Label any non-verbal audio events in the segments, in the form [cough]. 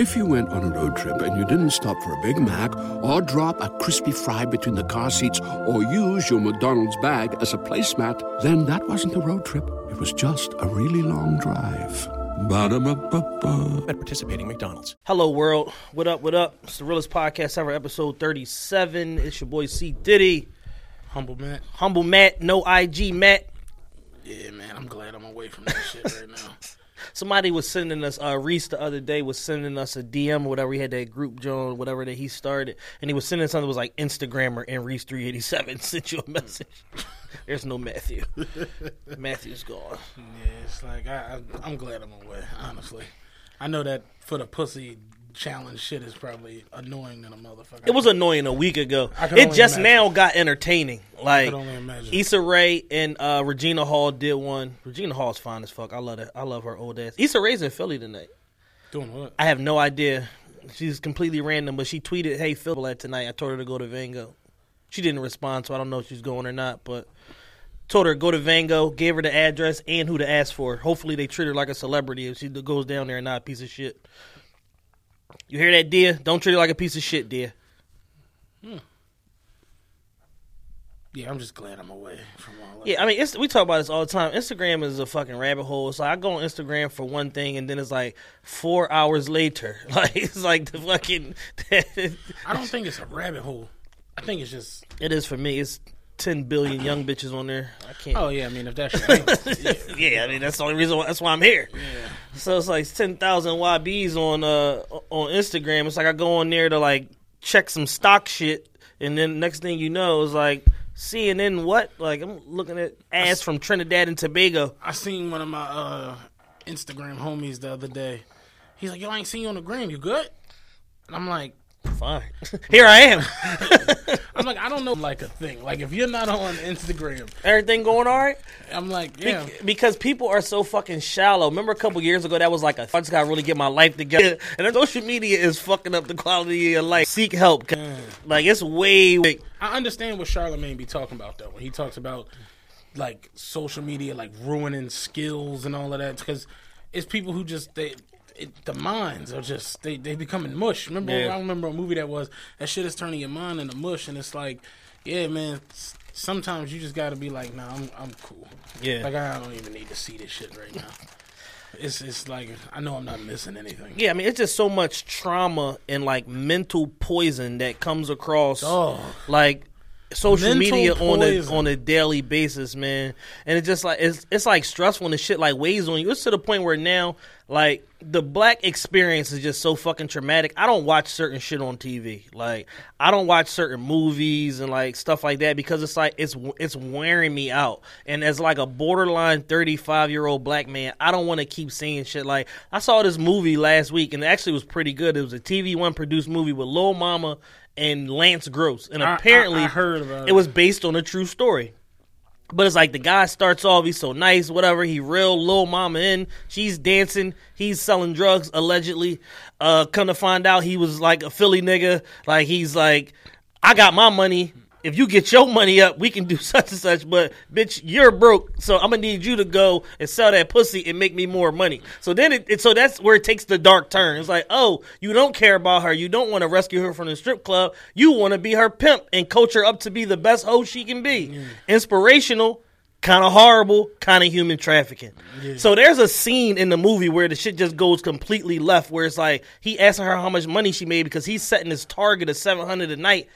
If you went on a road trip and you didn't stop for a Big Mac or drop a crispy fry between the car seats or use your McDonald's bag as a placemat, then that wasn't a road trip. It was just a really long drive. Ba-da-ba-ba-ba. at participating McDonald's. Hello, world. What up? What up? It's the realest podcast ever, episode 37. It's your boy C. Diddy. Humble man. Humble Matt, no IG Matt. Yeah, man, I'm glad I'm away from that shit right now. Somebody was sending us, uh, Reese the other day was sending us a DM or whatever. He had that group, John, whatever that he started. And he was sending something that was like Instagrammer and Reese387 [laughs] sent you a message. [laughs] There's no Matthew. [laughs] Matthew's gone. Yeah, it's like I, I, I'm glad I'm away. Honestly, I know that for the pussy challenge shit is probably annoying than a motherfucker. It was annoying a week ago. It just imagine. now got entertaining. Like could only imagine. Issa Rae and uh, Regina Hall did one. Regina Hall's fine as fuck. I love that. I love her old ass. Issa Rae's in Philly tonight. doing what? I have no idea. She's completely random, but she tweeted, "Hey, Phil at tonight." I told her to go to Vango. She didn't respond, so I don't know if she's going or not. But told her go to Vango, gave her the address and who to ask for. Hopefully, they treat her like a celebrity if she goes down there and not a piece of shit. You hear that, dear? Don't treat it like a piece of shit, dear. Hmm. Yeah, I'm just glad I'm away from all that. Yeah, I mean, it's, we talk about this all the time. Instagram is a fucking rabbit hole. It's like I go on Instagram for one thing, and then it's like four hours later, [laughs] like it's like the fucking. [laughs] I don't think it's a rabbit hole. I think it's just. it is for me. It's ten billion young bitches on there. I can't. Oh yeah, I mean if that's your yeah. yeah, I mean that's the only reason. Why, that's why I'm here. So it's like ten thousand YBs on uh on Instagram. It's like I go on there to like check some stock shit, and then next thing you know, it's like CNN. What? Like I'm looking at ass from Trinidad and Tobago. I seen one of my uh, Instagram homies the other day. He's like, "Yo, I ain't seen you on the gram. You good?" And I'm like, Fine. [laughs] Here I am. [laughs] I'm like, I don't know like a thing. Like if you're not on Instagram, Everything going all right? I'm like, Be- yeah. Because people are so fucking shallow. Remember a couple years ago that was like a, I just gotta really get my life together. [laughs] And then social media is fucking up the quality of your life. Seek help. Like it's way, way I understand what Charlemagne be talking about though when he talks about like social media like ruining skills and all of that because it's people who just they it, the minds are just they they becoming mush. Remember Yeah. I remember a movie that was that shit is turning your mind into mush and it's like yeah man sometimes you just got to be like nah I'm I'm cool. Yeah. Like I don't even need to see this shit right now. It's it's like I know I'm not missing anything. Yeah, I mean, it's just so much trauma and like mental poison that comes across Oh. like social Mental media on a on a daily basis, man. And it's just like it's it's like stressful and the shit like weighs on you. It's to the point where now like the black experience is just so fucking traumatic. I don't watch certain shit on TV. Like I don't watch certain movies and like stuff like that because it's like it's it's wearing me out. And as like a borderline 35 year old black man, I don't want to keep seeing shit like I saw this movie last week and it actually was pretty good. It was a TV One produced movie with Lil Mama and Lance Gross. And I- I- apparently I heard about it it. was based on a true story. But it's like the guy starts off, he's so nice, whatever. He real Lil Mama in. She's dancing. He's selling drugs, allegedly. Uh, come to find out, he was like a Philly nigga. Like, he's like, I got my money. If you get your money up, we can do [laughs] such and such. But, bitch, you're broke. So I'm going to need you to go and sell that pussy and make me more money. So then it, it, so that's where it takes the dark turn. It's like, oh, you don't care about her. You don't want to rescue her from the strip club. You want to be her pimp and coach her up to be the best hoe she can be. Inspirational, kind of horrible, kind of human trafficking. So there's a scene in the movie where the shit just goes completely left, where it's like he asking her how much money she made because he's setting his target of 700 a night.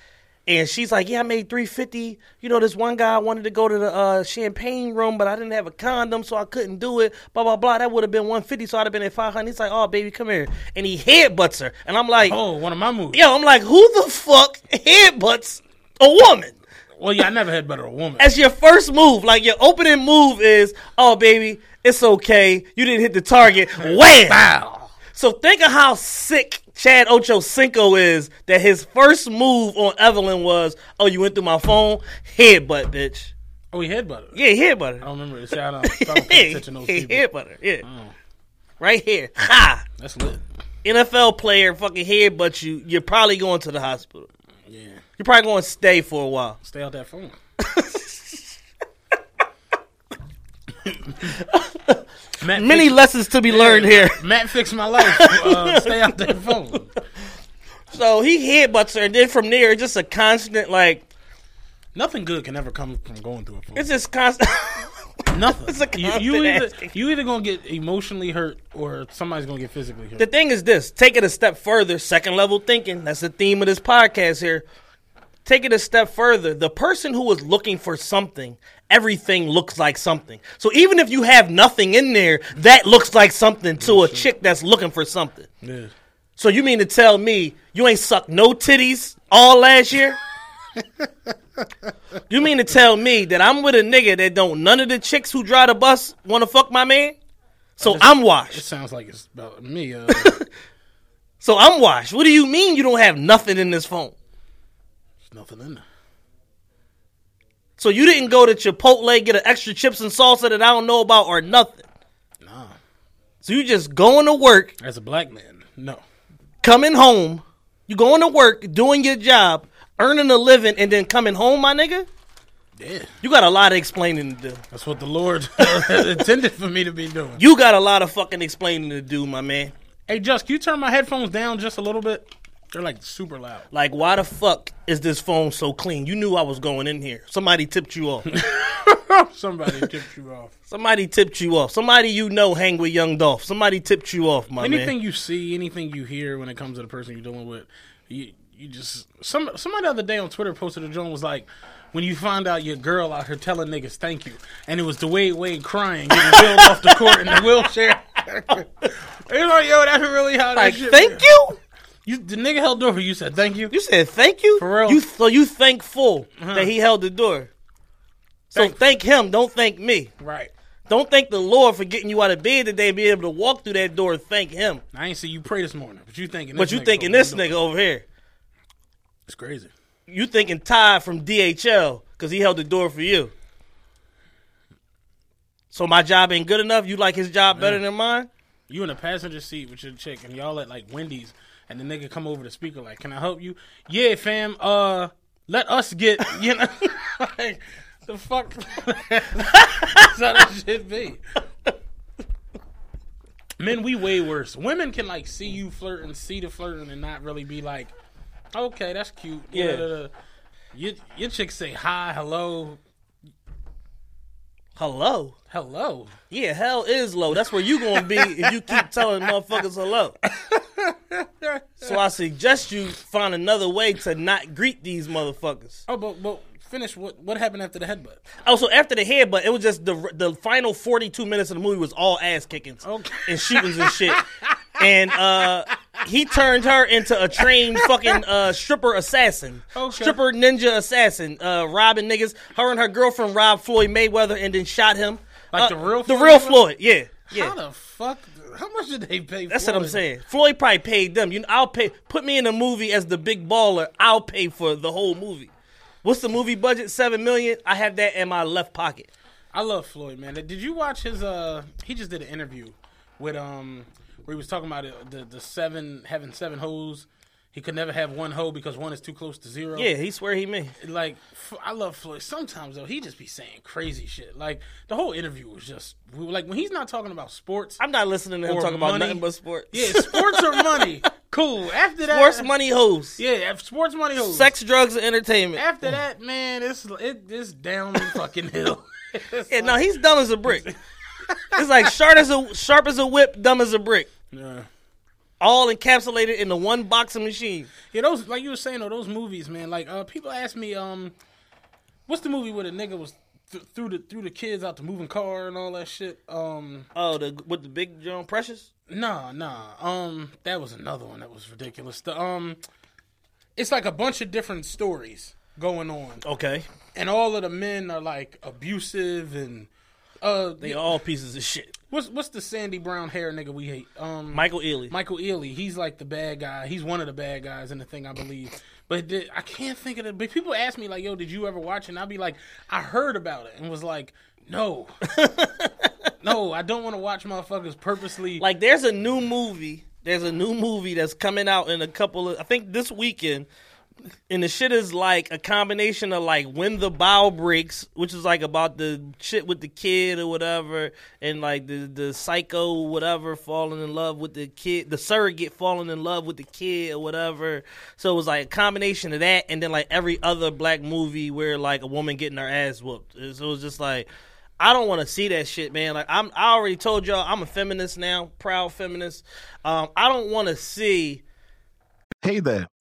And she's like, "Yeah, I made three fifty. You know, this one guy wanted to go to the uh, champagne room, but I didn't have a condom, so I couldn't do it. Blah blah blah. That would have been one fifty, so I'd have been at five hundred. He's like, "Oh, baby, come here," and he headbutts her, and I'm like, Oh, one of my movies. "Yo," I'm like, "Who the fuck headbutts a woman?" Well, yeah, I never had better a woman. As your first move, like your opening move is, "Oh, baby, it's okay. You didn't hit the target." [laughs] Wham! Wow. So think of how sick Chad Ocho Cinco is that his first move on Evelyn was, "Oh, you went through my phone, headbutt, bitch." Oh, he headbutted. Yeah, headbutt I her. don't remember. See, I don't, I don't pay [laughs] attention to those He people. headbutt her. Yeah, oh. right here. Ha! That's lit. NFL player fucking headbutt you. You're probably going to the hospital. Yeah. You're probably going to stay for a while. Stay out that phone. [laughs] Matt Many fixed- lessons to be learned here. Matt fixed my life. Uh, [laughs] stay out that phone. So he headbutts her, and then from there, just a constant like Nothing good can ever come from going through a phone. it's just constant. [laughs] Nothing. it's a you, you either you either gonna get emotionally hurt or somebody's gonna get physically hurt. the thing is this: take it a step further. Second level thinking. That's the theme of this podcast here. Take it a step further. The person who is looking for something, everything looks like something. So even if you have nothing in there, that looks like something to a chick that's looking for something. yeah. So you mean to tell me you ain't sucked no titties all last year? [laughs] you mean to tell me that I'm with a nigga that don't none of the chicks who drive the bus want to fuck my man? So I'm washed. It sounds like it's about me. Uh, [laughs] So I'm washed. What do you mean you don't have nothing in this phone? there's nothing in there. So you didn't go to Chipotle get an extra chips and salsa that I don't know about or nothing. Nah, So you just going to work, as a black man, no. coming home, you going to work, doing your job, earning a living, and then coming home, my nigga. Yeah, You got a lot of explaining to do. that's what the Lord [laughs] intended for me to be doing. You got a lot of fucking explaining to do, my man. Hey, Just, can you turn my headphones down just a little bit? They're like super loud. Like, why the fuck is this phone so clean? You knew I was going in here. Somebody tipped you off. [laughs] Somebody tipped you off. Somebody tipped you off. Somebody you know hang with Young Dolph. Somebody tipped you off, my Anything man. you see, anything you hear when it comes to the person you're dealing with, you you just some somebody the other day on Twitter posted a joint was like, when you find out your girl out here telling niggas thank you, and it was Dwyane Wade crying, getting wheeled off the court in the wheelchair. [laughs] you know, yo, that's really how that Like, shit. thank you. You the nigga held the door for you. Said thank you. You said thank you. For real? You so you thankful uh-huh. that he held the door. So Thank- thank him. Don't thank me. Right. Don't thank the Lord for getting you out of bed today, be able to walk through that door. Thank him. I ain't see you pray this morning, but you thinking. But you thinking this nigga over here. It's crazy. You thinking Ty from DHL because he held the door for you. So my job ain't good enough. You like his job better than mine? You in the passenger seat with your chick, and y'all at like Wendy's, and the nigga come over the speaker like, "Can I help you?" Yeah, fam. Uh, let us get [laughs] you know, [laughs] like the fuck. [laughs] That's how that shit be. Men, we way worse. Women can like see you flirting, see the flirting, and not really be like, "Okay, that's cute." Yeah. Da-da-da-da. Your your chick say hi, hello, Hello. hello. Yeah, hell is low. That's where you gonna be if you keep telling motherfuckers hello. So I suggest you find another way to not greet these motherfuckers. Oh, but but finish. What what happened after the headbutt? Oh, so after the headbutt, it was just the the final forty two minutes of the movie was all ass kickings Okay. and shootings and shit. And uh, he turned her into a trained fucking uh, stripper assassin, Okay. stripper ninja assassin, uh, robbing niggas. Her and her girlfriend robbed Floyd Mayweather and then shot him. Like Uh, the real the Floyd real Mayweather? Floyd. Yeah, yeah. How the fuck? How much did they pay? That's what I'm saying. Floyd probably paid them. You know, I'll pay. Put me in a movie as the big baller. I'll pay for the whole movie. What's the movie budget? Seven million. I have that in my left pocket. I love Floyd, man. Did you watch his? Uh, he just did an interview with um, where he was talking about it, the the seven having seven hoes. He could never have one hoe because one is too close to zero. Yeah, he swear he me. like I love Floyd. Sometimes though, he just be saying crazy shit. Like the whole interview was just we were like when he's not talking about sports. I'm not listening to him talking talk about nothing but sports. yeah, sports or money. [laughs] Cool. After that, sports, money, hoes, Yeah, sports, money, hoes. sex, drugs, and entertainment. After that, man, it's it, it's down the fucking hill. [laughs] It's Yeah, like- no, he's dumb as a brick. It's like sharp as a sharp as a whip, dumb as a brick. Yeah. All encapsulated in the one boxing machine. Yeah, those like you were saying, though, those movies, man. Like, uh, people ask me, um, what's the movie where the nigga was th- threw the threw the kids out the moving car and all that shit? Um, Oh, the with the big John Precious. nah, nah. Um, that was another one that was ridiculous. The um, it's like a bunch of different stories going on, Okay, and all of the men are like abusive and uh, they all pieces of shit. What's what's the Sandy Brown hair nigga we hate? Um, Michael Ealy. Michael Ealy, he's like the bad guy. He's one of the bad guys in the thing, I believe. But did, I can't think of it. But people ask me like, "Yo, did you ever watch it?" And I'll be like, "I heard about it," and was like, "No, [laughs] no, I don't want to watch motherfuckers purposely." Like there's a new movie. There's a new movie that's coming out in a couple of I think this weekend and the shit is like a combination of like when the bow breaks, which is like about the shit with the kid or whatever, and like the the psycho whatever falling in love with the kid, the surrogate falling in love with the kid or whatever. So it was like a combination of that, and then like every other black movie where like a woman getting her ass whooped. So it was just like. I don't want to see that shit, man. Like I'm, I already told y'all, I'm a feminist now, proud feminist. Um, I don't want to see Hey there,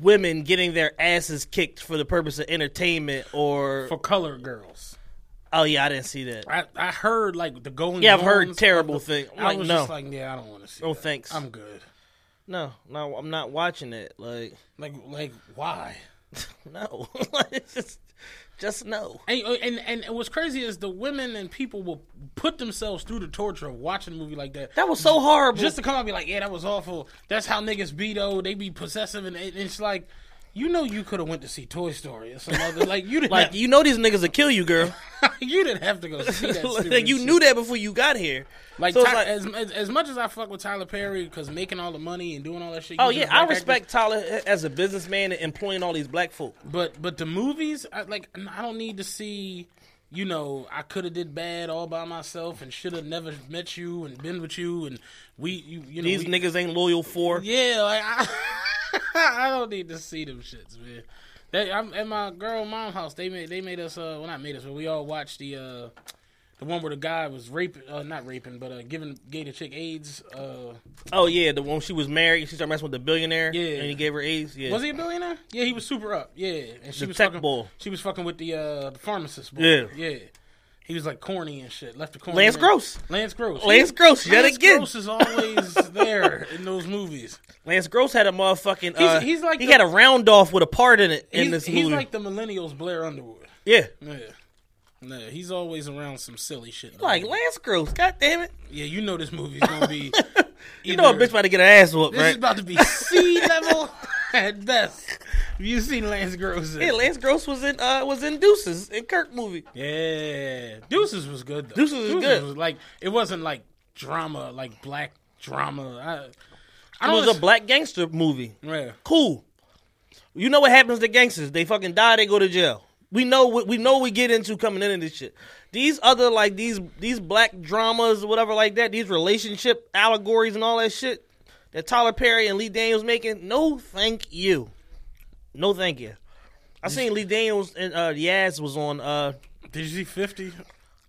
Women getting their asses kicked for the purpose of entertainment or for color girls. oh yeah i didn't see that I, I heard like the going. Yeah, I've heard terrible things. I'm like, was no. just like, yeah, I don't want to see. No that. thanks. I'm good. no no i'm not watching it like Like, like why? [laughs] no [laughs] It's just just know. And, uh, and and what's crazy is the women and people will put themselves through the torture of watching a movie like that. that was so horrible just to come out and be like, yeah, that was awful. That's how niggas be though. They be possessive, and it's like, you know, you could have went to see Toy Story or some other. Like you didn't. like have, you know these niggas will kill you girl [laughs] you didn't have to go see that. [laughs] like you shit. knew that before you got here Like, So Ty- like- as, as as much as I fuck with Tyler Perry because making all the money and doing all that shit. oh yeah i actors, respect tyler as a businessman and employing all these black folk But but the movies, I, like I don't need to see. You know, I could have did bad all by myself and should have never met you and been with you and we you, you know these we, niggas ain't loyal for Yeah, like I, [laughs] [laughs] I don't need to see them shits, man. They, I'm at my girl mom house. They made they made us uh well not made us, but we all watched the uh the one where the guy was raping uh not raping but uh giving gay the chick AIDS. Uh oh yeah the one she was married she started messing with the billionaire Yeah. and he gave her aids yeah was he a billionaire? Yeah, he was super up. Yeah, and she The was tech fucking, bull. She was fucking with the uh the pharmacist. Boy. Yeah. yeah. He was like corny and shit. Left the corny. Lance man. Gross. Lance Gross. Lance Gross, yet again. Lance again. Gross is always [laughs] there in those movies. Lance Gross had a motherfucking. He's- uh, he's like he the- had a round off with a part in it in this movie. he's like the millennials Blair Underwood. yeah, Yeah. No, he's always around some silly shit. like Lance Gross. God damn it! yeah, you know this movie's gonna be. [laughs] You know a bitch about to get her ass whooped, This right? is about to be sea [laughs] level at best. You seen Lance Gross? yeah, Lance Gross was in uh was in Deuces in Kirk movie. Yeah, Deuces was good. Though. Deuces was good. Was like it wasn't like drama, like black drama. I, I It was a black gangster movie. Yeah. Cool. You know what happens to gangsters? They fucking die. They go to jail. We know what we know. We get into coming into this shit. These other like these these black dramas, whatever like that. These relationship allegories and all that shit that Tyler Perry and Lee Daniels making. No, thank you. No, thank you. I seen Lee Daniels and uh, Yaz was on. uh Did you see Fifty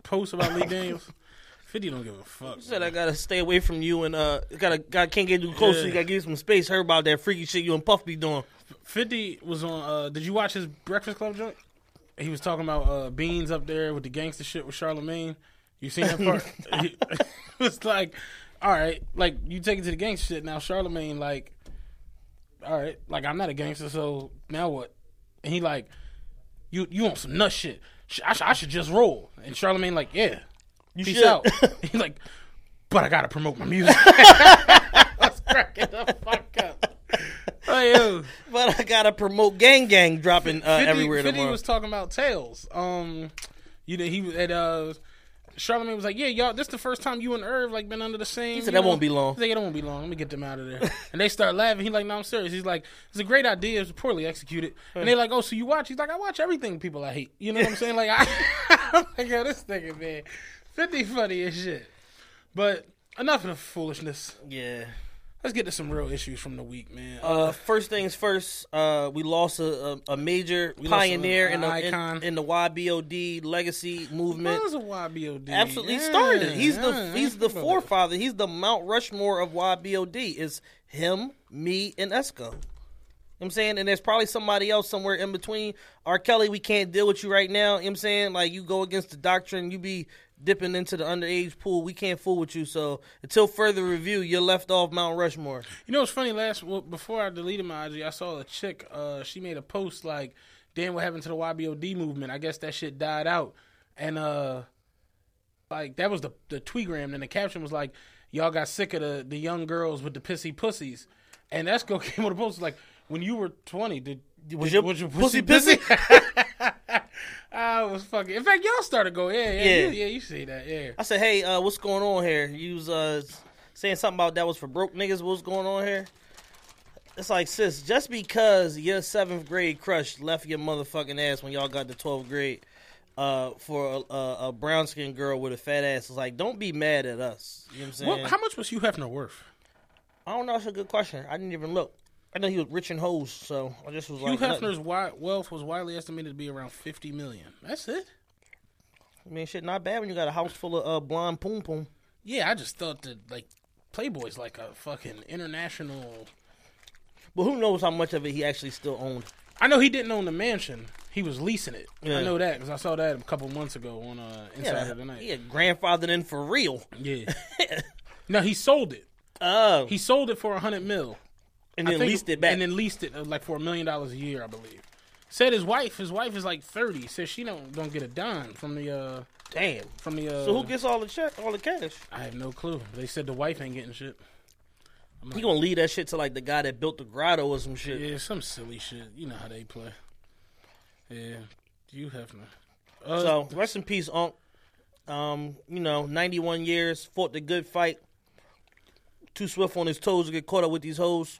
posts about Lee Daniels? [laughs] Fifty don't give a fuck. Said I gotta stay away from you and uh gotta got can't get too close. So you gotta give you some space. Heard about that freaky shit you and Puff be doing. Fifty was on. uh Did you watch his Breakfast Club joint? He was talking about uh Beans up there with the gangster shit with Charlemagne. You seen that part? [laughs] [laughs] it was like, all right, like you take it to the gangster shit now. Charlemagne, like, all right, like I'm not a gangster, so now what? And he like, you you want some nut shit? I, sh- I should just roll. And Charlemagne like, yeah, You peace should. out. [laughs] He's like, but I gotta promote my music. [laughs] I was cracking the fuck up. Oh, yo. But I gotta promote Gang Gang dropping uh, 50, everywhere 50 tomorrow. was talking about tails. Um, you know, he was at uh, Charlemagne was like, "Yeah, y'all, this the first time you and Irv like been under the same." He said, "That know?" won't be long. He's like, "It won't be long. Let me get them out of there." [laughs] and they start laughing. He's like, "No, I'm serious." He's like, "It's a great idea. It's poorly executed." And they're like, "Oh, so you watch?" He's like, "I watch everything people I hate." You know what I'm saying? Like, [laughs] I, [laughs] I'm like, "Yo, this nigga man, fifty funny as shit." But enough of the foolishness. yeah. Let's get to some real issues from the week, man. Uh, first things first, uh, we lost a, a, a major lost pioneer a- in, the, in, in the YBOD legacy movement. was a YBOD. Absolutely Yeah, started. He's the yeah, he's the forgot about forefather. He's the Mount Rushmore of YBOD. Is him, me, and Esco. You know I'm saying, and there's probably somebody else somewhere in between. R. Kelly, we can't deal with you right now. You know what I'm saying, like you go against the doctrine, you be dipping into the underage pool. We can't fool with you. So until further review, you're left off Mount Rushmore. You know what's funny? Last well, before I deleted my IG, I saw a chick. Uh, she made a post like, "Damn, what happened to the YBOD movement? I guess that shit died out." And uh, like that was the the tweetgram. And the caption was like, "Y'all got sick of the the young girls with the pissy pussies." And that's [laughs] Esco came with a post like, "When you were twenty, did Was did- your was your pussy pussy [laughs] I was fucking. In fact, y'all started going, yeah, yeah, Yeah. yeah, yeah. You see that, yeah. I said, hey, uh, what's going on here? You was uh, saying something about that was for broke niggas. What's going on here? It's like, sis, just because your seventh grade crush left your motherfucking ass when y'all got to 12th grade uh, for a, a, a brown skinned girl with a fat ass, it's like, don't be mad at us. You know what I'm saying? What, how much was Hugh to worth? I don't know. That's a good question. I didn't even look. I know he was rich in hoes, so I just was Hugh like, nothing. Hefner's wi- wealth was widely estimated to be around fifty million. That's it. I mean, shit, not bad when you got a house full of uh, blonde poom poom. Yeah, I just thought that like Playboy's like a fucking international. But who knows how much of it he actually still owned? I know he didn't own the mansion; he was leasing it. Yeah. I know that because I saw that a couple months ago on uh, Inside Yeah, of the Night. he had grandfathered in for real. Yeah. [laughs] no, he sold it. Oh, He sold it for a hundred mil. And then leased it back. and then leased it uh, like for a million dollars a year, I believe. Said his wife, his wife is like thirty. Says she don't don't get a dime from the uh Damn. from the. Uh, So who gets all the check, all the cash? I have no clue. They said the wife ain't getting shit. He gonna leave that shit to like the guy that built the grotto or some shit. Yeah, some silly shit. You know how they play. Yeah, you have no. Uh, So rest in peace, Unc. Um, you know, ninety one years, fought the good fight. Too swift on his toes to get caught up with these hoes.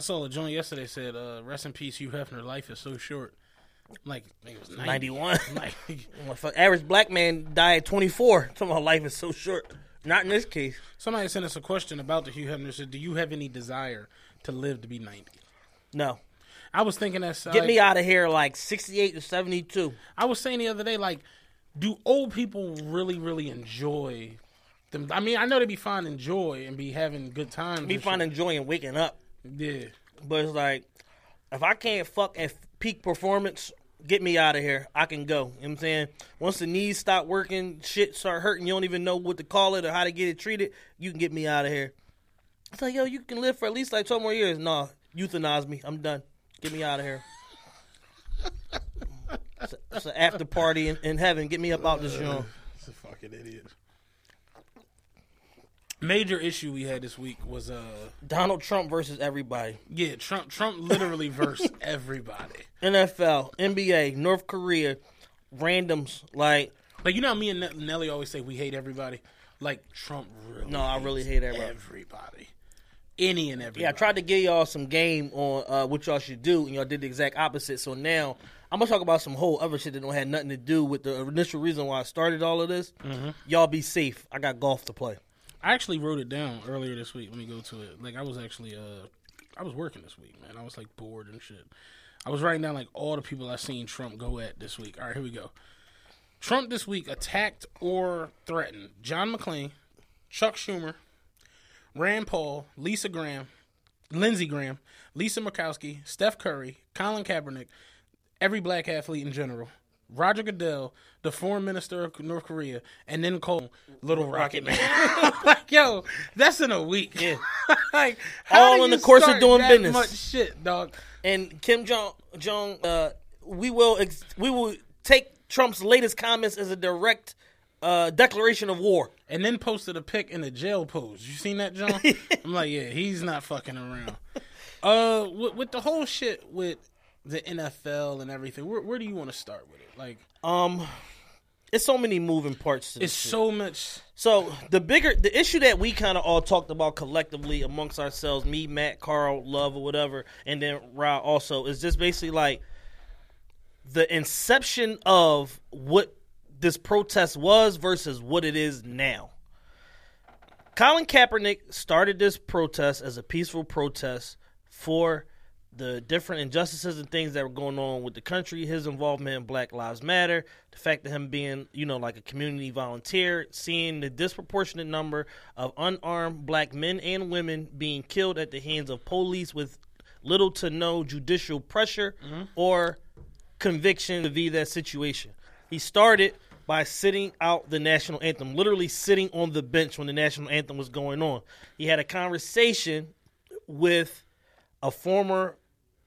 I saw a joint yesterday said, uh, "Rest in peace, Hugh Hefner. Life is so short." Like it was 90. Ninety one. [laughs] Like, [laughs] Average black man died at twenty four. [laughs] Talking about life is so short. Not in this case. somebody sent us a question about the Hugh Hefner. Said, "Do you have any desire to live to be 90? No. I was thinking that. Get me out of here like sixty eight to seventy two. I was saying the other day, like, do old people really, really enjoy them? I mean, I know they'd be finding joy and be having good times. Me and find enjoying waking up. Yeah. But it's like, if I can't fuck at peak performance, get me out of here. I can go. You know what I'm saying? Once the knees stop working, shit start hurting, you don't even know what to call it or how to get it treated, you can get me out of here. It's like, yo, you can live for at least like 12 more years. Nah, euthanize me. I'm done. Get me out of here. [laughs] it's, a, it's an after party in, in heaven. Get me up out this room. It's a fucking idiot. Major issue we had this week was uh Donald Trump versus everybody. yeah Trump Trump literally versus [laughs] everybody NFL, NBA, North Korea, randoms. Like, like you know how me and Nelly always say we hate everybody like Trump really No, I really hate everybody. everybody any and everybody Yeah, I tried to give y'all some game on uh, what y'all should do, and y'all did the exact opposite. So now I'm gonna talk about some whole other shit that don't have nothing to do with the initial reason why I started all of this. Y'all be safe. I got golf to play. I actually wrote it down earlier this week. Let me go to it. Like I was actually uh I was working this week, man. I was like bored and shit. I was writing down like all the people I seen Trump go at this week. All right, here we go. Trump this week attacked or threatened John McCain, Chuck Schumer, Rand Paul, Lisa Graham, Lindsey Graham, Lisa Murkowski, Steph Curry, Colin Kaepernick, every black athlete in general, Roger Goodell, the foreign minister of North Korea, and then called Little Rocket Man. [laughs] like, yo, that's in a week. Yeah. [laughs] like, how All in the course of doing that business. Much shit, dog. And Kim Jong Jong, uh, we will ex- we will take Trump's latest comments as a direct uh, declaration of war. And then posted a pic in a jail pose. You seen that, John? [laughs] I'm like, yeah, he's not fucking around. Uh, with, with the whole shit with the NFL and everything, where, where do you want to start with it? Like, Um, it's so many moving parts. To this it's so much. So the bigger the issue that we kind of all talked about collectively amongst ourselves, me, Matt, Carl, Love, or whatever, and then Ra also is just basically like the inception of what this protest was versus what it is now. Colin Kaepernick started this protest as a peaceful protest for the different injustices and things that were going on with the country, his involvement in Black Lives Matter, the fact that him being, you know, like a community volunteer, seeing the disproportionate number of unarmed black men and women being killed at the hands of police with little to no judicial pressure mm-hmm. or conviction to be that situation. He started by sitting out the national anthem, literally sitting on the bench when the national anthem was going on. He had a conversation with a former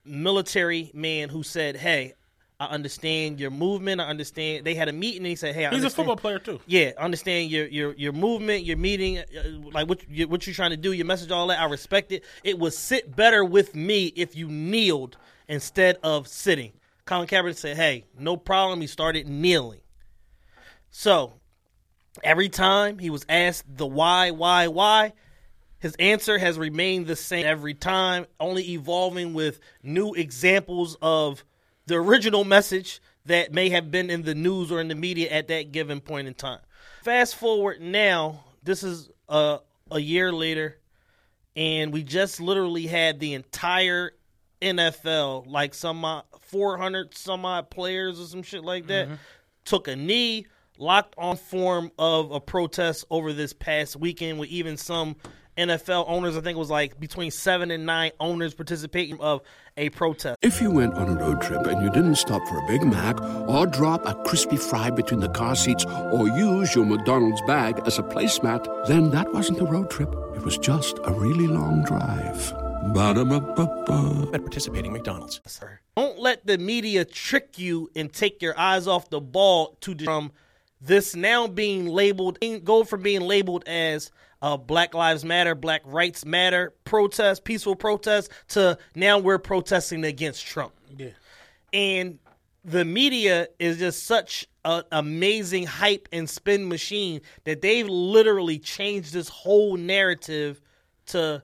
military man who said, "Hey, I understand your movement. I understand." They had a meeting. and He said, "Hey, I He's a football player too. yeah, understand your your your movement, your meeting, uh, like what you, what you're trying to do, your message, all that. I respect it. It would sit better with me if you kneeled instead of sitting. Colin Kaepernick said, "Hey, no problem." He started kneeling. So every time he was asked the why, why, why, his answer has remained the same every time, only evolving with new examples of the original message that may have been in the news or in the media at that given point in time. Fast forward now, this is a, a year later, and we just literally had the entire NFL, like some odd- 400 some odd players or some shit like that, mm-hmm. took a knee, locked on form of a protest over this past weekend with even some NFL owners. I think it was like between seven and nine owners participating of a protest. If you went on a road trip and you didn't stop for a Big Mac or drop a crispy fry between the car seats or use your McDonald's bag as a placemat, then that wasn't a road trip. It was just a really long drive. Ba-da-ba-ba-ba. At participating McDonald's. Sir. Don't let the media trick you and take your eyes off the ball to from this now being labeled go from being labeled as uh, Black Lives Matter, Black Rights Matter protest, peaceful protest to now we're protesting against Trump. Yeah. And the media is just such an amazing hype and spin machine that they've literally changed this whole narrative to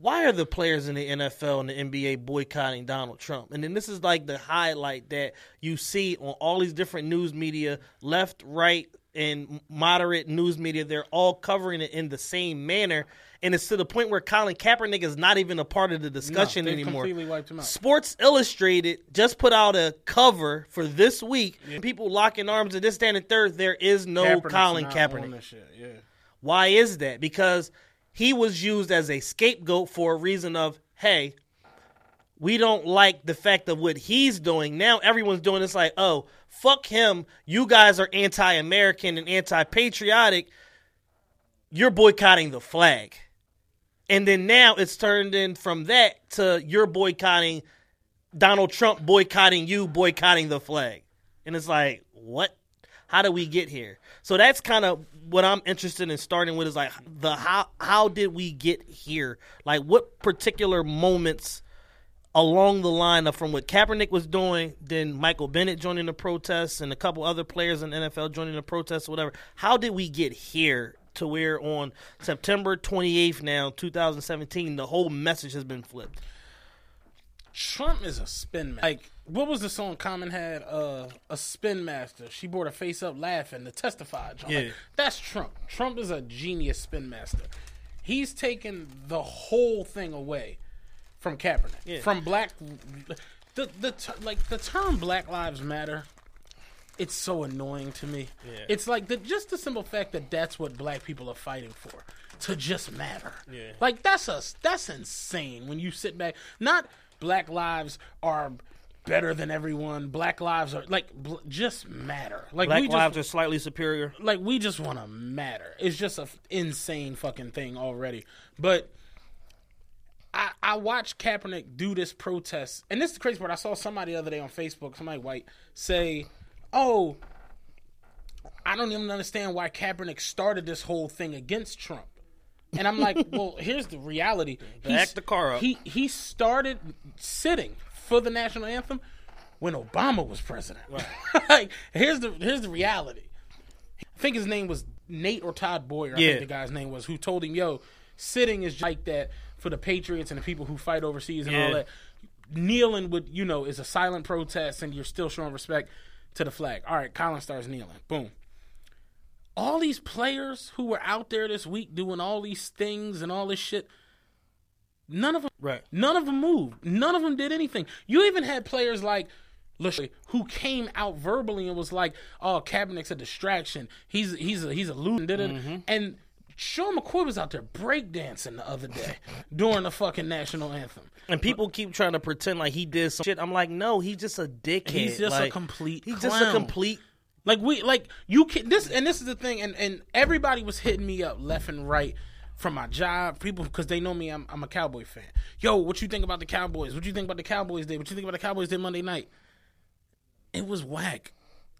why are the players in the NFL and the NBA boycotting Donald Trump? And then this is like the highlight that you see on all these different news media, left, right, and moderate news media. They're all covering it in the same manner. And it's to the point where Colin Kaepernick is not even a part of the discussion they've anymore. completely wiped him out. Sports Illustrated just put out a cover for this week. People locking arms and this, that, and third. There is no Kaepernick's Colin Kaepernick. on this shit, Yeah. Why is that? Because he was used as a scapegoat for a reason of, hey, we don't like the fact of what he's doing. Now everyone's doing this like, oh, fuck him. You guys are anti American and anti patriotic. You're boycotting the flag. And then now it's turned in from that to you're boycotting Donald Trump boycotting you, boycotting the flag. And it's like, what? How do we get here? So that's kind of what I'm interested in starting with is like the how how did we get here? Like what particular moments along the line of from what Kaepernick was doing, then Michael Bennett joining the protests and a couple other players in the NFL joining the protests or whatever. How did we get here to where on September 28th now, 2017, the whole message has been flipped? Trump is a spin master. Like, what was the song Common had? Uh, a spin master. She brought her face up laughing to testify. John. Like, Yeah. that's Trump. Trump is a genius spin master. He's taken the whole thing away from Kaepernick. Yeah. From black, the the like the term Black Lives Matter. It's so annoying to me. Yeah. It's like the just the simple fact that that's what black people are fighting for to just matter. Yeah. Like that's us. that's insane when you sit back. Not black lives are better than everyone. Black lives are like bl- just matter. Like Black we just, lives are slightly superior. like we just want to matter. It's just a f- insane fucking thing already. But I I watched Kaepernick do this protest, and this is the crazy part. I saw somebody the other day on Facebook, somebody white, say, "Oh, I don't even understand why Kaepernick started this whole thing against Trump." And I'm like, [laughs] well, here's the reality. Back the car up. He he started sitting for the national anthem when Obama was president. [laughs] like, here's the here's the reality. I think his name was Nate or Todd Boyer. I Yeah. think the guy's name was who told him, "Yo, sitting is like that for the Patriots and the people who fight overseas and all that. Kneeling would, you know, is a silent protest, and you're still showing respect to the flag. All right, Colin starts kneeling. Boom. all these players who were out there this week doing all these things and all this shit, none of them, Right. None of them moved. None of them did anything. You even had players like. Lachey, Who came out verbally and was like, "Oh, Kaepernick's a distraction. He's he's a he's a loser." Did it? Mm-hmm. And Sean McCoy was out there breakdancing the other day [laughs] during the fucking national anthem. And people keep trying to pretend like he did some shit. I'm like, no, he's just a dickhead. He's just a complete He's just a complete. Like we like you can this and this is the thing and and everybody was hitting me up left and right from my job people because they know me I'm I'm a Cowboy fan. Yo, what you think about the Cowboys? What you think about the Cowboys Day? What you think about the Cowboys Day Monday night? It was whack.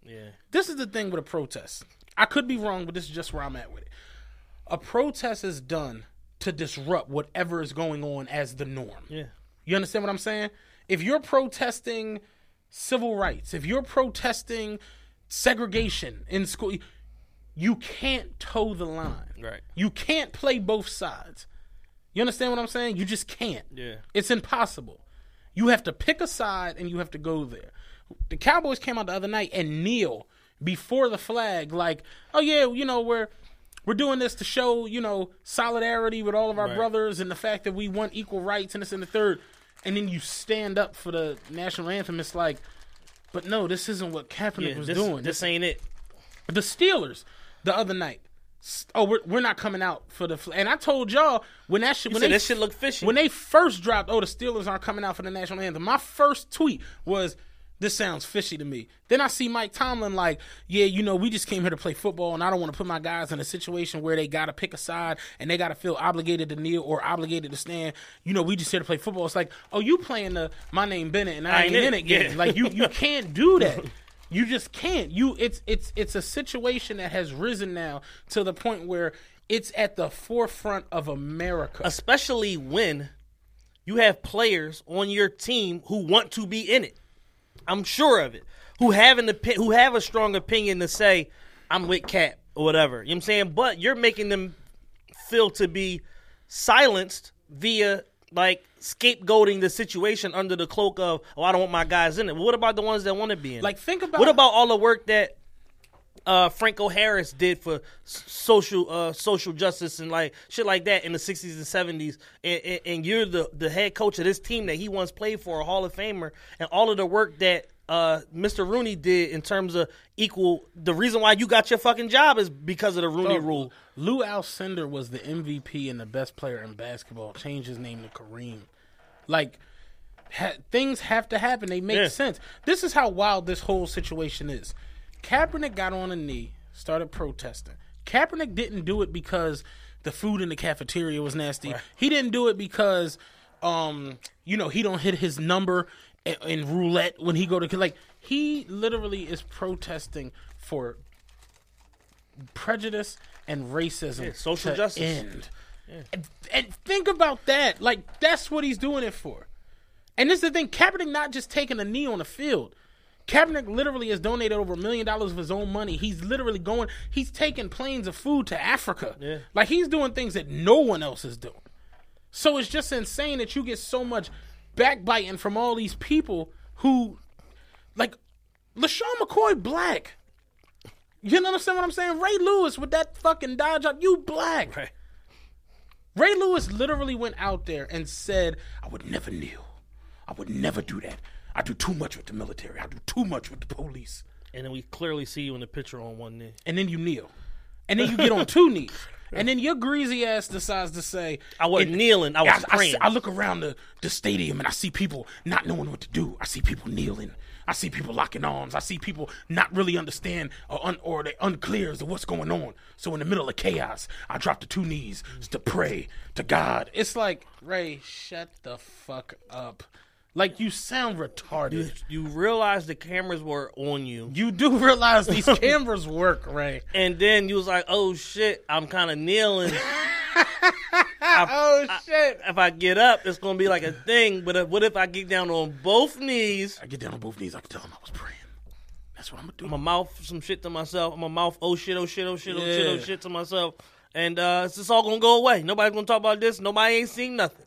Yeah. This is the thing with a protest. I could be wrong, but this is just where I'm at with it. A protest is done to disrupt whatever is going on as the norm. Yeah. You understand what I'm saying? If you're protesting civil rights, if you're protesting segregation in school, you can't toe the line. Right. You can't play both sides. You understand what I'm saying? You just can't. Yeah. It's impossible. You have to pick a side and you have to go there. The Cowboys came out the other night and kneel before the flag, like, oh yeah, you know, we're we're doing this to show, you know, solidarity with all of our Right. brothers and the fact that we want equal rights and this and the third. And then you stand up for the national anthem. It's like, but no, this isn't what Kaepernick Yeah. was This, doing. this ain't it. The Steelers the other night. Oh, we're, we're not coming out for the. And I told y'all when that shit You when said they this shit look fishy. when they first dropped, oh, the Steelers aren't coming out for the national anthem. My first tweet was, "This sounds fishy to me." Then I see Mike Tomlin like, "Yeah, you know, we just came here to play football, and I don't want to put my guys in a situation where they got to pick a side and they got to feel obligated to kneel or obligated to stand. You know, we just here to play football." It's like, "Oh, you playing the my name Bennett and I, ain't in it game." Yeah. Like you you can't do [laughs] that. You just can't. You it's it's it's a situation that has risen now to the point where it's at the forefront of America. especially when you have players on your team who want to be in it. I'm sure of it. Who have an opi- who have a strong opinion to say I'm with Cap or whatever. You know what I'm saying? But you're making them feel to be silenced via like scapegoating the situation under the cloak of oh I don't want my guys in it. Well, what about the ones that want to be in Like, it? think about- what about all the work that uh, Franco Harris did for social uh, social justice and like shit like that in the sixties and seventies, and, and, and you're the the head coach of this team that he once played for, a Hall of Famer, and all of the work that uh, Mr. Rooney did in terms of equal. The reason why you got your fucking job is because of the Rooney Rule. Lou Alcindor was the MVP and the best player in basketball. Changed his name to Kareem. Like ha- things have to happen. They make Yeah. sense. This is how wild this whole situation is. Kaepernick got on a knee, started protesting. Kaepernick didn't do it because the food in the cafeteria was nasty. He didn't do it because, um, you know, he don't hit his number in, in roulette when he go to like. He literally is protesting for prejudice and racism, Yeah, social justice. end. And, and think about that. Like that's what he's doing it for. And this is the thing: Kaepernick not just taking a knee on the field. Kaepernick literally has donated over a million dollars of his own money. He's literally going. He's taking planes of food to Africa. Yeah. Like he's doing things that no one else is doing. So it's just insane that you get so much backbiting from all these people who, like, LeSean McCoy black. You understand what I'm saying? Ray Lewis with that fucking Dodge up, you black. Right. Ray Lewis literally went out there and said, I would never kneel. I would never do that. I do too much with the military. I do too much with the police. And then we clearly see you in the picture on one knee. And then you kneel. And then you get on two knees. And then your greasy ass decides to say, I wasn't and- kneeling, I was I, praying. I look around the, the stadium and I see people not knowing what to do. I see people kneeling. I see people locking arms. I see people not really understand or, un, or they unclear as to what's going on. So in the middle of chaos, I drop to two knees to pray to God. It's like Ray, shut the fuck up. Like you sound retarded. You realize the cameras were on you. You do realize these [laughs] cameras work, right? And then you was like, "Oh shit, I'm kind of kneeling. [laughs] Oh shit! if I get up, it's gonna be like a thing. But if, what if I get down on both knees? I get down on both knees. I can tell him I was praying. That's what I'm gonna do. I'm gonna mouth some shit to myself. I'm gonna mouth oh shit, oh shit, oh shit, oh shit, oh shit to myself, and uh, it's just all gonna go away. Nobody's gonna talk about this. Nobody ain't seen nothing.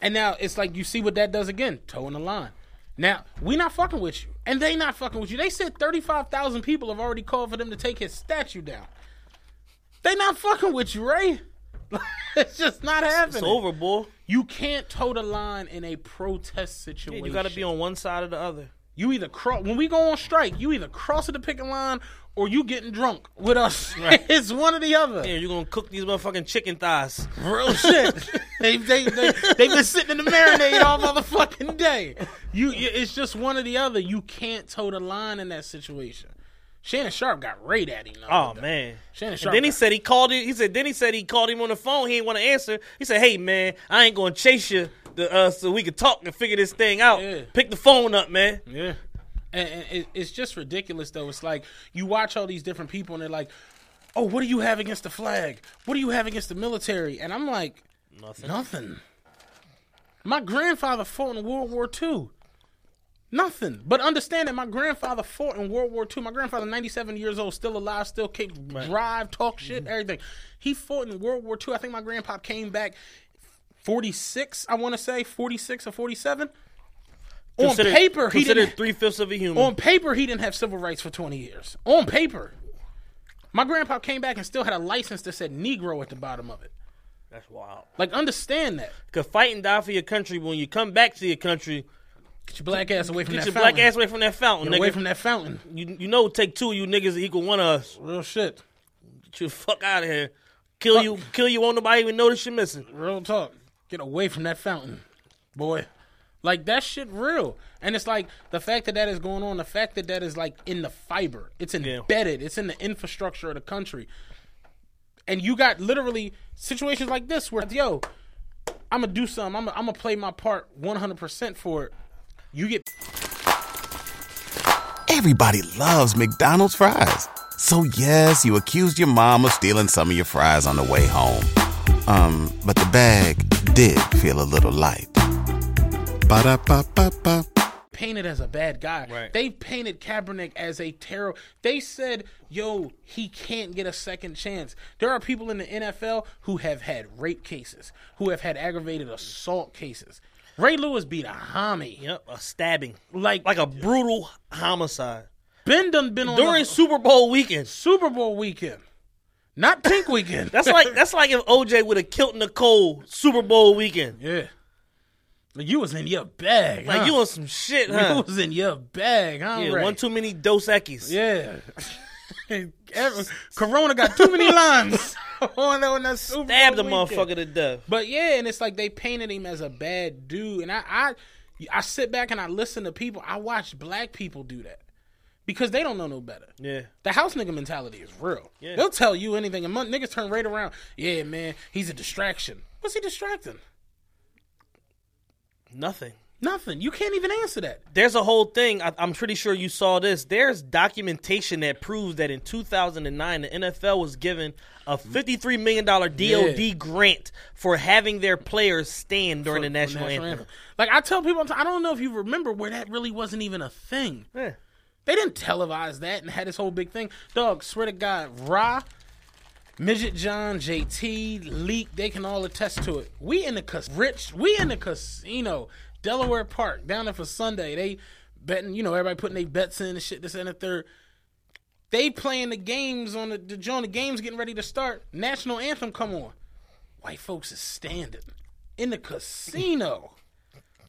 And now it's like you see what that does again, toeing the line. Now we not fucking with you, and they not fucking with you. They said thirty five thousand people have already called for them to take his statue down. They not fucking with you, Ray. [laughs] it's just not happening. It's over, boy. You can't toe the line in a protest Yeah, situation. you got to be on one side or the other. You either cross when we go on strike. You either cross the picket line or you getting drunk with us. [laughs] it's one or the other. Yeah, you're gonna cook these motherfucking chicken thighs. Real shit. [laughs] they they they they've been sitting in the marinade all motherfucking day. You, you- it's just one or the other. You can't toe the line in that situation. Shannon Sharpe got right at him. Oh day. man. Shannon And Sharp. then he said he called it. He said then he said he called him on the phone. He didn't want to answer. He said, "Hey man, I ain't gonna chase you uh, so we could talk and figure this thing out. Yeah. Pick the phone up, man." Yeah. And, and it's just ridiculous, though. It's like you watch all these different people, and they're like, "Oh, what do you have against the flag? What do you have against the military?" And I'm like, Nothing. "Nothing." My grandfather fought in World War II. Nothing. But understand that my grandfather fought in World War II. My grandfather, 97 years old, still alive, still kick, drive, talk shit, everything. He fought in World War II. I think my grandpa came back 46, I want to say, 46 or 47. On paper, he considered didn't. three fifths of a human. On paper, he didn't have civil rights for 20 years. On paper. My grandpa came back and still had a license that said Negro at the bottom of it. That's wild. Like, understand that. Cause fight and die for your country. When you come back to your country, Get your black ass away from get that Get your fountain. black ass away from that fountain, Get away from that fountain. you you know, take two of you niggas to equal one of us. Real shit. Get you fuck out of here. Kill you, kill you. Won't nobody even notice you're missing. Real talk. Get away from that fountain, boy. Like that shit real. And it's like the fact that that is going on, the fact that that is like in the fiber, it's embedded, it's in the infrastructure of the country. And you got literally situations like this where, yo, I'm gonna do something. I'm gonna, I'm gonna play my part 100% for it. You get Everybody loves McDonald's fries. So yes, you accused your mom of stealing some of your fries on the way home. Um, but the bag did feel a little light. Ba-da-ba-ba-ba. painted as a bad guy. Right. They painted Kaepernick as a terror. They said, "Yo, he can't get a second chance." There are people in the NFL who have had rape cases, who have had aggravated assault cases. Ray Lewis beat a homie. Yep, a stabbing, Like like a brutal homicide Ben done been on during the Super Bowl weekend. Super Bowl weekend, not Pink weekend. That's like that's like if OJ would have killed Nicole Super Bowl weekend. yeah. Like you was in your bag. Like huh? you on some shit, You was in your bag, huh? Yeah, Ray? one too many Dos Equis. Yeah. [laughs] Corona got too many limes [laughs] on that, on that Super Stabbed the weekend. motherfucker to death. But yeah, and it's like they painted him as a bad dude, and I, I, I sit back and I listen to people. I watch black people do that because they don't know no better. Yeah. The house nigga mentality is real. Yeah. They'll tell you anything, and mon- niggas turn right around. Yeah, man, he's a distraction. What's he distracting? Nothing. Nothing. You can't even answer that. There's a whole thing. I, I'm pretty sure you saw this. There's documentation that proves that in 2009, the NFL was given a 53 million dollar DoD Yeah. grant for having their players stand during For- the for national, anthem. Like I tell people, I don't know if you remember where that really wasn't even a thing. Yeah. They didn't televise that and had this whole big thing. Dog, swear to God, Ra, Midget John, JT, Leak, they can all attest to it. We in the cas- rich, we in the casino, Delaware Park, down there for Sunday. They betting, you know, everybody putting their bets in and shit, this and the third. They playing the games on the, the the games getting ready to start. National anthem come on. White folks is standing in the casino.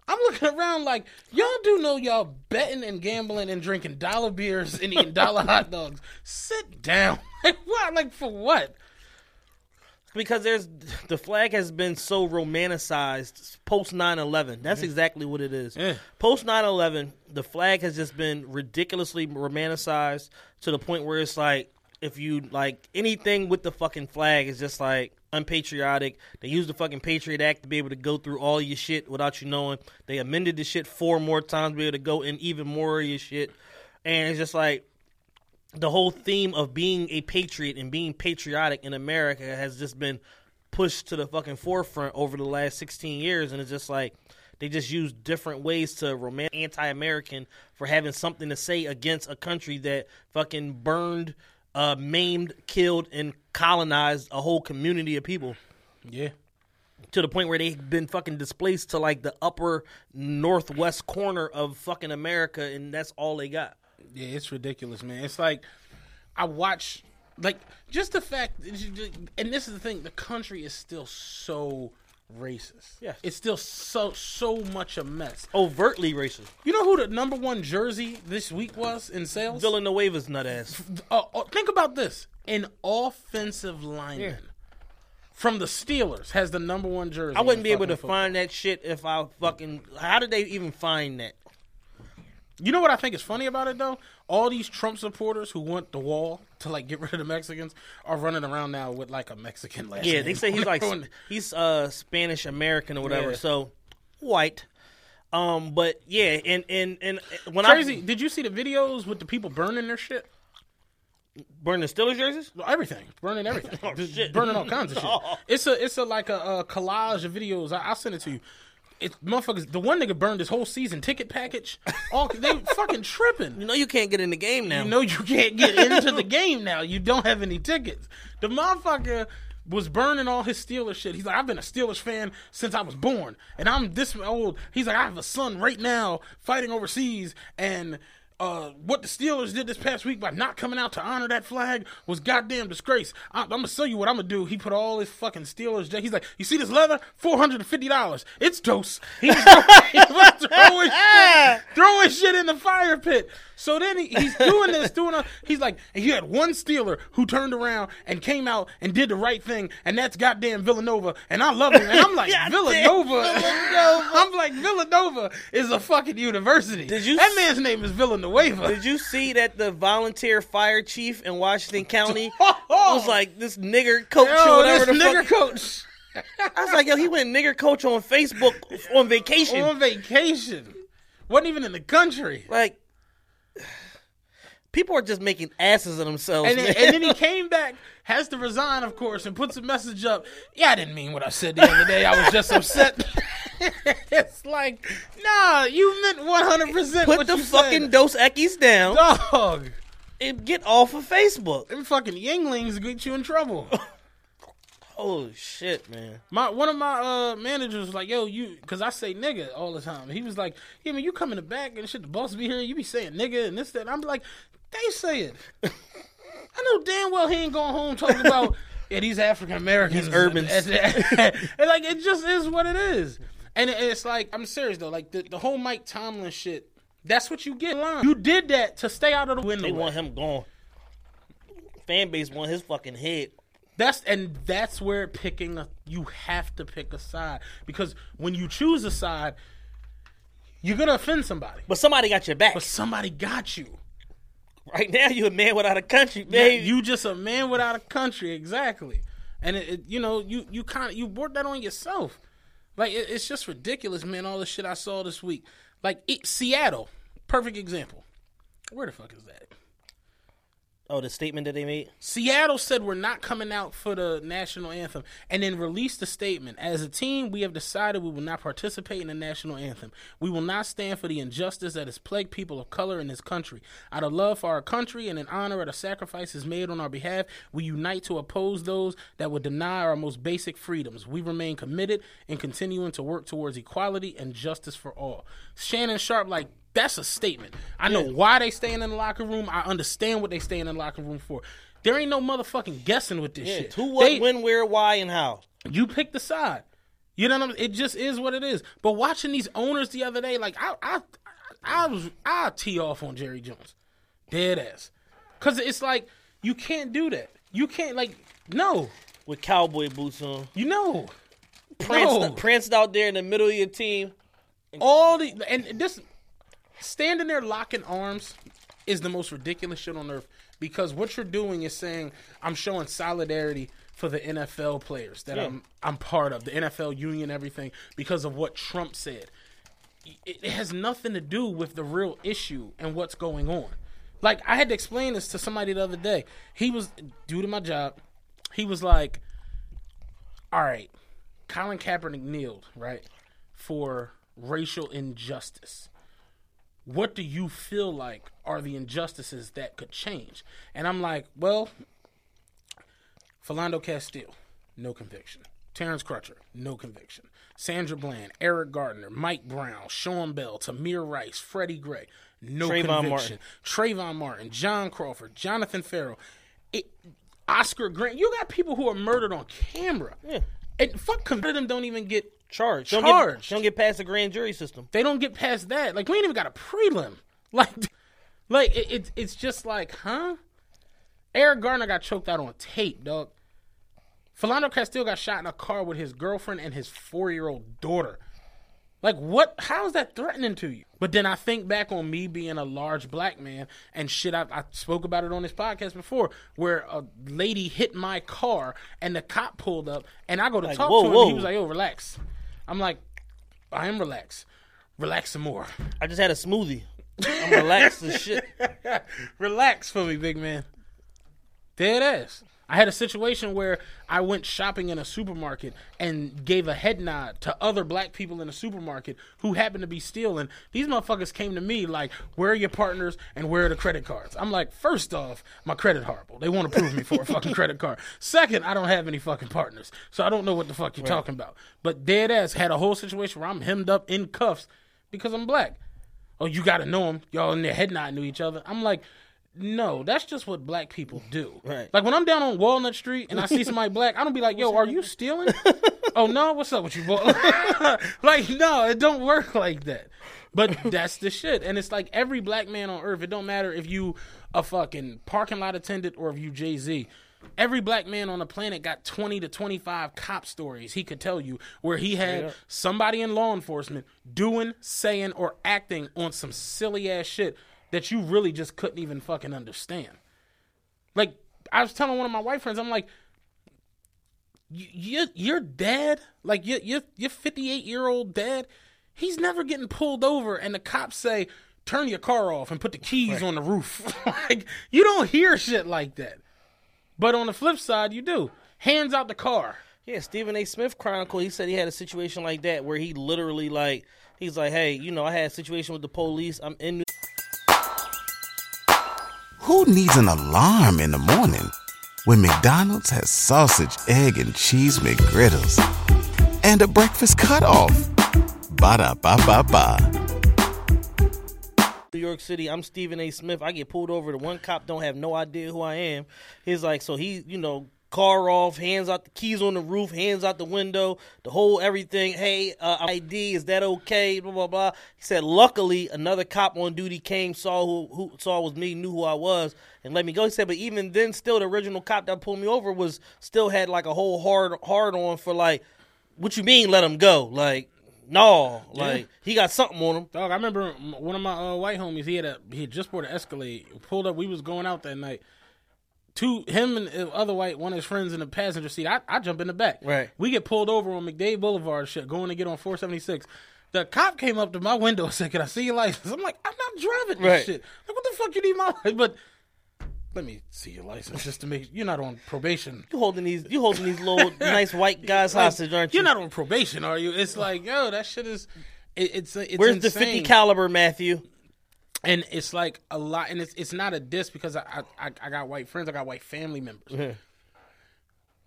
I'm looking around like y'all do know y'all betting and gambling and drinking dollar beers and eating dollar hot [laughs] dogs. Sit down. [laughs] Like what? Like for what? Because there's the flag has been so romanticized post 9/11. That's mm-hmm. exactly what it is. Yeah. Post 9/11, the flag has just been ridiculously romanticized to the point where it's like if you like anything with the fucking flag is just like unpatriotic. They used the fucking Patriot Act to be able to go through all your shit without you knowing. They amended the shit four more times to be able to go in even more of your shit. And it's just like the whole theme of being a patriot and being patriotic in America has just been pushed to the fucking forefront over the last 16 years and it's just like they just use different ways to roman anti-American for having something to say against a country that fucking burned, uh, maimed, killed, and colonized a whole community of people Yeah. to the point where they've been fucking displaced to like the upper northwest corner of fucking America and that's all they got. Yeah, it's ridiculous, man. It's like I watch like just the fact, and this is the thing: the country is still so racist. Yeah. it's still so so much a mess. Overtly racist. You know who the number one jersey this week was in sales? Villanueva's nut ass. Uh, uh, think about this: an offensive lineman from the Steelers has the number one jersey. I wouldn't be able to football. find that shit if I fucking. How did they even find that? You know what I think is funny about it though? All these Trump supporters who want the wall to like get rid of the Mexicans are running around now with like a Mexican last Yeah, name. they say he's like [laughs] he's uh Spanish American or whatever. Yeah. So white. Um, but yeah, and and and when I crazy. I Did you see the videos with the people burning their shit? Burning the Steelers jerseys, Everything, burning everything, [laughs] Oh, burning all kinds of [laughs] shit. It's a it's a like a, a collage of videos. I'll send it to you. It's motherfuckers. The one nigga burned his whole season ticket package. All they [laughs] fucking tripping. you know you can't get in the game now. You know you can't get into the [laughs] game now. You don't have any tickets. The motherfucker was burning all his Steelers shit. He's like, I've been a Steelers fan since I was born, and I'm this old. He's like, I have a son right now fighting overseas, and uh, what the Steelers did this past week by not coming out to honor that flag was goddamn disgrace. I, I'm gonna show you what I'm gonna do. He put all his fucking Steelers. He's like, you see this leather? Four hundred and fifty dollars. It's dose. He's [laughs] throwing shit, [laughs] throwing shit in the fire pit. So then he, he's doing this, doing a, he's like, you had one Steeler who turned around and came out and did the right thing, and that's goddamn Villanova. And I love him. And I'm like, [laughs] Goddamn Villanova. I'm like, Villanova is a fucking university. Did you that man's name is Villanueva. Did you see that the volunteer fire chief in Washington County [laughs] Oh, was like this nigger coach Yo, or whatever this the nigger fuck? coach I was like, yo, he went nigger coach on Facebook on vacation. on vacation. Wasn't even in the country. like, [sighs] people are just making asses of themselves. And then, and then he [laughs] came back, has to resign, of course, and puts a message up. Yeah, I didn't mean what I said the other day. I was just upset. [laughs] [laughs] it's like, nah, you meant 100% Put what the fucking said. Dos Equis down Dog. and get off of Facebook. Them fucking Yuenglings get you in trouble. [laughs] Oh shit, man. My one of my uh, managers was like, "Yo, you," because I say nigga all the time. He was like, "Yeah, man, you come in the back and shit. The boss be here. You be saying nigga and this that." And I'm like, "They say it." [laughs] I know damn well he ain't going home talking about yeah these African Americans, These urbans. and like it just is what it is. And it's like I'm serious though. Like the, the whole Mike Tomlin shit. That's what you get. You did that to stay out of the window. They want him gone. Fan base want his fucking head. That's and that's where picking a you have to pick a side because when you choose a side, you're gonna offend somebody. But somebody got your back. But somebody got you. Right now, you're a man without a country, baby. you just a man without a country, exactly. And it, it you know you you kind of you brought that on yourself. Like it, it's just ridiculous, man. All the shit I saw this week, like it, Seattle, perfect example. Where the fuck is that? Oh, the statement that they made. Seattle said we're not coming out for the national anthem and then released a statement. As a team, we have decided we will not participate in the national anthem. We will not stand for the injustice that has plagued people of color in this country. Out of love for our country and in honor of the sacrifices made on our behalf, we unite to oppose those that would deny our most basic freedoms. We remain committed in continuing to work towards equality and justice for all. Shannon Sharpe, like, that's a statement. I know why they staying in the locker room. I understand what they staying in the locker room for. There ain't no motherfucking guessing with this Yeah, shit. who, what, They- when, where, why, and how. you pick the side. You know what I'm It just is what it is. But watching these owners the other day, like I I I was I tee off on Jerry Jones. Dead ass. Cause it's like you can't do that. You can't like no. With cowboy boots on, You know. pranced, No. pranced out there in the middle of your team. all the and this standing there locking arms is the most ridiculous shit on earth because what you're doing is saying I'm showing solidarity for the NFL players that I'm I'm part of the NFL union everything because of what Trump said. It, it has nothing to do with the real issue and what's going on. Like I had to explain this to somebody the other day. He was due to my job. He was like, "All right, Colin Kaepernick kneeled right for racial injustice. What do you feel like are the injustices that could change? And I'm like, well, Philando Castile, no conviction. Terrence Crutcher, no conviction. Sandra Bland, Eric Garner, Mike Brown, Sean Bell, Tamir Rice, Freddie Gray, no Trayvon conviction. Trayvon Martin, John Crawford, Jonathan Ferrell. It, Oscar Grant. You got people who are murdered on camera. Yeah. And fuck, convicted them don't even get Charged. Don't Charged. Get, don't get past the grand jury system. they don't get past that. Like we ain't even got a prelim. [laughs] Like, like it, it, it's just like, huh? Eric Garner got choked out on tape, dog. Philando Castile got shot in a car with his girlfriend and his four year old daughter. Like, what? How is that threatening to you? But then I think back on me being a large black man and shit. I, I spoke about it on this podcast before, where a lady hit my car and the cop pulled up, and I go to Like, talk whoa, to him. whoa. And he was like, "Yo, relax." I'm like, "I am relaxed. Relax some more. I just had a smoothie. I'm relaxed as shit. [laughs] relax for me, big man." Dead ass. I had a situation where I went shopping in a supermarket and gave a head nod to other black people in the supermarket who happened to be stealing. These motherfuckers came to me like, "Where are your partners and where are the credit cards?" I'm like, first off, my credit horrible. They want to prove me for a fucking credit card. Second, I don't have any fucking partners, so I don't know what the fuck you're talking about. But dead ass had a whole situation where I'm hemmed up in cuffs because I'm black. Oh, you got to know them. Y'all in their head nodding to each other. I'm like, no, that's just what black people do. Right. Like when I'm down on Walnut Street and I see somebody black, I don't be like, yo, are you stealing? [laughs] oh no, what's up with you, boy? [laughs] like, no, it don't work like that. But that's the shit. And it's like every black man on earth, it don't matter if you a fucking parking lot attendant or if you Jay-Z. Every black man on the planet got 20 to 25 cop stories he could tell you where he had somebody in law enforcement doing, saying, or acting on some silly ass shit that you really just couldn't even fucking understand. Like, I was telling one of my white friends, I'm like, "Y- your your dad, like your your your 58 year old dad, he's never getting pulled over, and the cops say, "Turn your car off and put the keys on the roof." [laughs] like you don't hear shit like that. But on the flip side, you do. Hands out the car. Yeah, Stephen A. Smith Chronicle. He said he had a situation like that where he literally like he's like, hey, you know, I had a situation with the police. I'm in. New- Who needs an alarm in the morning when McDonald's has sausage, egg, and cheese McGriddles and a breakfast cutoff? Ba da ba ba ba. New York City. I'm Stephen A. Smith. I get pulled over. The one cop don't have no idea who I am. He's like, so he, you know, car off, hands out the keys on the roof, hands out the window, the whole everything. Hey, uh, ID, is that okay? Blah blah blah. He said, luckily, another cop on duty came, saw who who saw was me, knew who I was, and let me go. He said, but even then, still, the original cop that pulled me over was still had like a whole hard hard on for like, what you mean, let him go? Like. No, like he got something on him. Dog, I remember one of my uh, white homies. He had a he had just bought an Escalade. Pulled up. We was going out that night. Two him and the other white one of his friends in the passenger seat. I, I jump in the back. Right. We get pulled over on McDade Boulevard. Shit, going to get on 476. The cop came up to my window and said, "Can I see your license?" I'm like, "I'm not driving this Right. shit. Like, what the fuck you need my license?" But let me see your license just to make you're not on probation. You holding these, you holding these little [laughs] nice white guys Like, hostage, aren't you? You're not on probation, are you? It's like, yo, that shit is. It, it's it's Where's the fifty caliber, Matthew? And it's like a lot and it's it's not a diss because I I, I got white friends, I got white family members.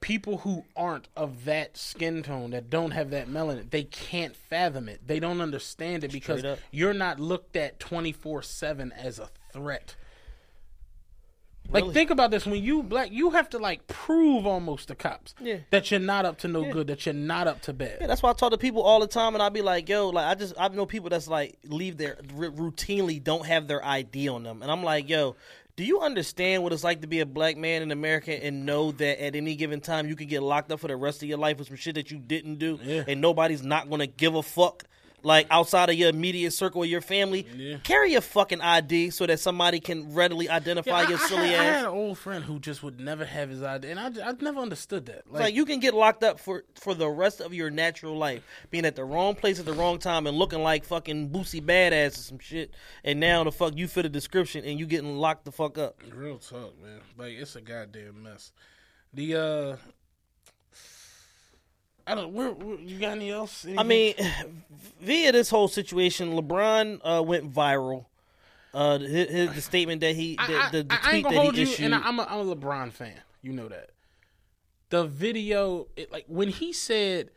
People who aren't of that skin tone, that don't have that melanin, they can't fathom it. They don't understand it because you're not looked at twenty four seven as a threat. Like think about this: when you black, you have to like prove almost to cops Yeah. that you're not up to no good, that you're not up to bad. Yeah, that's why I talk to people all the time, and I be like, "Yo, like I just I know people that's like leave their r- routinely don't have their ID on them, and I'm like, yo." Do you understand what it's like to be a black man in America and know that at any given time you can get locked up for the rest of your life for some shit that you didn't do, and nobody's not gonna give a fuck? Like outside of your immediate circle of your family, carry your fucking ID so that somebody can readily identify Yeah, your I, I silly had, I had an old friend who just would never have his ID, and I, I never understood that. It's like you can get locked up for for the rest of your natural life, being at the wrong place at the wrong time and looking like fucking Boosie badass or some shit. And now the fuck you fit a description and you getting locked the fuck up. Real talk, man. Like it's a goddamn mess. The uh I don't where, where you got any else? I mean, [sighs] via this whole situation, LeBron uh, went viral. Uh, his, his the [sighs] statement that he the, I, I, the, the I ain't tweet gonna that hold he you issued. and I, I'm a I'm a LeBron fan. You know that. The video it, like when he said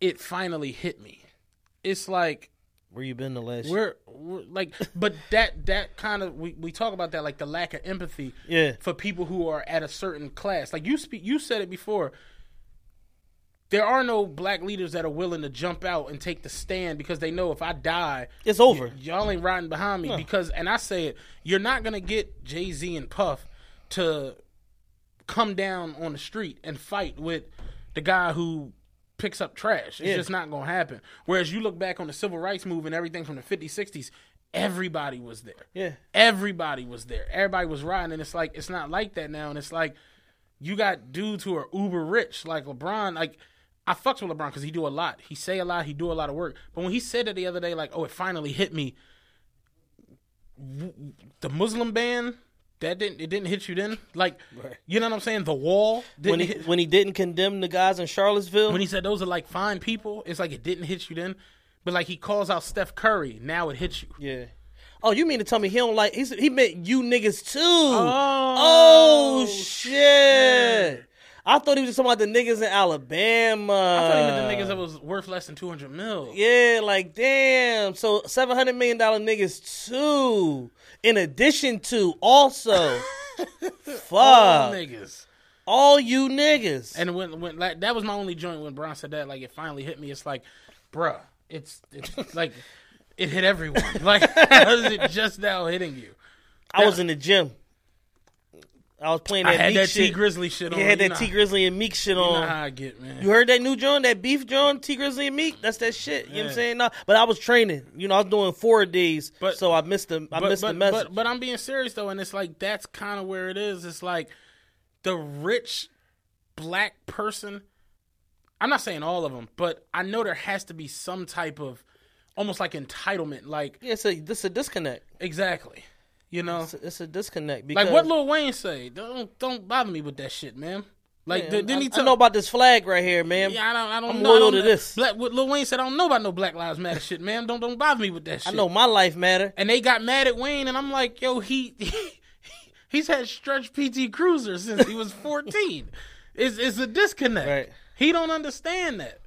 it finally hit me. It's like Where you been the last? We're, we're like, but that that kind of we, we talk about that like the lack of empathy. Yeah. For people who are at a certain class, like you speak, you said it before. There are no black leaders that are willing to jump out and take the stand because they know if I die, It's over. y- y'all ain't riding behind me. Because, and I say it, you're not gonna get Jay Z and Puff to come down on the street and fight with the guy who picks up trash. It's Yeah. just not gonna happen. Whereas you look back on the civil rights movement, everything from the 50s, 60s, everybody was there. Yeah. Everybody was there. Everybody was riding, and it's like it's not like that now. And it's like you got dudes who are uber rich, like LeBron. Like I fucks with LeBron because he do a lot. He say a lot. He do a lot of work. But when he said it the other day, like, oh, it finally hit me. w- The Muslim ban that didn't it didn't hit you then. Like you know what I'm saying? The wall didn't when he hit, when he didn't condemn the guys in Charlottesville. when he said those are like fine people. It's like it didn't hit you then. But like he calls out Steph Curry, now it hits you. yeah. Oh, you mean to tell me he don't like? He's, he meant you niggas too. Oh, Oh, shit! I thought he was just talking about the niggas in Alabama. I thought he meant the niggas that was worth less than two hundred mil. Yeah, like damn. So seven hundred million dollar niggas too. In addition to also, [laughs] All fuck niggas. all you niggas. And when when like that was my only joint when Brown said that, like it finally hit me. It's like, bruh, it's it's [laughs] like it hit everyone. Like [laughs] how is it just now hitting you? I was in the gym. I was playing that I had Meek that Tee Grizzley shit on. You had that Tee Grizzley and Meek shit You know on. how I get, man. You heard that new joint, that beef joint, Tee Grizzley and Meek? That's that shit. You know what I'm saying? No, but I was training. You know, I was doing four days, But- so I missed the I but, missed but, the message. But, but I'm being serious though, and it's like that's kind of where it is. It's like the rich black person. I'm not saying all of them, but I know there has to be some type of almost like entitlement. Like yeah, it's a this a disconnect. exactly, you know, It's a, it's a disconnect because like what Lil Wayne say. Don't don't bother me with that shit, man. Like Yeah, didn't I, he I tell? know about this flag right here, man. yeah, I don't. I don't I'm know. I loyal don't to this. Black, what Lil Wayne said, I don't know about no Black Lives Matter shit, man. Don't don't bother me with that I know my life matter. and they got mad at Wayne, and I'm like, yo, he, [laughs] he's had stretch PT Cruiser since he was 14. [laughs] it's it's a disconnect. Right. He don't understand that.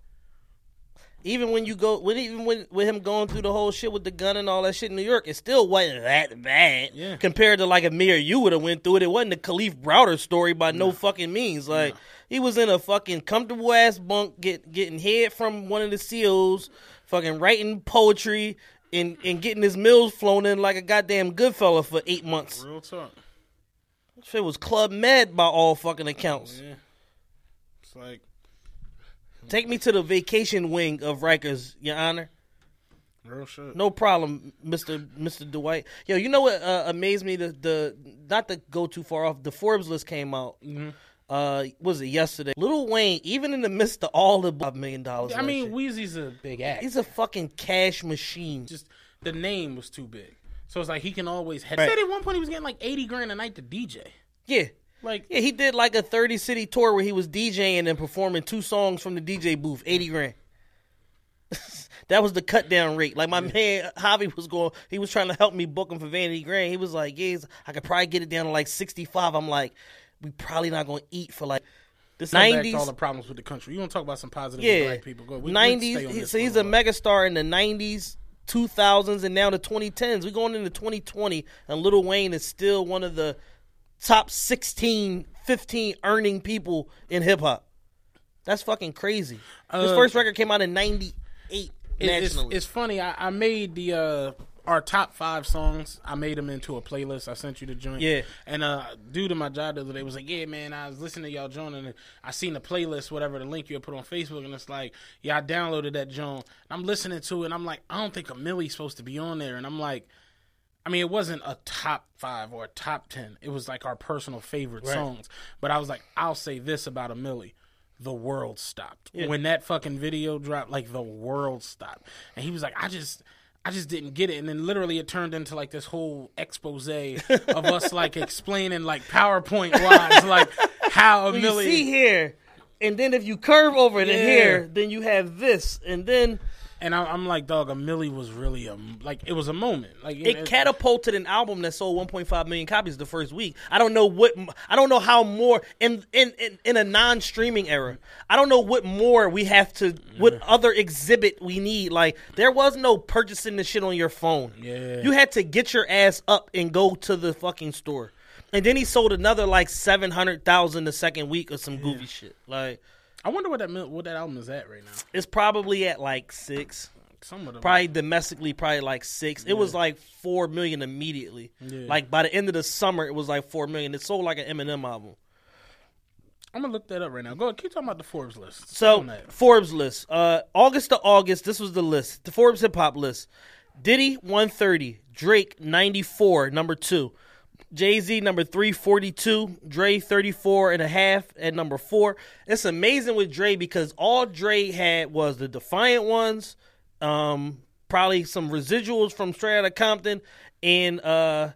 Even when you go, when even when with him going through the whole shit with the gun and all that shit in New York, it still wasn't that bad Yeah. compared to like a me or you would have went through it. It wasn't the Kalief Browder story by no fucking means. Like he was in a fucking comfortable ass bunk, get getting head from one of the seals, fucking writing poetry and and getting his meals flown in like a goddamn good fella for eight months. Real talk. Shit was club med by all fucking accounts. Yeah. It's like Take me to the vacation wing of Rikers, Your Honor. real shit. No problem, Mister Mister Dwight. Yo, you know what uh, amazed me? The the not to go too far off. The Forbes list came out. Mm-hmm. Uh, was it yesterday? Little Wayne, even in the midst of all the five million dollars, I mean, year, Weezy's a big act. he's a fucking cash machine. just the name was too big. So it's like he can always head. Right. Said at one point he was getting like 80 grand a night to DJ. Yeah, Like yeah. He did like a thirty city tour where he was DJing and performing two songs from the DJ booth, eighty grand. [laughs] that was the cut down rate. Like my man Javi was going, he was trying to help me book him for Vanity Grand. He was like, "Yeah, I could probably get it down to like sixty five. I'm like, we probably not gonna eat for like this nineties. nineties. all the problems with the country. You want to talk about some positive Yeah, black people? Go. We- we stay nineties. on this so he's a megastar in the nineties, two thousands, and now the twenty tens. We going into twenty twenty, and Little Wayne is still one of the top 16, 15 earning people in hip hop. That's fucking crazy. His Uh, first record came out in ninety eight It- it's, nationally. it's funny. I, I made the uh, our top five songs. I made them into a playlist. I sent you the joint. Yeah. And uh, dude in my job the other day was like, "Yeah, man, I was listening to y'all joint and I seen the playlist, whatever the link you had put on Facebook, and it's like, yeah, I downloaded that joint. I'm listening to it, and I'm like, I don't think a Milli's supposed to be on there, and I'm like. I mean, it wasn't a top five or a top ten. It was like our personal favorite songs. But I was like, I'll say this about a Milli. The world stopped. When that fucking video dropped, like the world stopped. And he was like, I just I just didn't get it. And then literally it turned into like this whole expose [laughs] of us like explaining like PowerPoint wise like how a you Milli see here, and then if you curve over to Yeah. here, then you have this, and then And I, I'm like, dog, a milli was really a like it was a moment. Like It catapulted an album that sold 1.5 million copies the first week. I don't know what I don't know how more in in in, in a non-streaming era. I don't know what more we have to what other exhibit we need. Like there was no purchasing the shit on your phone. Yeah. You had to get your ass up and go to the fucking store. And then he sold another like 700,000 the second week or some goofy shit. Like I wonder what that what that album is at right now. it's probably at like 6. Some of them. probably domestically probably like six. It was like four million immediately. Like by the end of the summer, it was like four million. It sold like an Eminem album. I'm gonna look that up right now. Go ahead, keep talking about the Forbes list. So Forbes list, uh, August to August. This was the list, the Forbes hip hop list. Diddy one thirty, Drake ninety four, number two. Jay Z number three forty two, Dre thirty four and a half at number four. It's amazing with Dre because all Dre had was the Defiant ones, um, probably some residuals from Straight Outta Compton, and uh,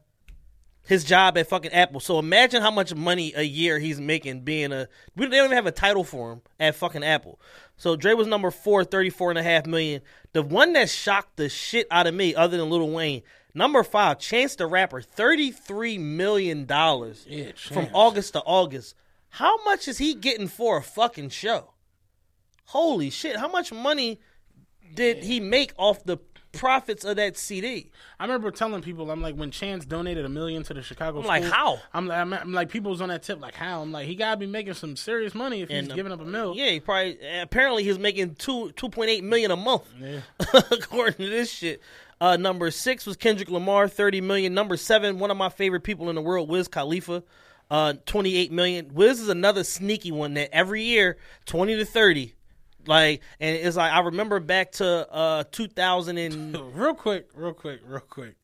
his job at fucking Apple. So imagine how much money a year he's making being a we don't even have a title for him at fucking Apple. So Dre was number four, 34 and a half million. The one that shocked the shit out of me, other than Lil Wayne, number five, Chance the Rapper, $33 million Yeah, from August to August. How much is he getting for a fucking show? Holy shit. How much money did he make off the profits of that CD? I remember telling people, I'm like, when Chance donated a million to the Chicago, I'm like, school, how? I'm like, I'm, like, people was on that tip, like, how? I'm like, he gotta be making some serious money if he's And, um, giving up a mill. Yeah, he probably apparently he's making two two point eight million a month, [laughs] according to this shit. Uh, number six was Kendrick Lamar, thirty million. Number seven, one of my favorite people in the world, Wiz Khalifa, uh, twenty eight million. Wiz is another sneaky one that every year twenty to thirty, like, and it's like I remember back to uh two thousand and [laughs] Real quick, real quick, real quick.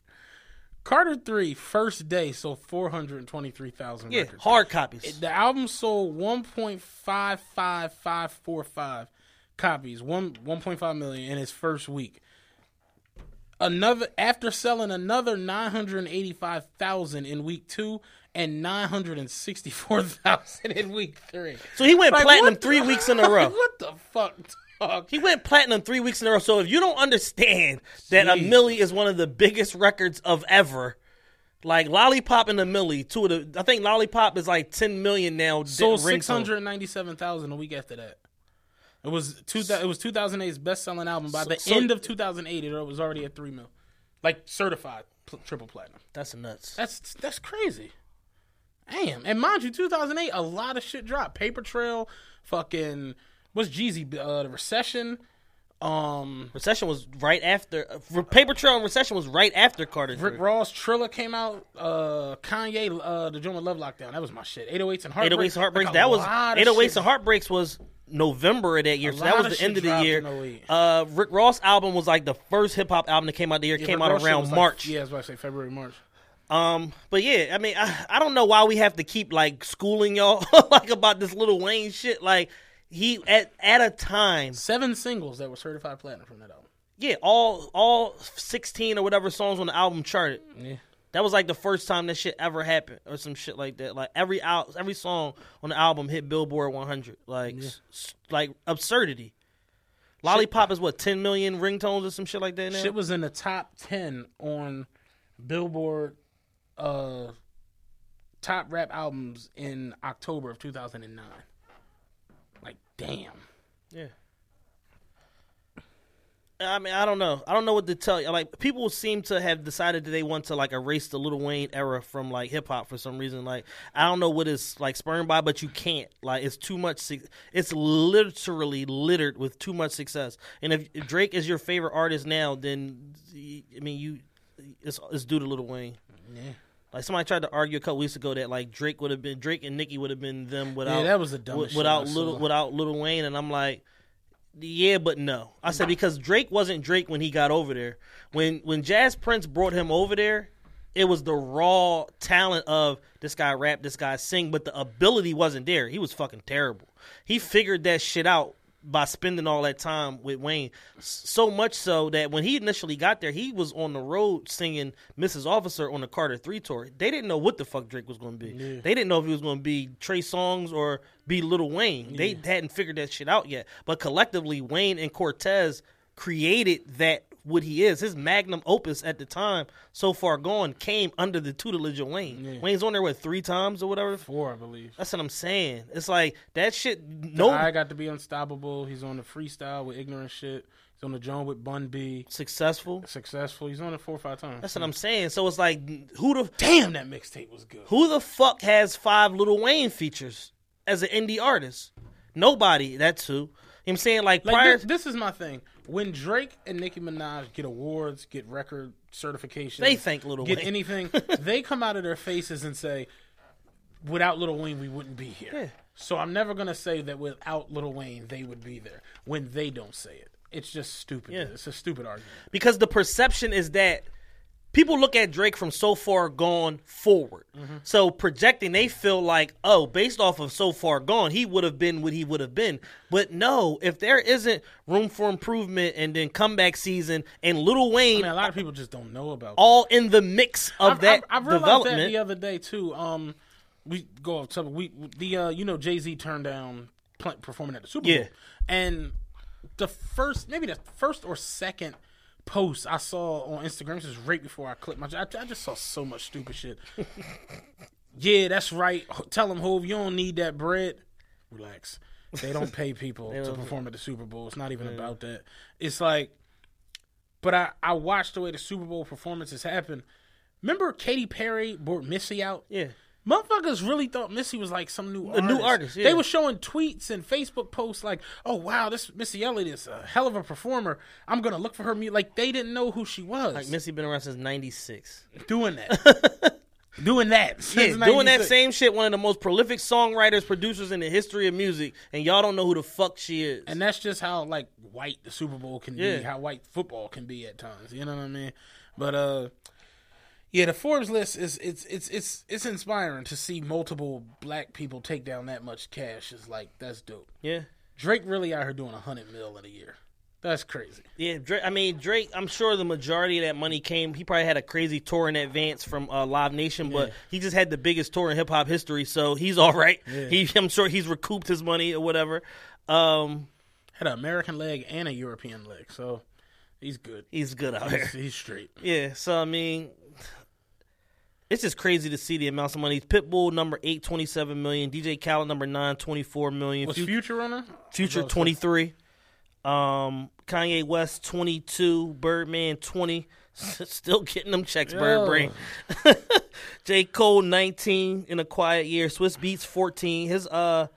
Carter three first day sold four hundred and twenty three thousand yeah records. hard copies. The album sold one point five five five four five copies, one one point five million in its first week. Another after selling another nine hundred eighty five thousand in week two and nine hundred and sixty four thousand [laughs] in week three. So he went Like, platinum three the- weeks in a row. [laughs] What the fuck? dog? He went platinum three weeks in a row. So if you don't understand that a Jeez. Milli is one of the biggest records of ever, like Lollipop and a Milli, two of the I think Lollipop is like ten million now. sold ring six hundred ninety seven thousand a week after that. It was two. It was 2008's best selling album. By the so- end of 2008, it was already at three mil, like certified pl- triple platinum. That's nuts. That's that's crazy. Damn. And mind you, 2008, a lot of shit dropped. Paper Trail, fucking what's Jeezy? Uh, the recession. Um, Recession was right after uh, Paper Trail and Recession was right after Carter. Rick. Ross, Trilla came out. Uh, Kanye, uh, the Joint Love Lockdown. That was my shit. 808s and Heartbreaks. 808s and Heartbreaks. Like, that was lot of 808s shit and Heartbreaks was November of that year. A So that was the end of the year. Uh, Rick Ross album was like the first hip hop album that came out the year. Yeah, came Rick out Ross around was like- March. yeah, that's what I say. February, March. Um, but yeah, I mean, I, I don't know why we have to keep like schooling y'all [laughs] like about this little Wayne shit. Like he at at a time, Seven singles that were certified platinum from that album. yeah, all all sixteen or whatever songs on the album charted. Yeah. That was like the first time that shit ever happened, or some shit like that. Like every out every song on the album hit Billboard 100. Like s- s- like absurdity. Lollipop is what 10 million ringtones or some shit like that now. Shit was in the top ten on Billboard uh top rap albums in October of 2009. Like, damn. Yeah. I mean, I don't know. I don't know what to tell you. Like, people seem to have decided that they want to like erase the Little Wayne era from like hip hop for some reason. Like, I don't know what is like spurned by, but you can't. Like, it's too much. Su- it's literally littered with too much success. And if, if Drake is your favorite artist now, then I mean, you it's it's due to Little Wayne. Yeah. Like somebody tried to argue a couple weeks ago that like Drake would have been Drake and Nicki would have been them without yeah, that was a wi- without little without Little Wayne and I'm like yeah but no. I said because Drake wasn't Drake when he got over there. When when J Prince brought him over there it was the raw talent of this guy rap this guy sing but the ability wasn't there. He was fucking terrible. He figured that shit out by spending all that time with Wayne. So much so that when he initially got there, he was on the road singing Mrs. Officer on the Carter 3 tour. They didn't know what the fuck Drake was going to be. They didn't know if he was going to be Trey Songz or be Little Wayne. They hadn't figured that shit out yet. But collectively, Wayne and Cortez created that what he is. His magnum opus at the time, so far gone, came under the tutelage of Wayne. Yeah. Wayne's on there with three times or whatever. Four, I believe. That's what I'm saying. It's like that shit. No, I got to be unstoppable. He's on the freestyle with ignorant shit. He's on the joint with Bun B. successful. Successful. He's on it four or five times. That's what I'm saying. So it's like who the Damn, that mixtape was good. who the fuck has five Little Wayne features as an indie artist? Nobody. That's who. You know I'm saying like, Like prior. this, this is my thing. When Drake and Nicki Minaj get awards, get record certifications, They thank Lil get Wayne. anything, [laughs] they come out of their faces and say, "Without Little Wayne, we wouldn't be here." Yeah. So I'm never gonna say that without Little Wayne, they would be there when they don't say it. It's just stupid. Yeah. It's a stupid argument. because the perception is that people look at Drake from so far gone forward. Mm-hmm. So projecting, they feel like, oh, based off of so far gone, he would have been what he would have been. But no, if there isn't room for improvement and then comeback season and Little I Wayne mean, a lot of people just don't know about all in the mix of I've- that I've, I've development. that the other day too. Um, we go off topic. We the uh, you know Jay Z turned down performing at the Super Bowl, Yeah. and the first maybe the first or second post I saw on Instagram this is right before I clicked my. I, I just saw so much stupid shit. [laughs] yeah, that's right. Tell them Hove, you don't need that bread. Relax. They don't pay people [laughs] to perform at the Super Bowl. It's not even about that. It's like but I, I watched the way the Super Bowl performances happen. Remember Katy Perry brought Missy out? yeah. Motherfuckers really thought Missy was like some new A artist. new artist, yeah. They were showing tweets and Facebook posts like, "Oh wow, this Missy Elliott is a hell of a performer. I'm gonna look for her." Mu-. Like they didn't know who she was. Like Missy been around since '96. doing that, [laughs] doing that, Yeah, doing that same shit. One of the most prolific songwriters, producers in the history of music, and y'all don't know who the fuck she is. And that's just how like white the Super Bowl can Yeah. be, how white football can be at times. You know what I mean? But uh yeah, the Forbes list is it's it's it's it's inspiring to see multiple black people take down that much cash. Is like that's dope. yeah. Drake really out here doing a hundred mil in a year. That's crazy. Yeah, Drake, I mean Drake. I'm sure the majority of that money came. He probably had a crazy tour in advance from uh, Live Nation, but he just had the biggest tour in hip hop history, so he's all right. He, I'm sure he's recouped his money or whatever. Um, Had an American leg and a European leg, so he's good. he's good out He's, here. he's straight. Yeah, so I mean, it's just crazy to see the amounts of money. Pitbull number eight, twenty seven million. DJ Khaled number nine, twenty four million. Was Fut- Future on her? Future About to say- twenty three. Um, Kanye West twenty two. Birdman twenty. [laughs] Still getting them checks, Bird Brain. [laughs] J Cole nineteen in a quiet year. Swizz Beatz fourteen. His uh.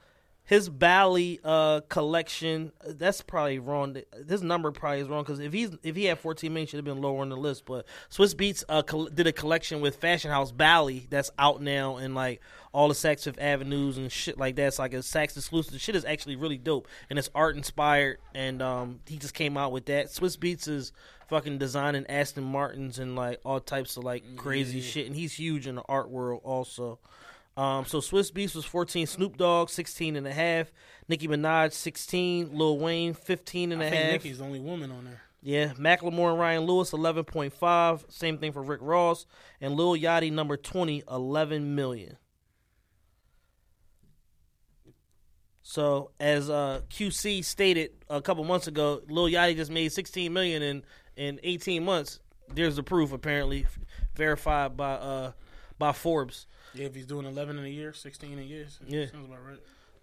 His Bally uh collection that's probably wrong. His number probably is wrong because if he's if he had 14 million, should have been lower on the list. But Swizz Beatz uh col- did a collection with Fashion House Bally that's out now and like all the Saks Fifth Avenues and shit like that. It's like a Saks exclusive. The shit is actually really dope and it's art inspired. And um he just came out with that. Swizz Beatz is fucking designing Aston Martins and like all types of like crazy shit. And he's huge in the art world also. Um, so Swizz Beatz was 14, Snoop Dogg 16 and a half, Nicki Minaj 16, Lil Wayne 15 and a I half. Nicki's the only woman on there. Yeah, Macklemore and Ryan Lewis 11.5, same thing for Rick Ross, and Lil Yachty number 20 11 million. So as uh, QC stated a couple months ago, Lil Yachty just made 16 million in in 18 months. There's the proof apparently verified by uh by Forbes. Yeah, if he's doing 11 in a year, 16 in a year, Yeah. sounds about right.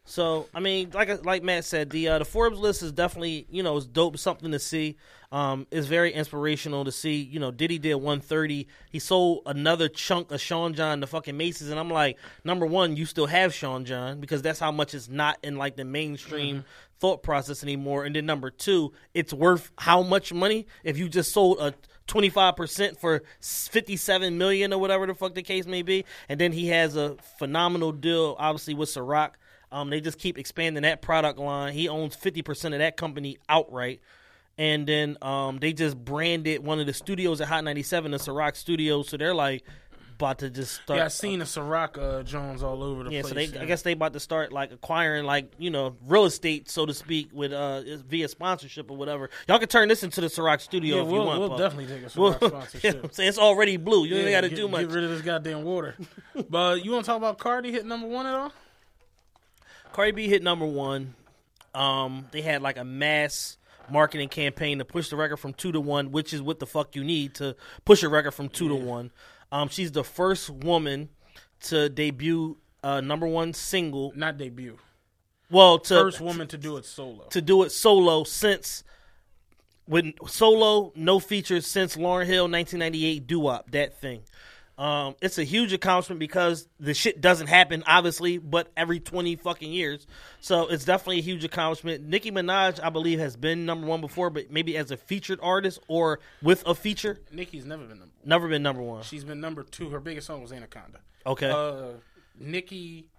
So I mean, like like Matt said, the uh, the Forbes list is definitely you know it's dope, something to see. Um, it's very inspirational to see. You know, Diddy did 130. He sold another chunk of Sean John to fucking Macy's, and I'm like, number one, you still have Sean John because that's how much it's not in like the mainstream thought process anymore. And then number two, it's worth how much money if you just sold a 25% for 57 million or whatever the fuck the case may be. And then he has a phenomenal deal, obviously, with Ciroc. Um, they just keep expanding that product line. He owns 50% of that company outright. And then um, they just branded one of the studios at Hot 97, the Ciroc Studios. So they're like about to just start. Yeah, I seen the Ciroc uh, Jones all over the Yeah, place. so they, I guess they about to start like acquiring like you know real estate, so to speak, with uh via sponsorship or whatever. Y'all can turn this into the Ciroc studio yeah, if we'll, you want. we'll Paul. definitely take a We'll- Ciroc [laughs] you know sponsorship. what I'm saying? it's already blue. You ain't Yeah, got to do much. Get rid of this goddamn water. [laughs] but you want to talk about Cardi hit number one at all? Cardi B hit number one. Um, they had like a mass marketing campaign to push the record from two to one, which is what the fuck you need to push a record from two to one. Um, she's the first woman to debut uh, number one single. Not debut. Well, to First woman to do it solo. to do it solo since with solo no features since Lauryn Hill 1998 doo wop that thing. Um, it's a huge accomplishment because the shit doesn't happen obviously, but every 20 fucking years. So it's definitely a huge accomplishment. Nicki Minaj, I believe, has been number one before, but maybe as a featured artist or with a feature, Nicki's never been number. never been number one. She's been number two. Her biggest song was Anaconda. Okay. Uh, Nicki,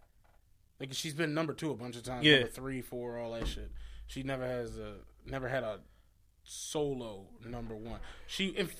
like she's been number two a bunch of times. Yeah. Number three, four, all that shit. She never has a never had a solo number one. She, if,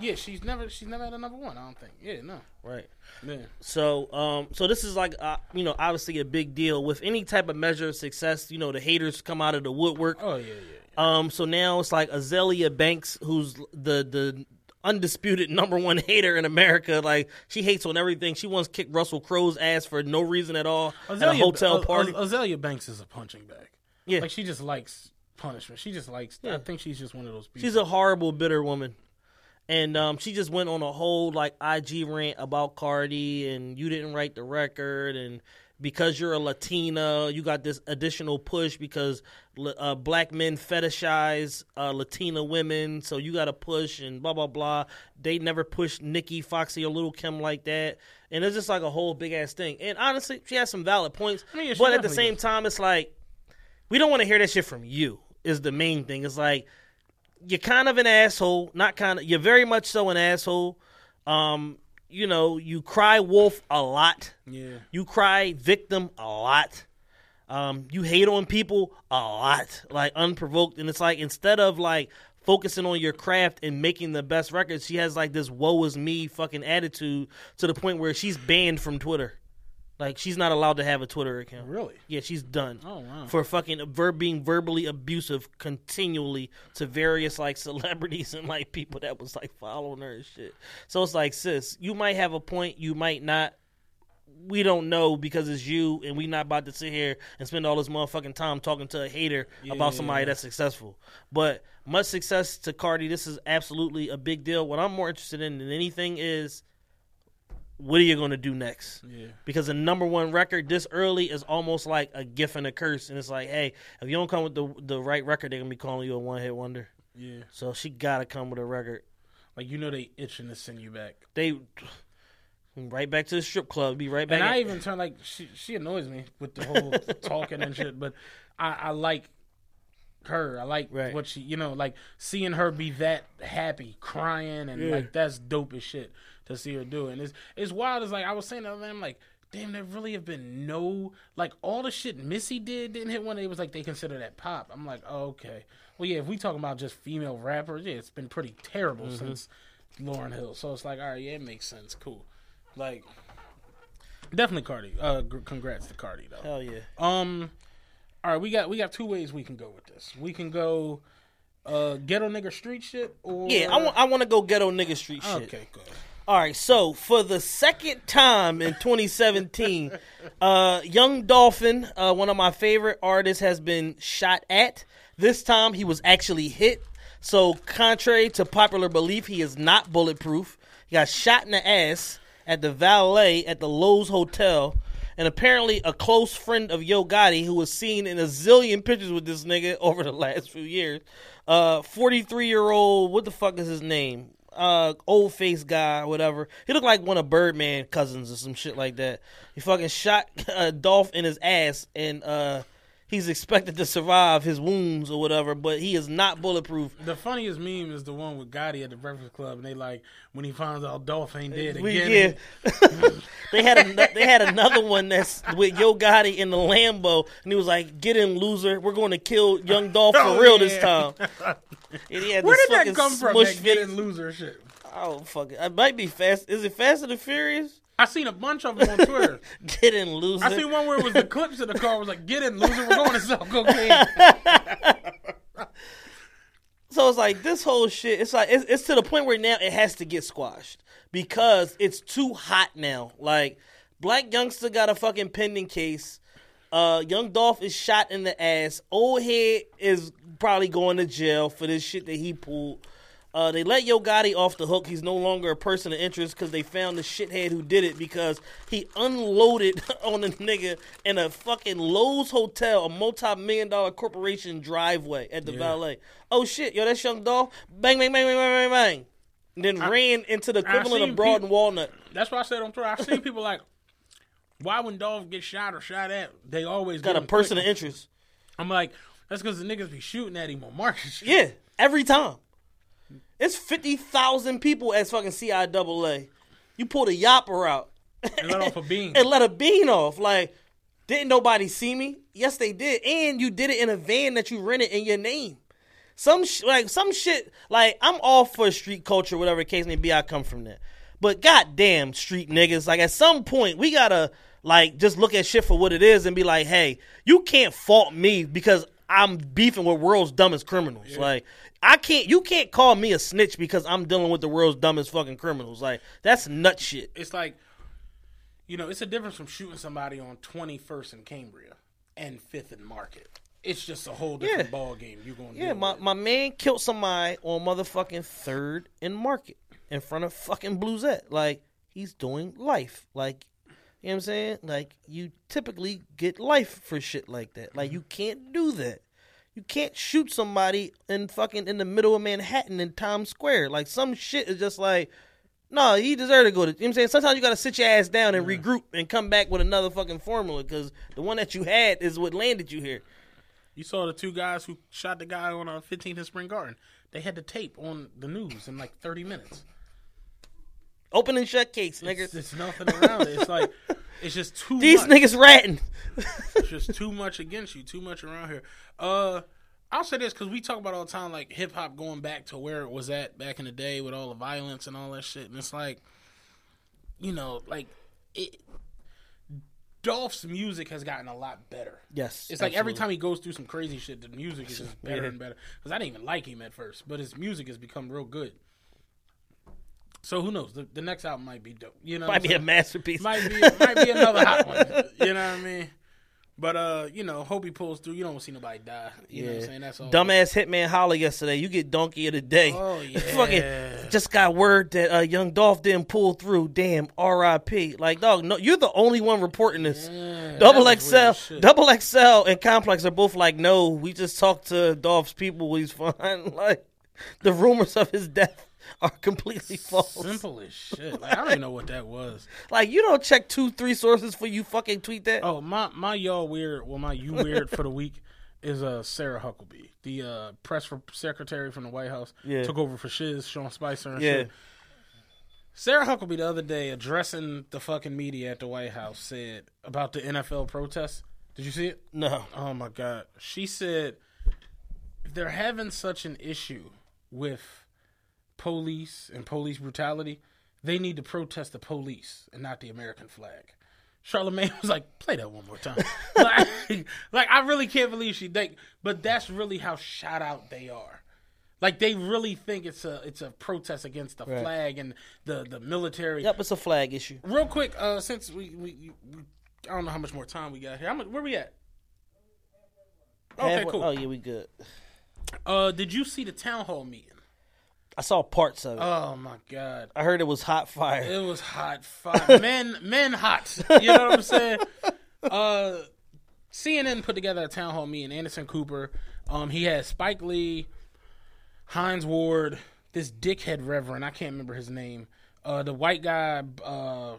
yeah, she's never she's never had a number one. I don't think. Yeah, no. right. Yeah. So, um, so this is like, uh, you know, obviously a big deal with any type of measure of success. You know, the haters come out of the woodwork. Oh yeah, yeah. Um, so now it's like Azealia Banks, who's the the undisputed [laughs] number one hater in America. Like she hates on everything. She once kicked Russell Crowe's ass for no reason at all at a hotel Az- party. Azealia Banks is a punching bag. Yeah. Like she just likes punishment. She just likes. Yeah. I think she's just one of those people. She's a horrible, bitter woman. And um, she just went on a whole like IG rant about Cardi and you didn't write the record and because you're a Latina, you got this additional push because uh, black men fetishize uh, Latina women, so you got to push and blah blah blah. They never pushed Nicki, Foxy, or Lil' Kim like that, and it's just like a whole big ass thing. And honestly, she has some valid points, I mean, yeah, but at the same does. time, it's like we don't want to hear that shit from you. Is the main thing. It's like you're kind of an asshole, not kind of. You're very much so an asshole. Um, you know, you cry wolf a lot. yeah. You cry victim a lot. Um, you hate on people a lot, like unprovoked. And it's like instead of like focusing on your craft and making the best records, she has like this "woe is me" fucking attitude to the point where she's banned from Twitter. Like she's not allowed to have a Twitter account. Really? Yeah, she's done. Oh, wow. For fucking ver- being verbally abusive continually to various like [laughs] celebrities and like people that was like following her and shit. So it's like, sis, you might have a point, you might not. We don't know because it's you, and we not about to sit here and spend all this motherfucking time talking to a hater about somebody that's successful. But much success to Cardi. This is absolutely a big deal. What I'm more interested in than anything is what are you going to do next? Yeah. Because a number one record this early is almost like a gift and a curse, and it's like, hey, if you don't come with the the right record, they're gonna be calling you a one hit wonder. Yeah. So she gotta come with a record. Like you know they itching to send you back. They right back to the strip club. Be right back. And I even turn like she she annoys me with the whole [laughs] talking and shit, but I, I like her. I like Right. what she you know, like seeing her be that happy, crying and like that's dope as shit to see her do. it. And it's it's wild as like I was saying the other day, I'm like, damn, there really have been no like all the shit Missy did didn't hit one. It was like they consider that pop. I'm like, oh, okay. Well yeah, if we talking about just female rappers, yeah, it's been pretty terrible Mm-hmm. since Lauryn Hill. So it's like, all right, yeah, it makes sense. Cool. Like Definitely Cardi. Uh, congrats to Cardi though. hell yeah. Um, all right, we got we got two ways we can go with this. We can go uh ghetto nigga street shit or Yeah, I want I want to go ghetto nigga street shit. Okay, good. All right, so for the second time in 2017, uh, Young Dolphin, uh, one of my favorite artists, has been shot at. This time he was actually hit. So, contrary to popular belief, he is not bulletproof. He got shot in the ass at the valet at the Loews Hotel. And apparently, a close friend of Yo Gotti, who was seen in a zillion pictures with this nigga [laughs] over the last few years, uh, 43 year old, what the fuck is his name? Uh old face guy or whatever. He looked like one of Birdman cousins or some shit like that. He fucking shot [laughs] uh, Dolph in his ass and uh he's expected to survive his wounds or whatever, but he is not bulletproof. The funniest meme is the one with Gotti at the Breakfast Club, and they like when he finds out Dolph ain't dead again. yeah. [laughs] they had a, they had another one that's with Yo Gotti in the Lambo, and he was like, "Get in, loser! We're going to kill young Dolph for Oh, real this time." [laughs] And he had Where this did that come from? That get in loser shit. Oh fuck it! It might be fast. Is it Fast and the Furious? I seen a bunch of them on Twitter. [laughs] Get in, loser. I seen one where it was the clips of the car was like, "Get in, loser, we're going to sell cocaine." [laughs] So it's like this whole shit. It's like it's, it's to the point where now it has to get squashed because it's too hot now. Like Blac Youngsta got a fucking pending case. Uh, Young Dolph is shot in the ass. Old head is probably going to jail for this shit that he pulled. Uh, they let Yo Gotti off the hook. He's no longer a person of interest because they found the shithead who did it because he unloaded [laughs] on a nigga in a fucking Loews hotel, a multi-million dollar corporation driveway at the valet. Oh shit, yo, that's Young Dolph. Bang, bang, bang, bang, bang, bang, bang. And then ran into the equivalent of Broad peop- and Walnut. That's why I said on Twitter. I've seen people like, why when Dolph gets shot or shot at, they always Got a person quick. of interest. I'm like, that's because the niggas be shooting at him on market. shit. Yeah, every time. It's fifty thousand people as fucking CIAA. You pulled a yapper out And let off a [laughs] bean and let a bean off. Like, didn't nobody see me? Yes, they did. And you did it in a van that you rented in your name. Some sh- like some shit. Like I'm all for street culture, whatever the case may be. I come from that. But goddamn, street niggas. Like at some point, we gotta like just look at shit for what it is and be like, hey, you can't fault me because I'm beefing with world's dumbest criminals. Like I can't. You can't call me a snitch because I'm dealing with the world's dumbest fucking criminals. Like that's nut shit. it's like, you know, it's a difference from shooting somebody on 21st and Cambria and 5th and Market. It's just a whole different Yeah. ball game. You're going to Yeah, my, my man killed somebody on motherfucking third and market in front of fucking Bluesette. Like, he's doing life. Like, you know what I'm saying? Like, you typically get life for shit like that. Like, you can't do that. You can't shoot somebody in fucking in the middle of Manhattan in Times Square. Like, some shit is just like, no, he deserved to go to. You know what I'm saying? Sometimes you got to sit your ass down and regroup and come back with another fucking formula because the one that you had is what landed you here. You saw the two guys who shot the guy on uh, 15th and Spring Garden. They had the tape on the news in like 30 minutes. Open and shut case, nigga. It's nothing around it. It's like [laughs] it's just too These much. niggas ratting. It's just too much against you. Too much around here. Uh, I'll say this because we talk about all the time like hip hop going back to where it was at back in the day with all the violence and all that shit. And it's like, you know, like it. Dolph's music has gotten a lot better. Yes, It's like every time he goes through some crazy shit, the music is just better Yeah. and better. Because I didn't even like him at first, but his music has become real good. So who knows? The, the next album might be dope. You know, might be a masterpiece. might be might be another hot one. [laughs] You know what I mean? But uh, you know, hope he pulls through. You don't see nobody die. You know what I'm saying? That's all. Dumbass Hitman Holler yesterday. You get donkey of the day. Oh, [laughs] yeah. Fucking just got word that uh, Young Dolph didn't pull through. Damn, R.I.P. Like dog, no, you're the only one reporting this. Double that XL, weird as shit. Double XL, and Complex are both like, no, we just talked to Dolph's people. He's fine. [laughs] Like the rumors of his death [laughs] are completely false. Simple as shit. Like I don't even know what that was. [laughs] Like you don't check two, three sources for you fucking tweet that. Oh my my y'all weird. Well, my you weird for the week is uh Sarah Huckabee, the uh press for secretary from the White House. Yeah. Took over for Shiz, Sean Spicer, and Yeah. shit. Sarah Huckabee the other day addressing the fucking media at the White House said about the NFL protests. Did you see it? No. Oh my god. She said they're having such an issue with police and police brutality, they need to protest the police and not the American flag. Charlemagne [laughs] was like, "Play that one more time." [laughs] like, like, I really can't believe she think, but that's really how shot out they are. Like they really think it's a it's a protest against the flag and the the military. Yep, it's a flag issue. Real quick, uh, since we, we, we I don't know how much more time we got here. How much, where we at? Okay, Halfway- cool. Oh yeah, we good. Uh, did you see the town hall meeting? I saw parts of it. Oh my god, I heard it was hot fire. it was hot. Fire. [laughs] men, men, hot. You know what I'm saying? [laughs] Uh, CNN put together a town hall meeting. Anderson Cooper. Um, he had Spike Lee, Hines Ward, this dickhead reverend. I can't remember his name. Uh, the white guy. Uh,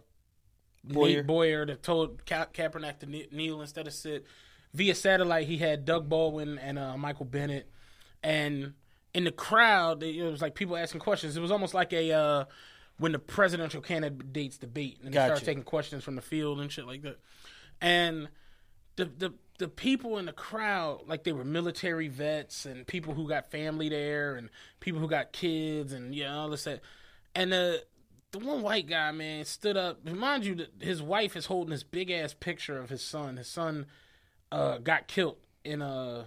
Boyer. Nate Boyer that told Ka- Kaepernick to kne- kneel instead of sit. Via satellite, he had Doug Baldwin and uh, Michael Bennett, and in the crowd, it was like people asking questions. It was almost like a uh, when the presidential candidates debate, and they Gotcha. started taking questions from the field and shit like that. And the the the people in the crowd, like they were military vets and people who got family there, and people who got kids, and yeah, all this that. And the the one white guy, man, stood up. Mind you, his wife is holding this big ass picture of his son. His son uh, got killed in uh,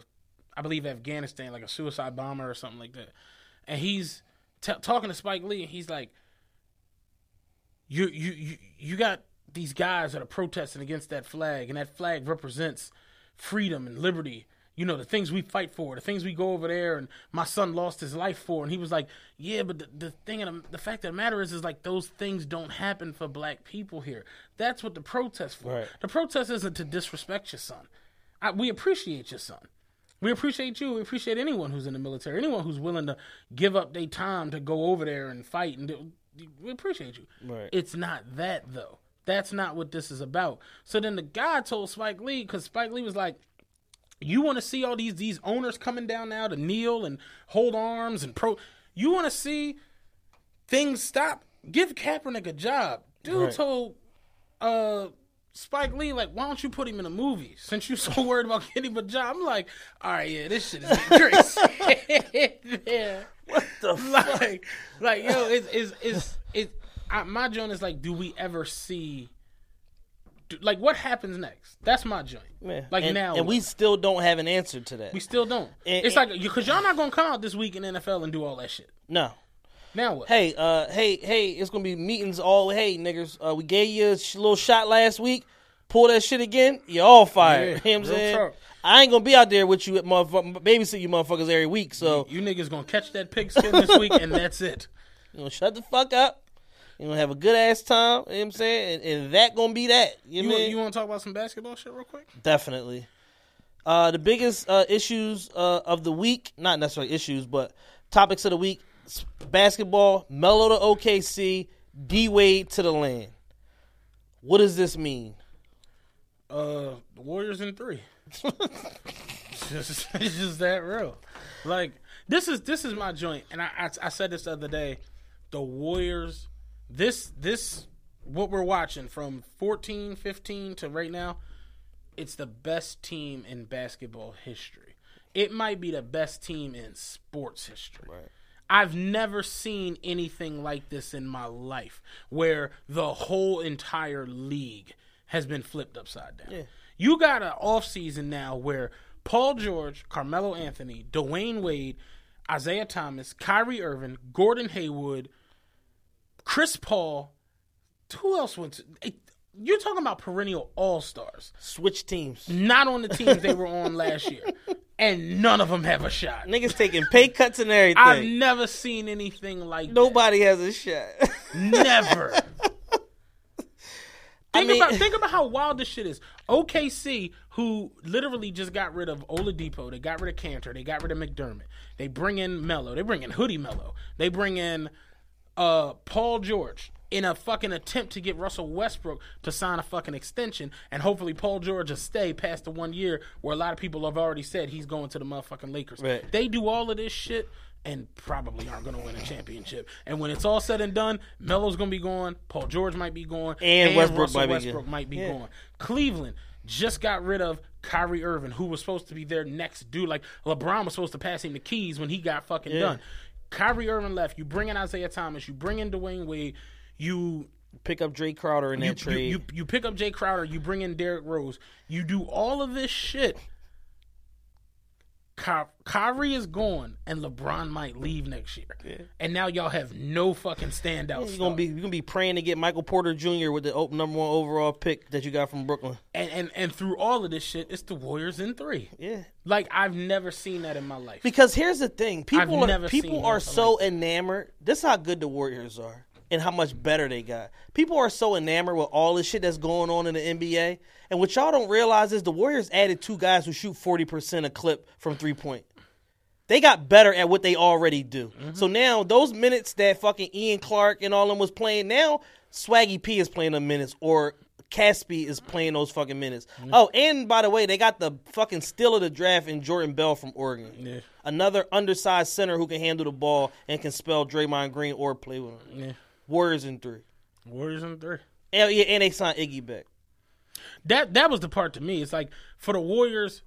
I believe Afghanistan, like a suicide bomber or something like that. And he's t- talking to Spike Lee, and he's like, "You, you, you, you got these guys that are protesting against that flag, and that flag represents freedom and liberty. You know, the things we fight for, the things we go over there, and my son lost his life for. And he was like, Yeah, but the, the thing, and the fact of the matter is, is like those things don't happen for black people here. That's what the protest for. Right. The protest isn't to disrespect your son. I, we appreciate your son. We appreciate you. We appreciate anyone who's in the military, anyone who's willing to give up their time to go over there and fight. And do, we appreciate you. Right. It's not that though. That's not what this is about. So then the guy told Spike Lee because Spike Lee was like, "You want to see all these these owners coming down now to kneel and hold arms and pro? You want to see things stop? Give Kaepernick a job." Dude Right. told uh Spike Lee, like, why don't you put him in a movie? Since you're so [laughs] worried about getting a job, I'm like, all right, yeah, this shit is crazy. yeah. [laughs] [laughs] What the like, like, yo, it's it's it's it. I, my joint is like, do we ever see? Do, like, what happens next? That's my joint. Man. Like and, now, and we still don't have an answer to that. we still don't. And- it's like because y'all not gonna come out this week in NFL and do all that shit. no. Now what? Hey, uh, hey, hey, it's gonna be meetings all. Hey, niggers, uh, we gave you a sh- little shot last week. Pull that shit again. You're all fired. Yeah, [laughs] you know what I'm saying? talk. I ain't gonna be out there with you, at motherfucker, babysit you motherfuckers every week. So you niggas gonna catch that pigskin this week, and that's it. [laughs] you know, shut the fuck up. You gonna have a good ass time. You know what I'm saying? And, and that gonna be that. You, You, know what I you want to talk about some basketball shit real quick? Definitely. Uh, the biggest uh, issues uh, of the week, not necessarily issues, but topics of the week: basketball, Melo to OKC, D Wade to the land. What does this mean? Uh, the Warriors in three. [laughs] it's, just, it's just that real. Like this is this is my joint, and I, I I said this the other day. The Warriors, this this what we're watching from 14, 15 to right now, it's the best team in basketball history. It might be the best team in sports history. I've never seen anything like this in my life where the whole entire league has been flipped upside down. You got an offseason now where Paul George, Carmelo Anthony, Dwyane Wade, Isaiah Thomas, Kyrie Irving, Gordon Hayward, Chris Paul, who else went to eh, you're talking about perennial all stars, Switch teams. not on the teams they were on last year, [laughs] and none of them have a shot. Niggas taking pay cuts and everything. I've never seen anything like that. Nobody has a shot. Never. [laughs] Think mean- about think about how wild this shit is. OKC, who literally just got rid of Oladipo, they got rid of Kanter, they got rid of McDermott. They bring in Melo, they bring in Hoodie Melo, they bring in uh, Paul George in a fucking attempt to get Russell Westbrook to sign a fucking extension, and hopefully Paul George will stay past the one year where a lot of people have already said he's going to the motherfucking Lakers. Right. They do all of this shit and probably aren't going to win a championship. And when it's all said and done, Melo's going to be gone, Paul George might be gone, And Westbrook Russell might be Westbrook might be Yeah. gone. Cleveland just got rid of Kyrie Irving, who was supposed to be their next dude. Like LeBron was supposed to pass him the keys when he got fucking Yeah. done. Kyrie Irving left. You bring in Isaiah Thomas. You bring in Dwyane Wade. You Pick up Drake Crowder in that you, trade. you, you you pick up Jae Crowder. You bring in Derrick Rose. You do all of this shit. Ky- Kyrie is gone, and LeBron might leave next year. And now y'all have no fucking standout. you're gonna be you're gonna be praying to get Michael Porter Jr. with the number one overall pick that you got from Brooklyn. and, and and through all of this shit, it's the Warriors in three. Yeah. Like I've never seen that in my life. Because here's the thing, people are, never people are so enamored. This is how good the Warriors are and how much better they got. People are so enamored with all this shit that's going on in the NBA. And what y'all don't realize is the Warriors added two guys who shoot 40% a clip from three point. They got better at what they already do. Mm-hmm. So now those minutes that fucking Ian Clark and all them was playing, now Swaggy P is playing the minutes or Casspi is playing those fucking minutes. Mm-hmm. Oh, and by the way, they got the fucking steal of the draft in Jordan Bell from Oregon. Another undersized center who can handle the ball and can spell Draymond Green or play with him. Yeah. Warriors in three. Warriors in three. And, yeah, and they signed Iggy back. That that was the part to me. It's like for the Warriors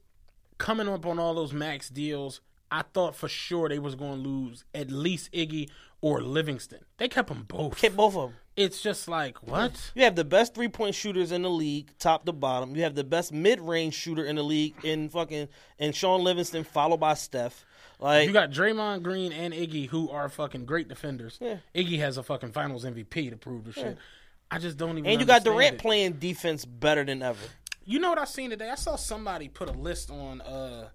coming up on all those max deals. I thought for sure they was going to lose at least Iggy or Livingston. They kept them both. Kept both of them. It's just like what? You have the best three point shooters in the league, top to bottom. You have the best mid range shooter in the league in fucking and Shaun Livingston, followed by Steph. Like You got Draymond Green and Iggy who are fucking great defenders. Yeah. Iggy has a fucking Finals MVP to prove the shit. I just don't even. And you got Durant it. playing defense better than ever. You know what I seen today? I saw somebody put a list on uh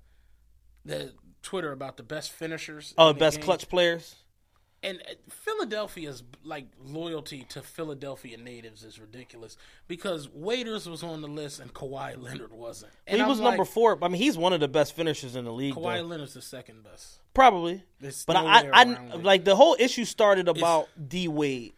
the Twitter about the best finishers. Oh, the best game. clutch players. And uh, Philadelphia's like loyalty to Philadelphia natives is ridiculous because Waiters was on the list and Kawhi [laughs] Leonard wasn't. And he I'm was like, number four. I mean, he's one of the best finishers in the league. Kawhi though. Leonard's the second best. Probably. There's But I, I, it. like the whole issue started about D Wade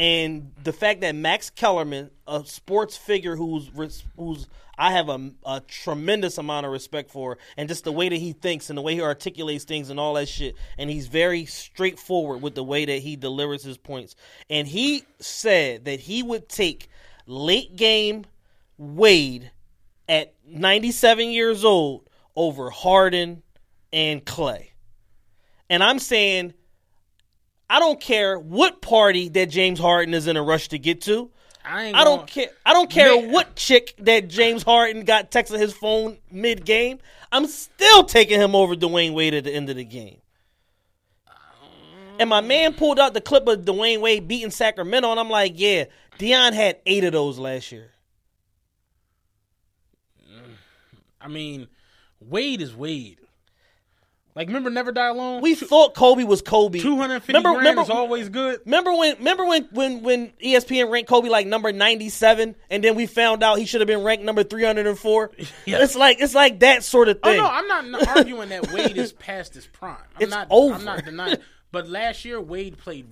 and the fact that Max Kellerman, a sports figure who's who's I have a, a tremendous amount of respect for, and just the way that he thinks and the way he articulates things and all that shit, and he's very straightforward with the way that he delivers his points. And he said that he would take late game Wade at 97 years old over Harden and Clay. And I'm saying, I don't care what party that James Harden is in a rush to get to. I. I don't care. I don't care Man. what chick that James Harden got texting his phone mid game. I'm still taking him over Dwyane Wade at the end of the game. And my man pulled out the clip of Dwyane Wade beating Sacramento, and I'm like, yeah, Dion had eight of those last year. I mean, Wade is Wade. Like, remember Never Die Alone? We thought Kobe was Kobe. two hundred fifty Remember- grand remember- is always good. Remember when? Remember when? When? When ESPN ranked Kobe like number ninety-seven, and then we found out he should have been ranked number three hundred and four. [laughs] Yeah. It's like it's like that sort of thing. Oh no, I'm not arguing that Wade is [laughs] past his prime. I'm It's not. over. I'm not denying. But last year Wade played.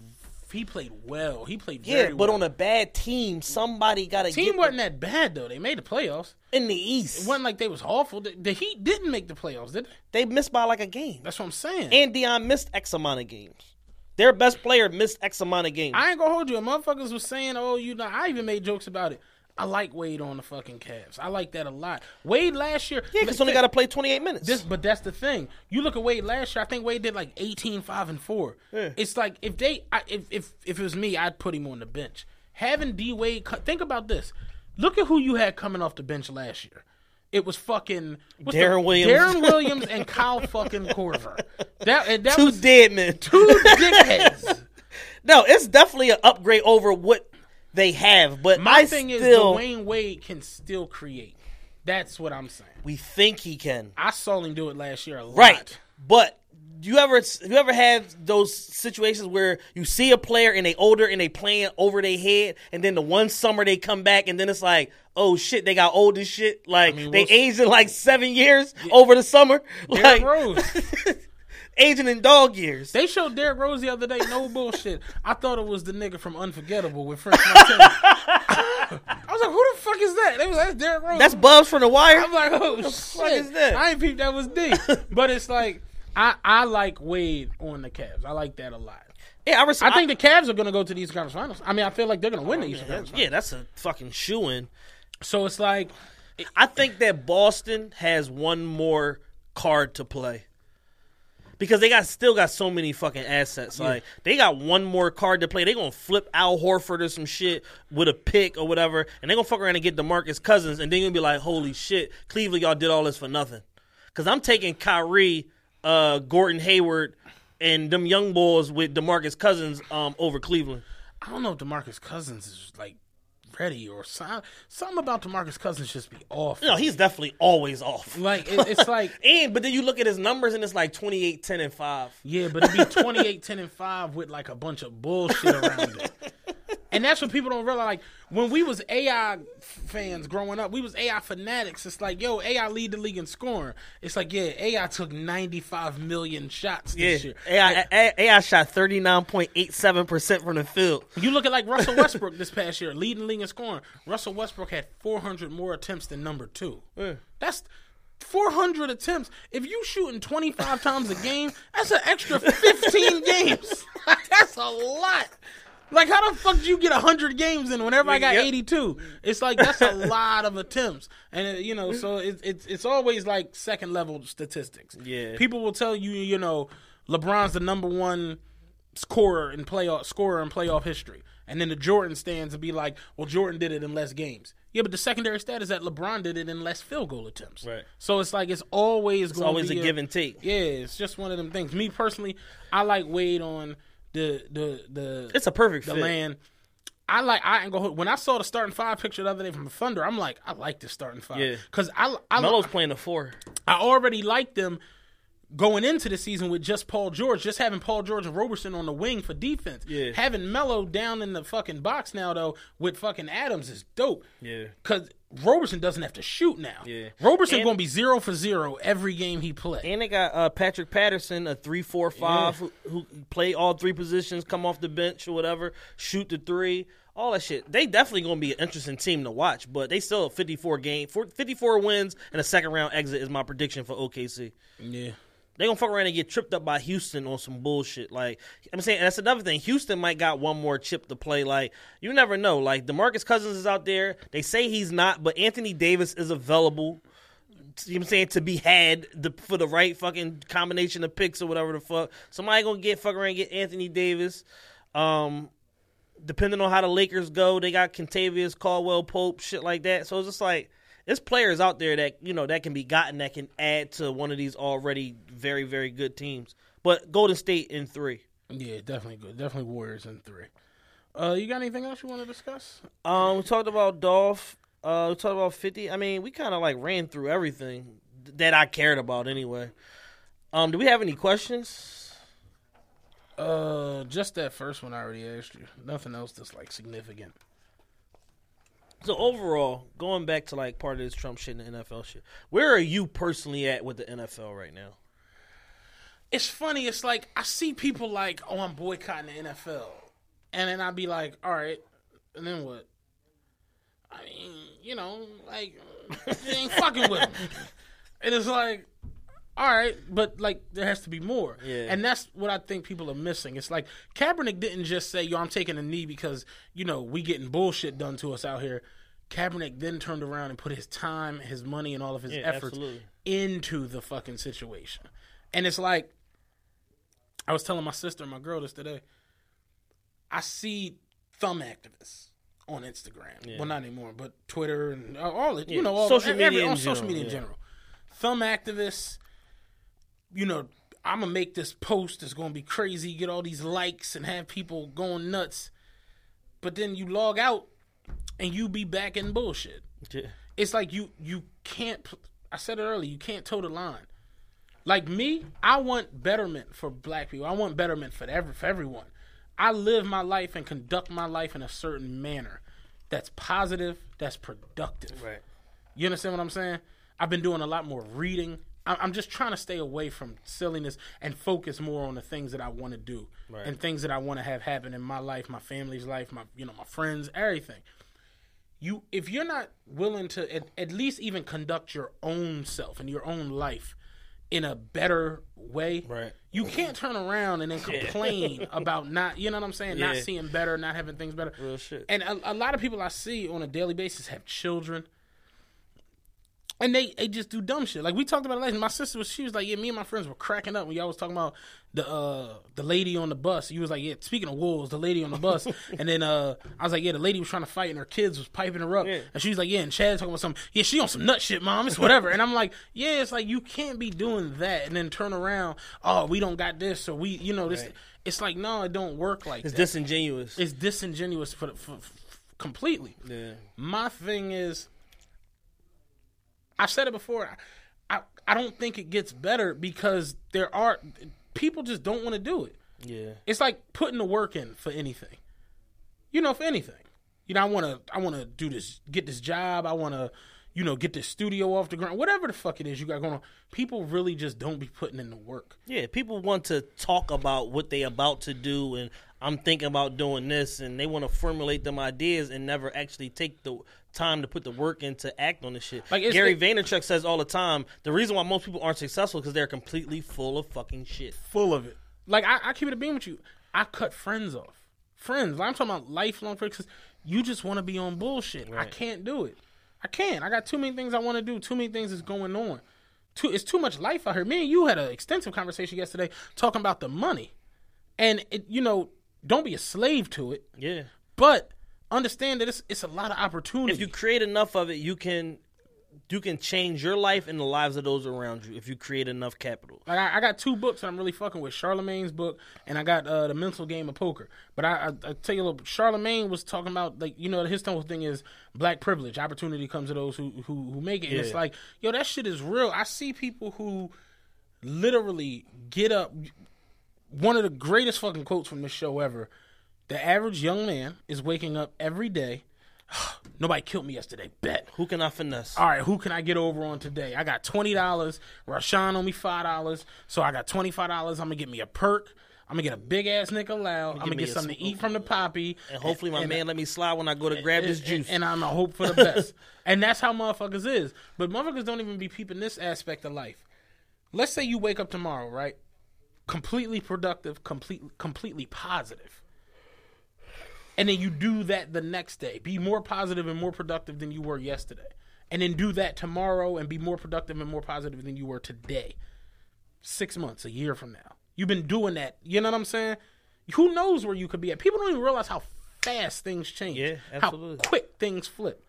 He played well. He played yeah, but well. on a bad team, somebody got to team wasn't that bad though. They made the playoffs. in the East. It wasn't like they was awful. The, the Heat didn't make the playoffs, did they? they missed by like a game, That's what I'm saying. and Dion missed X amount of games. Their best player missed X amount of games. I ain't gonna hold you. Motherfuckers was saying, "Oh, you know." I even made jokes about it. I like Wade on the fucking Cavs. I like that a lot. Wade last year, yeah, because only got to play twenty-eight minutes. This, but that's the thing. You look at Wade last year. I think Wade did like 18, 5, and four. It's like if they, I, if if if it was me, I'd put him on the bench. Having D Wade, think about this. Look at who you had coming off the bench last year. It was fucking what's the- Deron Williams. Deron Williams, and Kyle [laughs] fucking Korver. That that two was dead men. two dickheads. [laughs] No, it's definitely an upgrade over what they have. But My I thing still, is, Dwyane Wade can still create. That's what I'm saying. we think he can. I saw him do it last year a lot. Right. But do you ever you ever have those situations where you see a player and they older and they playing over their head and then the one summer they come back and then it's like, oh shit, they got old as shit. Like mean, they we'll- aged in like seven years over the summer. Derrick Like Rose. [laughs] aging in dog years. They showed Derrick Rose the other day. No bullshit. I thought it was the nigga from Unforgettable with French Montana. I was like, who the fuck is that? They was like, that's Derrick Rose. That's Bubs from the wire. I'm like, oh shit. fuck is that? I ain't peeped that was D. but it's like I I like Wade on the Cavs. I like that a lot. yeah, I, res- I think the Cavs are gonna go to the Eastern Conference Finals. I mean, I feel like they're gonna win the oh, Eastern Conference Finals. yeah, that's a fucking shoe in. So it's like I think that Boston has one more card to play. Because they got still got so many fucking assets. Like they got one more card to play. They gonna flip Al Horford or some shit with a pick or whatever, and they gonna fuck around and get Demarcus Cousins, and then gonna be like, "Holy shit, Cleveland, y'all did all this for nothing." Because I'm taking Kyrie, uh, Gordon Hayward, and them young boys with Demarcus Cousins um, over Cleveland. I don't know if Demarcus Cousins is like ready or some- something about Demarcus Cousins just be off. No, he's definitely always off. like it, it's [laughs] like And but then you look at his numbers and it's like 28, 10, and five. Yeah, but it'd be 28, 10, and 5 with like a bunch of bullshit around it. [laughs] And that's what people don't realize. Like when we was AI fans growing up, we was AI fanatics. It's like, yo, AI lead the league in scoring. It's like, yeah, AI took ninety five million shots this Yeah, year. AI, Like, AI, AI shot thirty nine point eight seven percent from the field. you look at like Russell [laughs] Westbrook this past year, leading the league in scoring. Russell Westbrook had four hundred more attempts than number two. That's 400 attempts. If you shooting 25 times a game, that's an extra 15 [laughs] games. [laughs] that's a lot. Like, how the fuck did you get 100 games in whenever I got Yep. 82? It's like, that's a [laughs] lot of attempts. And, uh, you know, so it, it's it's always like second level statistics. Yeah. People will tell you, you know, LeBron's the number one scorer in playoff scorer in playoff history. And then the Jordan stands and be like, well, Jordan did it in less games. Yeah, but the secondary stat is that LeBron did it in less field goal attempts. Right. So it's like it's always It's always a be give and take. Yeah, it's just one of them things. Me personally, I like Wade on the the the It's a perfect the fit. land. I like I ain't gonna when I saw the starting five picture the other day from the Thunder, I'm like, I like this starting five. Yeah. Cause I I, Melo's playing the four. I already liked them going into the season with just Paul George, just having Paul George and Roberson on the wing for defense. Yeah. Having Melo down in the fucking box now though with fucking Adams is dope. Yeah. Cause Roberson doesn't have to shoot now. Yeah. Roberson And- gonna be zero for zero every game he plays. And they got uh, Patrick Patterson, a three, four, five, who, who play all three positions, come off the bench or whatever, shoot the three, all that shit. They definitely going to be an interesting team to watch, but they still a 54 game, 54 wins and a second round exit is my prediction for OKC. yeah. They gonna fuck around and get tripped up by Houston on some bullshit. Like I'm saying, that's another thing. Houston might got one more chip to play. Like you never know. Like Demarcus Cousins is out there. They say he's not, but Anthony Davis is available. You know what I'm saying to be had the, for the right fucking combination of picks or whatever the fuck. Somebody gonna get fuck around and get Anthony Davis. Um, depending on how the Lakers go, they got Kentavious, Caldwell Pope, shit like that. So it's just like there's players out there that you know that can be gotten that can add to one of these already very very good teams. But Golden State in three. Yeah, definitely good. Definitely Warriors in three. Uh, you got anything else you want to discuss? Um, we talked about Dolph. Uh, we talked about Fifty. I mean, we kind of like ran through everything that I cared about anyway. Um, do we have any questions? Uh, just that first one I already asked you. Nothing else that's like significant. So overall, going back to like part of this Trump shit and the NFL shit, where are you personally at with the NFL right now? It's funny. It's like I see people like, "Oh, I'm boycotting the NFL," and then I'd be like, "All right," and then what? I mean, you know, like you ain't fucking with them. [laughs] And it's like, all right, but like there has to be more. Yeah. And that's what I think people are missing. It's like Kaepernick didn't just say, "Yo, I'm taking a knee because you know we getting bullshit done to us out here." Kaepernick then turned around and put his time, his money, and all of his Yeah, efforts absolutely. into the fucking situation. And it's like I was telling my sister and my girl this today. I see thumb activists on Instagram. Well, not anymore, but Twitter and all it. You know, all social media in on social media in yeah. general. Thumb activists. You know, I'm gonna make this post that's gonna be crazy, get all these likes, and have people going nuts. But then you log out, and you be back in bullshit. It's like you you can't i said it earlier you can't toe the line. Like me i want betterment for black people. I want betterment for every for everyone. I live my life and conduct my life in a certain manner that's positive that's productive. Right. you understand what i'm saying? I've been doing a lot more reading i'm just trying to stay away from silliness and focus more on the things that i want to do and things that i want to have happen in my life my family's life my you know my friends everything. You if you're not willing to at, at least even conduct your own self and your own life in a better way Right. you can't turn around and then complain [laughs] about not you know what i'm saying not seeing better not having things better. Real shit. and a, a lot of people i see on a daily basis have children and they, they just do dumb shit. Like we talked about it last. My sister was she was like, yeah, me and my friends were cracking up when y'all was talking about the uh the lady on the bus. You was like, yeah, speaking of wolves, the lady on the bus. [laughs] and then uh I was like, yeah, the lady was trying to fight and her kids was piping her up. Yeah. And she was like, yeah, and Chad talking about something. Yeah, she on some nut shit, mom. It's whatever. and I'm like, yeah, it's like you can't be doing that and then turn around. Oh, we don't got this or we, you know, this. It's like no, it don't work like that. It's that. disingenuous. It's disingenuous for, for, for completely. yeah. My thing is, I've said it before. I, I, I don't think it gets better because there are people just don't want to do it. Yeah. It's like putting the work in for anything. You know, for anything. You know, I want to I want to do this, get this job. I want to, you know, get this studio off the ground. Whatever the fuck it is you got going on. People really just don't be putting in the work. Yeah, people want to talk about what they about to do, and I'm thinking about doing this, and they want to formulate them ideas and never actually take the time to put the work in to act on the shit. Like, it's- Gary it- Vaynerchuk says all the time, the reason why most people aren't successful because they're completely full of fucking shit. full of it. Like I, I keep it a beam with you. I cut friends off. Friends. Like, I'm talking about lifelong friends. 'cause you just want to be on bullshit. I can't do it. I can't. I got too many things I want to do. Too many things is going on. Too, it's too much life out here. Me and you had an extensive conversation yesterday talking about the money, and it, you know, don't be a slave to it, Yeah. but understand that it's it's a lot of opportunity. If you create enough of it, you can you can change your life and the lives of those around you if you create enough capital. Like I, I got two books that I'm really fucking with: Charlemagne's book, and I got uh, the Mental Game of Poker. But I, I, I tell you, a little, Charlemagne was talking about like you know his whole thing is black privilege. Opportunity comes to those who who, who make it. And it's like yo, that shit is real. I see people who literally get up. One of the greatest fucking quotes from this show ever. The average young man is waking up every day. [sighs] Nobody killed me yesterday. Bet. Who can I finesse? All right, who can I get over on today? I got twenty dollars. Rashawn on me five dollars, so I got twenty five dollars. I'm gonna get me a perk. I'm gonna get a big ass nickel out. I'm gonna get something to eat from the poppy, and hopefully my and- man let me slide when I go to grab this juice. And, I'm gonna hope for the [laughs] best. and that's how motherfuckers is. But motherfuckers don't even be peeping this aspect of life. Let's say you wake up tomorrow, right? Completely productive, complete, completely positive. And then you do that the next day. Be more positive and more productive than you were yesterday. And then do that tomorrow and be more productive and more positive than you were today. Six months, a year from now. You've been doing that. You know what I'm saying? Who knows where you could be at? People don't even realize how fast things change. Yeah, absolutely. How quick things flip.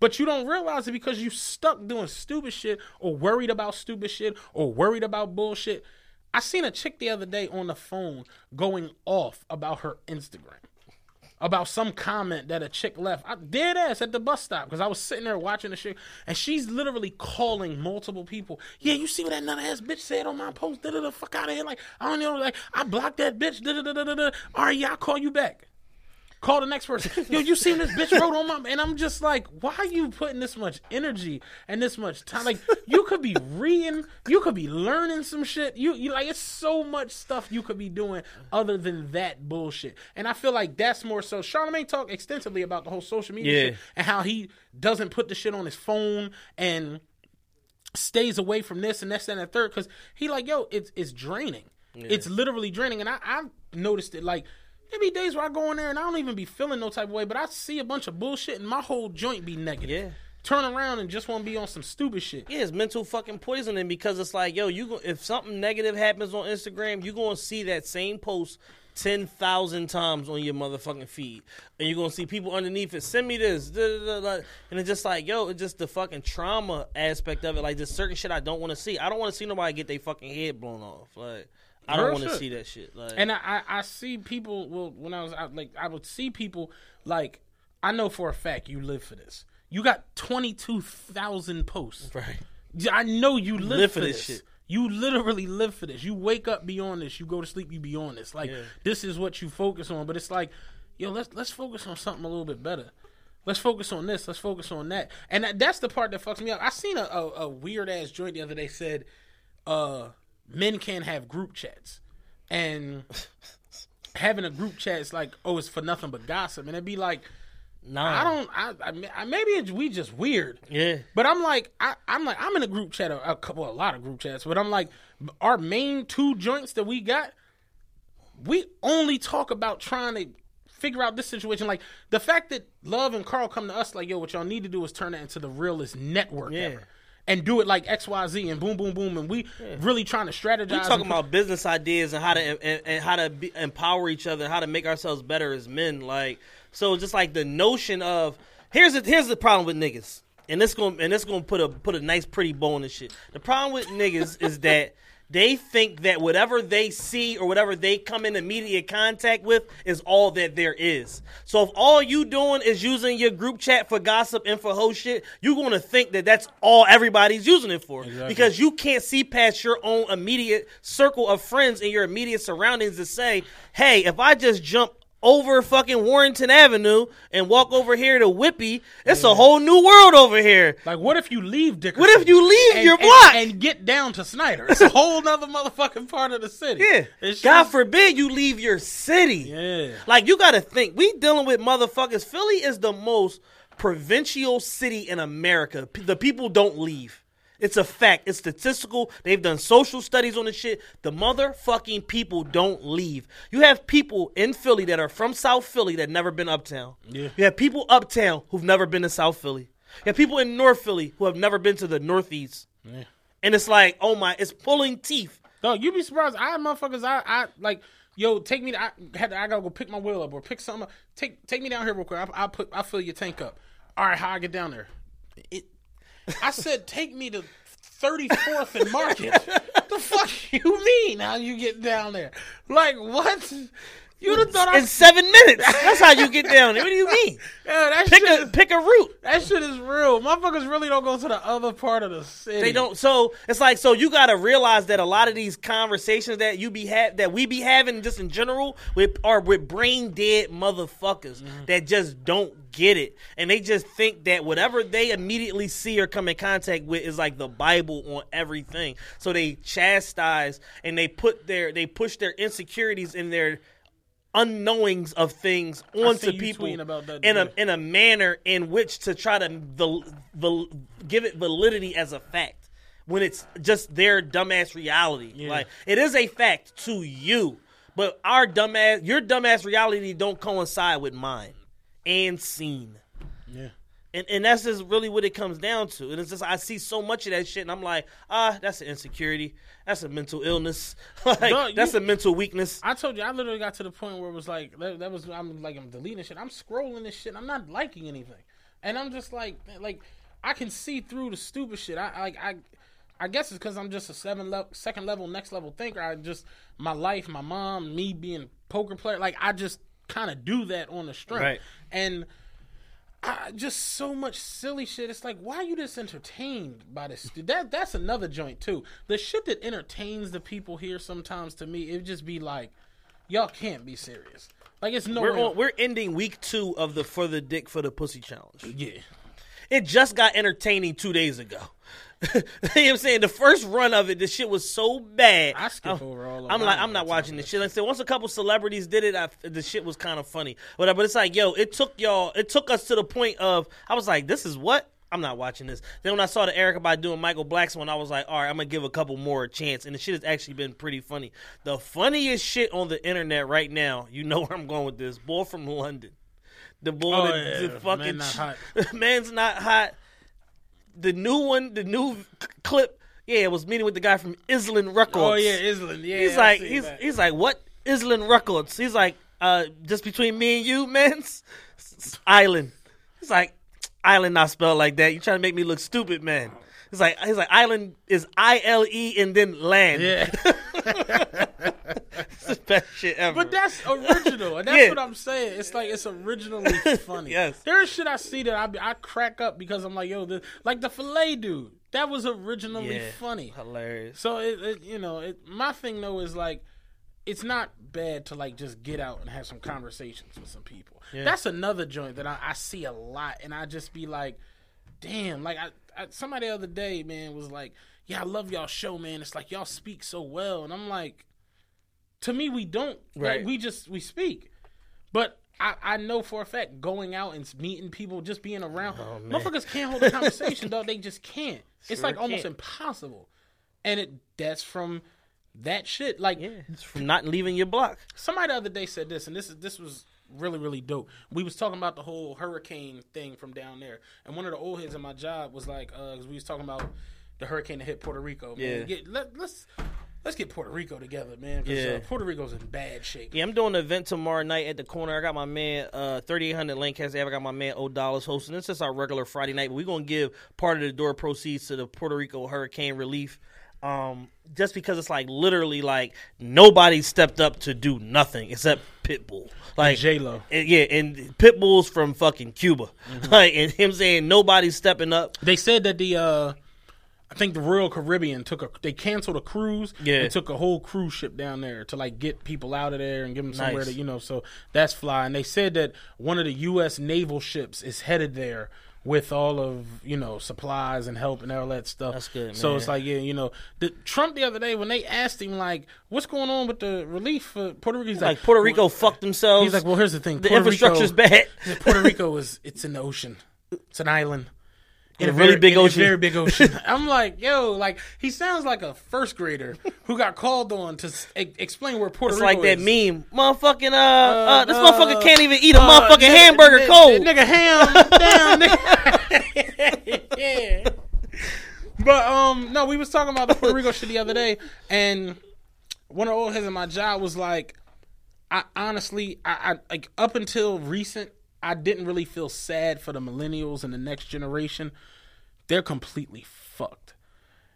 But you don't realize it because you stuck doing stupid shit or worried about stupid shit or worried about bullshit. I seen a chick the other day on the phone going off about her Instagram. About some comment that a chick left. I dead ass at the bus stop because I was sitting there watching the shit, and she's literally calling multiple people. Yeah, you see what that nut ass bitch said on my post? Da da da. Fuck out of here! Like I don't know. Like I blocked that bitch. Da da da da da. All right, yeah, I'll call you back. Call the next person. [laughs] Yo, you seen this bitch wrote on my and I'm just like, why are you putting this much energy and this much time? Like you could be reading, you could be learning some shit. You you like it's so much stuff you could be doing other than that bullshit. And I feel like that's more so Charlemagne talked extensively about the whole social media Yeah. shit and how he doesn't put the shit on his phone and stays away from this and that's that, and that third because he like yo it's it's draining it's literally draining and I, i've noticed it like there be days where i go in there and i don't even be feeling no type of way but i see a bunch of bullshit and my whole joint be negative Yeah. turn around and just want to be on some stupid shit Yeah, it's mental fucking poisoning because it's like, yo, you go, if something negative happens on Instagram, you gonna see that same post ten thousand times on your motherfucking feed, and you're gonna see people underneath it. Send me this, da, da, da, and it's just like, yo, it's just the fucking trauma aspect of it. Like, there's certain shit I don't want to see. I don't want to see nobody get their fucking head blown off. Like, I don't want to see that shit. Like, And I, I, I see people. Well, when I was out, like, I would see people like I know for a fact you live for this. You got twenty two thousand posts. right. I know you live, live for for this. this shit. You literally live for this. You wake up beyond this. You go to sleep. You beyond this. Like this is what you focus on. But it's like, yo, let's let's focus on something a little bit better. Let's focus on this. Let's focus on that. And that, that's the part that fucks me up. I seen a, a, a weird ass joint the other day said, uh, men can't have group chats, and [laughs] having a group chat is like, oh, it's for nothing but gossip, and it'd be like. Nah. I don't. I, I, maybe it's, we just weird. Yeah. But I'm like, I, I'm like, I'm in a group chat, a, a couple, a lot of group chats. But I'm like, our main two joints that we got, we only talk about trying to figure out this situation. Like the fact that Love and Carl come to us, like, yo, what y'all need to do is turn it into the realest network Yeah. ever, and do it like X, Y, Z, and boom, boom, boom, and we really trying to strategize. We talking about business ideas and how to and, and how to be, empower each other and how to make ourselves better as men. Like so, just like the notion of here's the, here's the problem with niggas, and this going and this going to put a put a nice pretty bow on this shit. The problem with niggas is that. They think that whatever they see or whatever they come in immediate contact with is all that there is. So if all you doing is using your group chat for gossip and for hoe shit, you're going to think that that's all everybody's using it for. Because you can't see past your own immediate circle of friends and your immediate surroundings to say, hey, if I just jump over fucking Warrington Avenue and walk over here to Whippy, it's a whole new world over here. Like, what if you leave Dickerson? What if you leave and- your and- block? and, get down to Snyder? It's a whole nother motherfucking part of the city. Yeah. It's God just- forbid you leave your city. Yeah. Like you gotta think, we dealing with motherfuckers. Philly is the most provincial city in America. The people don't leave. It's a fact. It's statistical. They've done social studies on the shit. The motherfucking people don't leave. You have people in Philly that are from South Philly that never been uptown. Yeah. You have people uptown who've never been to South Philly. You have people in North Philly who have never been to the Northeast. Yeah. And it's like, oh my, it's pulling teeth. Dog, you'd be surprised. I motherfuckers. I, I like, yo, take me. To, I had. To, I gotta go pick my wheel up or pick something up. Take, take me down here real quick. I, I'll put. I'll fill your tank up. All right, how I get down there? It. I said, take me to 34th and Market. [laughs] the fuck you mean? How you get down there? Like what? You would have thought I In seven minutes. [laughs] That's how you get down. What do you mean? [laughs] yeah, Pick a is, pick a route. that shit is real. Motherfuckers really don't go to the other part of the city. They don't. So it's like so you got to realize that a lot of these conversations that you be ha- that we be having just in general with are with brain dead motherfuckers mm-hmm. that just don't get it, and they just think that whatever they immediately see or come in contact with is like the Bible on everything. So they chastise and they put their they push their insecurities in their unknowings of things onto people in a in a manner in which to try to val- val- give it validity as a fact when it's just their dumbass reality. Like it is a fact to you, but our dumbass, your dumbass reality don't coincide with mine and seen. Yeah. And, and that's just really what it comes down to. And it's just I see so much of that shit, and I'm like, ah, that's an insecurity. That's a mental illness. [laughs] like Dog, that's you- a mental weakness. I told you, I literally got to the point where it was like that, that was I'm like I'm deleting shit. I'm scrolling this shit. I'm not liking anything, and I'm just like like I can see through the stupid shit. I like I. I guess it's because I'm just a seven level, second level, next level thinker. I just my life, my mom, me being poker player. Like I just kind of do that on the strength, Right. and I, just so much silly shit. It's like, why are you just entertained by this? That that's another joint too. The shit that entertains the people here sometimes to me, it just be like, y'all can't be serious. Like it's no. We're on, we're ending week two of the for the dick for the pussy challenge. yeah. It just got entertaining two days ago. [laughs] you know what I'm saying? The first run of it, the shit was so bad. I skip I'm- over all of it. I'm like, I'm not watching this shit. Like I said, once a couple celebrities did it, I, the shit was kind of funny. But uh, but it's like, yo, it took y'all, it took us to the point of, I was like, this is what. I'm not watching this. Then when I saw the Erica by doing Michael Black's one, I was like, all right, I'm gonna give a couple more a chance. And the shit has actually been pretty funny. The funniest shit on the internet right now, you know where I'm going with this. Boy from London. The boy Oh, that yeah, the Man fucking Not Hot. [laughs] man's not hot. The new one, the new clip, yeah, it was meeting with the guy from Island Records. Oh yeah, Island. Yeah, he's I like, he's that. he's like, what Island Records? He's like, uh, just between me and you, man, s- s- Island. He's like, Island not spelled like that. You trying to make me look stupid, man? He's like, he's like, Island is I L E and then land. yeah. [laughs] [laughs] [laughs] it's the best shit ever. But that's original, and that's Yeah. what I'm saying. It's like it's originally [laughs] funny. Yes. there's shit I see that I be, I crack up because I'm like, yo, this, like the fillet dude. That was originally Yeah. funny. hilarious. So it, it you know, it, my thing though is like, it's not bad to like just get out and have some conversations with some people. That's another joint that I, I see a lot, and I just be like, damn, like I, I somebody the other day, man, was like, yeah, I love y'all show, man. It's like y'all speak so well, and I'm like, to me, we don't. Right. Like, we just we speak, but. I, I know for a fact going out and meeting people, just being around, motherfuckers can't hold a conversation, though. They just can't. It's like almost can't. impossible, and it that's from that shit. Like Yeah, it's from not leaving your block. somebody the other day said this, and this is this was really really dope. We was talking about the whole hurricane thing from down there, and one of the old heads in my job was like, uh, we was talking about the hurricane that hit Puerto Rico. Man. Yeah. Get, let, let's let's get Puerto Rico together, man. 'cause, Yeah. uh, Puerto Rico's in bad shape. Yeah, I'm doing an event tomorrow night at the corner. I got my man uh 3800 Lancaster. I got my man O Dollars hosting. This is our regular Friday night, but we're gonna give part of the door proceeds to the Puerto Rico hurricane relief. Um, just because it's like literally like nobody stepped up to do nothing except Pitbull. Like J-Lo. and- yeah, and Pitbull's from fucking Cuba. [laughs] Like and him saying nobody's stepping up. They said that the uh I think the Royal Caribbean took a they canceled a cruise Yeah. and took a whole cruise ship down there to like get people out of there and give them somewhere Nice. to you know so that's fly and they said that one of the US naval ships is headed there with all of you know supplies and help and all that stuff. That's good, So it's like yeah, you know, the Trump the other day when they asked him like, "What's going on with the relief for Puerto Rico?" He's Like Puerto Rico well, fucked themselves. He's like, "Well, here's the thing. the Puerto infrastructure's Rico, bad. [laughs] Puerto Rico is it's in the ocean. It's an island. In a really big in a ocean. very big [laughs] ocean. I'm like, yo, like he sounds like a first grader who got called on to s- e- explain where Puerto It's Rico like that is. meme, motherfucking uh, uh, this uh, motherfucker can't even eat a Uh, motherfucking nigga- hamburger nigga- cold. Nigga ham down. [laughs] Nigga. yeah. But um, no, we was talking about the Puerto Rico shit the other day, and one of the old heads in my job was like, I honestly, I, I like up until recent, I didn't really feel sad for the millennials and the next generation they're completely fucked.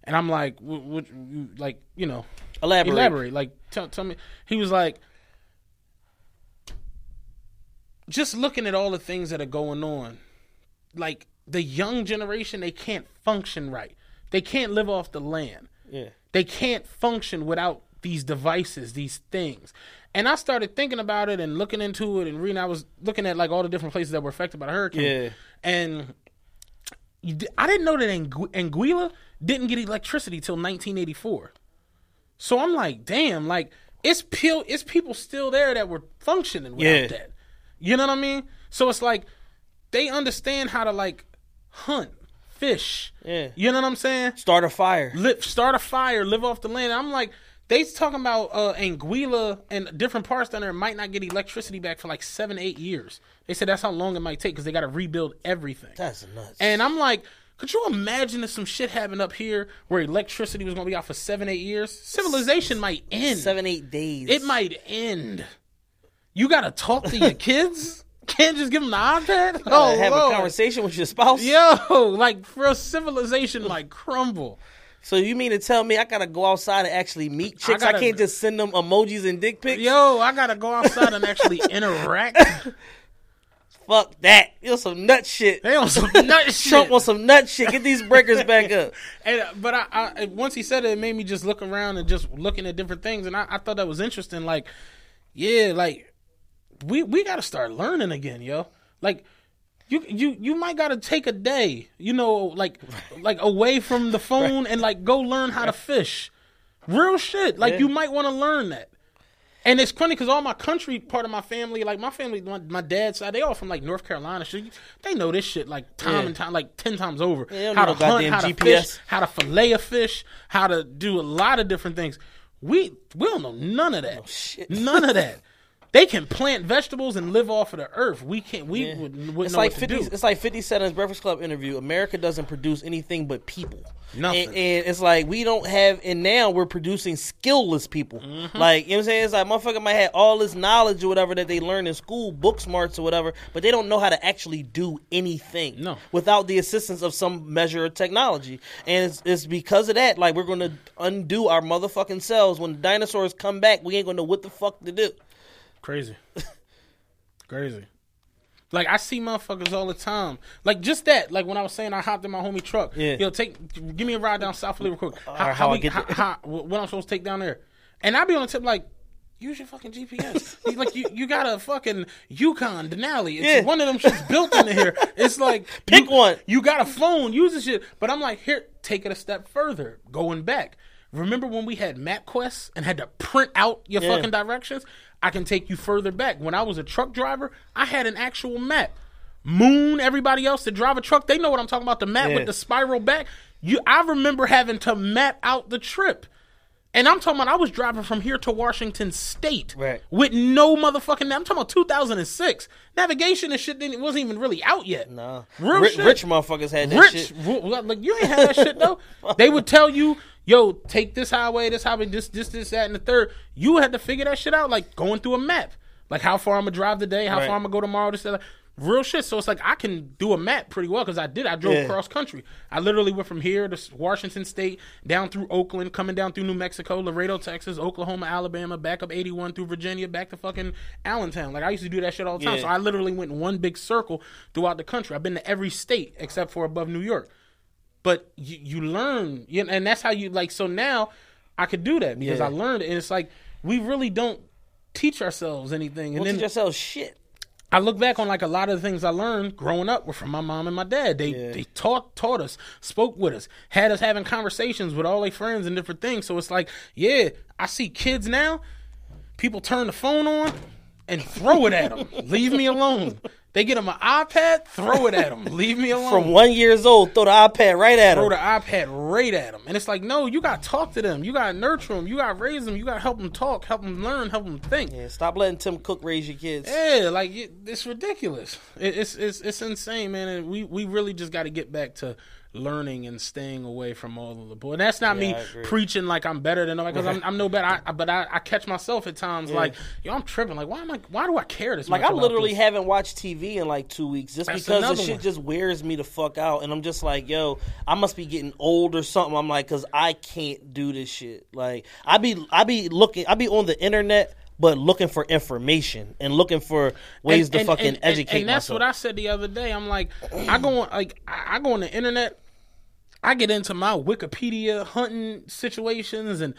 And I'm like, what, what, you- like, you know, Elaborate. elaborate. Like, tell, tell me. He was like, just looking at all the things that are going on, like the young generation, they can't function right. They can't live off the land. Yeah. They can't function without these devices, these things. And I started thinking about it and looking into it and reading. I was looking at like all the different places that were affected by the hurricane. Yeah. And I didn't know that Angu- Anguilla didn't get electricity till 1984. So I'm like, damn, like it's pil- it's people still there that were functioning without Yeah. that. You know what I mean? So it's like they understand how to like hunt, fish. Yeah. You know what I'm saying? Start a fire. Live, start a fire, live off the land. I'm like, they talking about uh, Anguilla and different parts down there might not get electricity back for like seven, eight years. They said that's how long it might take because they got to rebuild everything. That's nuts. And I'm like, could you imagine if some shit happened up here where electricity was going to be out for seven, eight years? Civilization might end. Seven, eight days. It might end. You got to talk to your kids? [laughs] Can't just give them the iPad? Oh, have Lord. a conversation with your spouse. Yo, like, for a civilization like crumble. So you mean to tell me I gotta go outside and actually meet chicks? I, gotta- can't just send them emojis and dick pics. Yo, I gotta go outside and actually [laughs] interact. Fuck that. You some nut shit. They on some [laughs] nut shit. Trump on some nut shit. Get these breakers back up. [laughs] And, uh, but I, I, once he said it, it made me just look around and just looking at different things, and I, I thought that was interesting. Like, yeah, like we we got to start learning again, yo. Like, you you you might got to take a day, you know, like like away from the [laughs] phone and like go learn how to fish. Real shit. Like you might want to learn that. And it's funny because all my country part of my family, like my family, my, my dad's side, they all from like North Carolina. So they know this shit like time Yeah. and time, like ten times over. how to hunt, goddamn how to GPS. fish, how to fillet a fish, how to do a lot of different things. We we don't know none of that. shit. None of that. [laughs] They can plant vegetables and live off of the earth. We can't. We Yeah. wouldn't, wouldn't It's know like what fifty. to do. It's like Fifty Cent in his Breakfast Club interview. America doesn't produce anything but people. Nothing. And, and it's like we don't have, and now we're producing skillless people. Mm-hmm. Like you know what I'm saying? It's like motherfucker might have all this knowledge or whatever that they learn in school, book smarts or whatever, but they don't know how to actually do anything. No. without the assistance of some measure of technology. And it's, it's because of that. Like we're going to undo our motherfucking selves when the dinosaurs come back. We ain't going to know what the fuck to do. Crazy. Crazy. Like I see motherfuckers all the time. Like just that. Like when I was saying I hopped in my homie truck. Yeah. Yo, take give me a ride down South Philly real quick. Uh, how, Or how I we- get how, there. how- what I'm supposed to take down there? And I be on the tip like. Use your fucking GPS. Like you, you got a fucking Yukon Denali. It's Yeah. one of them shits built into here. It's like [laughs] Pick you, one. You got a phone, use the shit. But I'm like, here, take it a step further. Going back. Remember when we had MapQuest and had to print out your Yeah. fucking directions? I can take you further back. When I was a truck driver, I had an actual map. Moon, everybody else that drive a truck, they know what I'm talking about. The map Yeah. with the spiral back. You, I remember having to map out the trip. And I'm talking about I was driving from here to Washington State Right. with no motherfucking. I'm talking about 2006. Navigation and shit didn't, wasn't even really out yet. No, real rich, shit. rich motherfuckers had that Rich, shit. like you ain't had that shit though. [laughs] They would tell you, "Yo, take this highway, this highway, this, this, this, that, and the third. You had to figure that shit out, like going through a map, like how far I'm gonna drive today, how Right. far I'm gonna go tomorrow. This, that, real shit. So it's like I can do a map pretty well because I did. I drove Yeah. cross country. I literally went from here to Washington State, down through Oakland, coming down through New Mexico, Laredo, Texas, Oklahoma, Alabama, back up 81 through Virginia, back to fucking Allentown. Like I used to do that shit all the time. Yeah. So I literally went in one big circle throughout the country. I've been to every state except for above New York. But you, you learn, you and that's how you like. So now I could do that because Yeah. I learned it, and it's like we really don't teach ourselves anything. And Don't then teach yourself shit. I look back on like a lot of the things I learned growing up were from my mom and my dad. They Yeah. they taught taught us, spoke with us, had us having conversations with all their friends and different things. So it's like, yeah, I see kids now. People turn the phone on and throw it at them. [laughs] Leave me alone. They get them an iPad, throw it at them. [laughs] Leave me alone. From one years old, throw the iPad right at throw him. the iPad right at them. And it's like, no, you got to talk to them. You got to nurture them. You got to raise them. You got to help them talk, help them learn, help them think. Yeah, stop letting Tim Cook raise your kids. Yeah, like it, it's ridiculous. It, it's it's it's insane, man. And we we really just got to get back to learning and staying away from all of the boy. And that's not Yeah, me preaching like I'm better than nobody because I'm, I'm no better. I, but I, I catch myself at times like, yo, I'm tripping. Like, why am I? Why do I care this Like much? I literally this? haven't watched TV in like two weeks just That's because the shit one. just wears me the fuck out, and I'm just like, yo, I must be getting old or something. I'm like, cause I can't do this shit. Like I be I be looking, I be on the internet, but looking for information and looking for ways And- to and- fucking and- educate And that's myself. what I said the other day. I'm like, I go on like I go on the internet. I get into my Wikipedia hunting situations and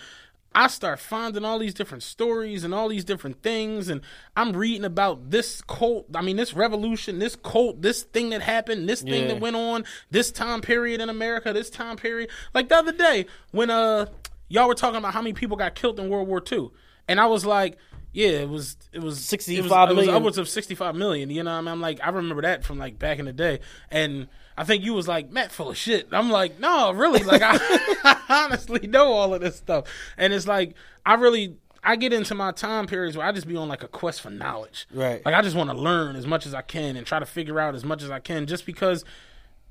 I start finding all these different stories and all these different things and I'm reading about this cult, I mean this revolution, this cult, this thing that happened, this thing Yeah. that went on, this time period in America, this time period. Like the other day when uh y'all were talking about how many people got killed in World War II. And I was like, yeah, it was it was 65 it was, it was upwards of 65 million. You know what I mean? I'm like, I remember that from like back in the day. And I think you was like, Matt, full of shit. I'm like, no, really. Like, [laughs] I, honestly know all of this stuff. And it's like, I really, I get into my time periods where I just be on like a quest for knowledge. Right. Like, I just want to learn as much as I can and try to figure out as much as I can just because,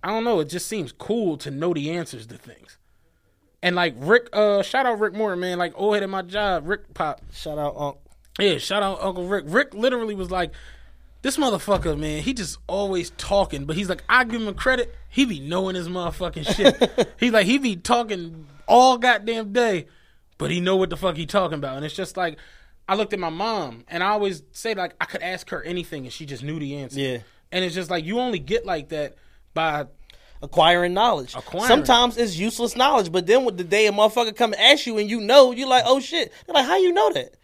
I don't know, it just seems cool to know the answers to things. And like Rick, uh, shout out Rick Moore, man. Like old head at my job, Rick Pop. Shout out, Unc. Yeah, shout out Uncle Rick. Rick literally was like, this motherfucker, man, he just always talking, but he's like, I give him credit. He be knowing his motherfucking shit. [laughs] he's like, he be talking all goddamn day, but he know what the fuck he talking about. And it's just like, I looked at my mom, and I always say like, I could ask her anything, and she just knew the answer. Yeah. And it's just like you only get like that by acquiring knowledge. Acquiring. Sometimes it's useless knowledge, but then with the day a motherfucker come and ask you and you know, you're like, oh shit. They're like, how you know that?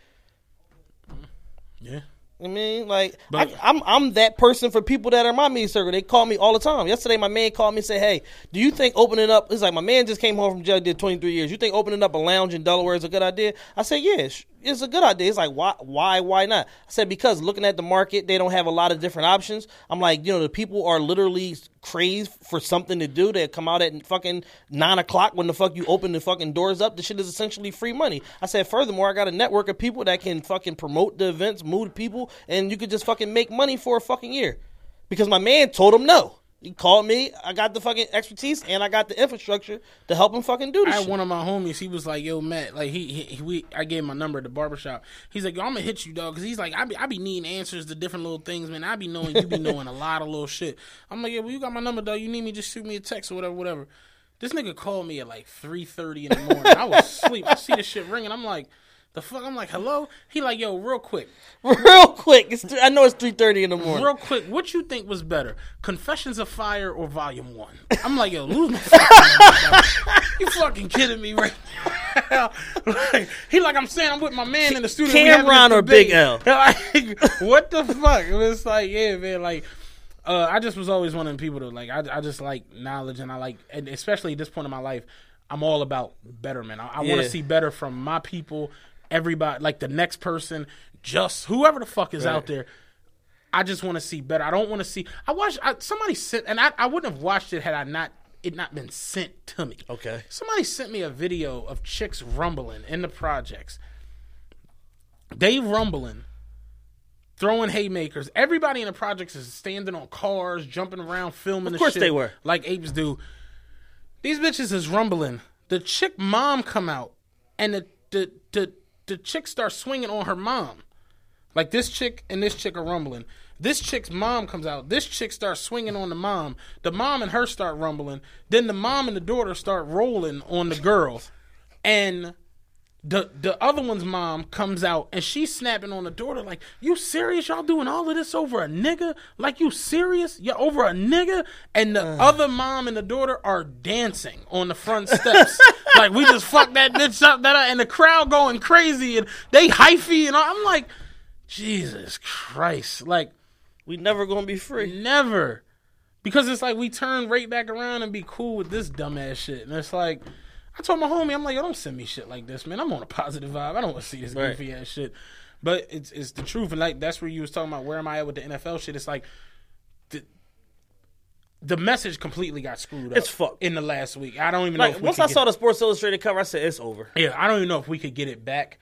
yeah. I mean, like But- I, I'm I'm that person for people that are my media circle. They call me all the time. Yesterday, my man called me and said, "Hey, do you think opening up?" It's like my man just came home from jail, did 23 years. You think opening up a lounge in Delaware is a good idea? I said, "Yeah, it's- a good idea." It's like, why, why, why not? I said because looking at the market, they don't have a lot of different options. I'm like, you know, the people are literally crazed for something to do. They come out at fucking nine o'clock when the fuck you open the fucking doors up. The shit is essentially free money. I said, furthermore, I got a network of people that can fucking promote the events, move people, and you could just fucking make money for a fucking year. Because my man told him no. He called me. I got the fucking expertise and I got the infrastructure to help him fucking do this. I had shit. one of my homies. He was like, "Yo, Matt, like he, he, we, I gave him my number at the barbershop. He's like, "Yo, I'm gonna hit you, dog," because he's like, "I be, I be needing answers to different little things, man. I be knowing you be knowing a lot of little shit." I'm like, "Yeah, well, you got my number, dog. You need me, just shoot me a text or whatever, whatever." This nigga called me at like 3:30 in the morning. I was asleep. I see this shit ringing. I'm like, "The fuck?" I'm like, "Hello?" He like, "Yo, real quick, [laughs] Real quick. It's th- I know it's three thirty in the morning. real quick, what you think was better, Confessions of Fire or Volume One? I'm like, yo, lose my fucking mind. [laughs] You fucking kidding me right now? [laughs] like, he like, I'm saying, I'm with my man in the studio. Cam'ron or Big. L? Like, what the fuck? It was like, yeah, man, like. Uh, I just was always one of them people to like. I, I just like knowledge, and I like, and especially at this point in my life, I'm all about betterment. I, I want to see better from my people, everybody, like the next person, just whoever the fuck is out there. I just want to see better. I don't want to see. I watched I, somebody sent, and I, I wouldn't have watched it had I not it not been sent to me. Okay. Somebody sent me a video of chicks rumbling in the projects. They rumbling, throwing haymakers. Everybody in the projects is standing on cars, jumping around, filming. Of the course shit they were. like apes do. These bitches is rumbling. The chick mom come out, and the the the, the chick starts swinging on her mom. Like this chick and this chick are rumbling. This chick's mom comes out. This chick starts swinging on the mom. The mom and her start rumbling. Then the mom and the daughter start rolling on the girl. And the the other one's mom comes out and she's snapping on the daughter like, "You serious? Y'all doing all of this over a nigga? Like you serious? You're over a nigga?" And the uh. other mom and the daughter are dancing on the front steps, [laughs] like we just fucked that bitch up. That and the crowd going crazy and they hyphy and all. I'm like, Jesus Christ, like We never gonna be free. never. Because it's like we turn right back around and be cool with this dumbass shit. And it's like, I told my homie, I'm like, yo, don't send me shit like this, man. I'm on a positive vibe. I don't want to see this Right. goofy ass shit. But it's it's the truth. And like that's where you was talking about where am I at with the NFL shit. It's like the the message completely got screwed up It's fucked. in the last week. I don't even know Like we once I saw the Sports Illustrated cover, I said it's over. yeah, I don't even know if we could get it back.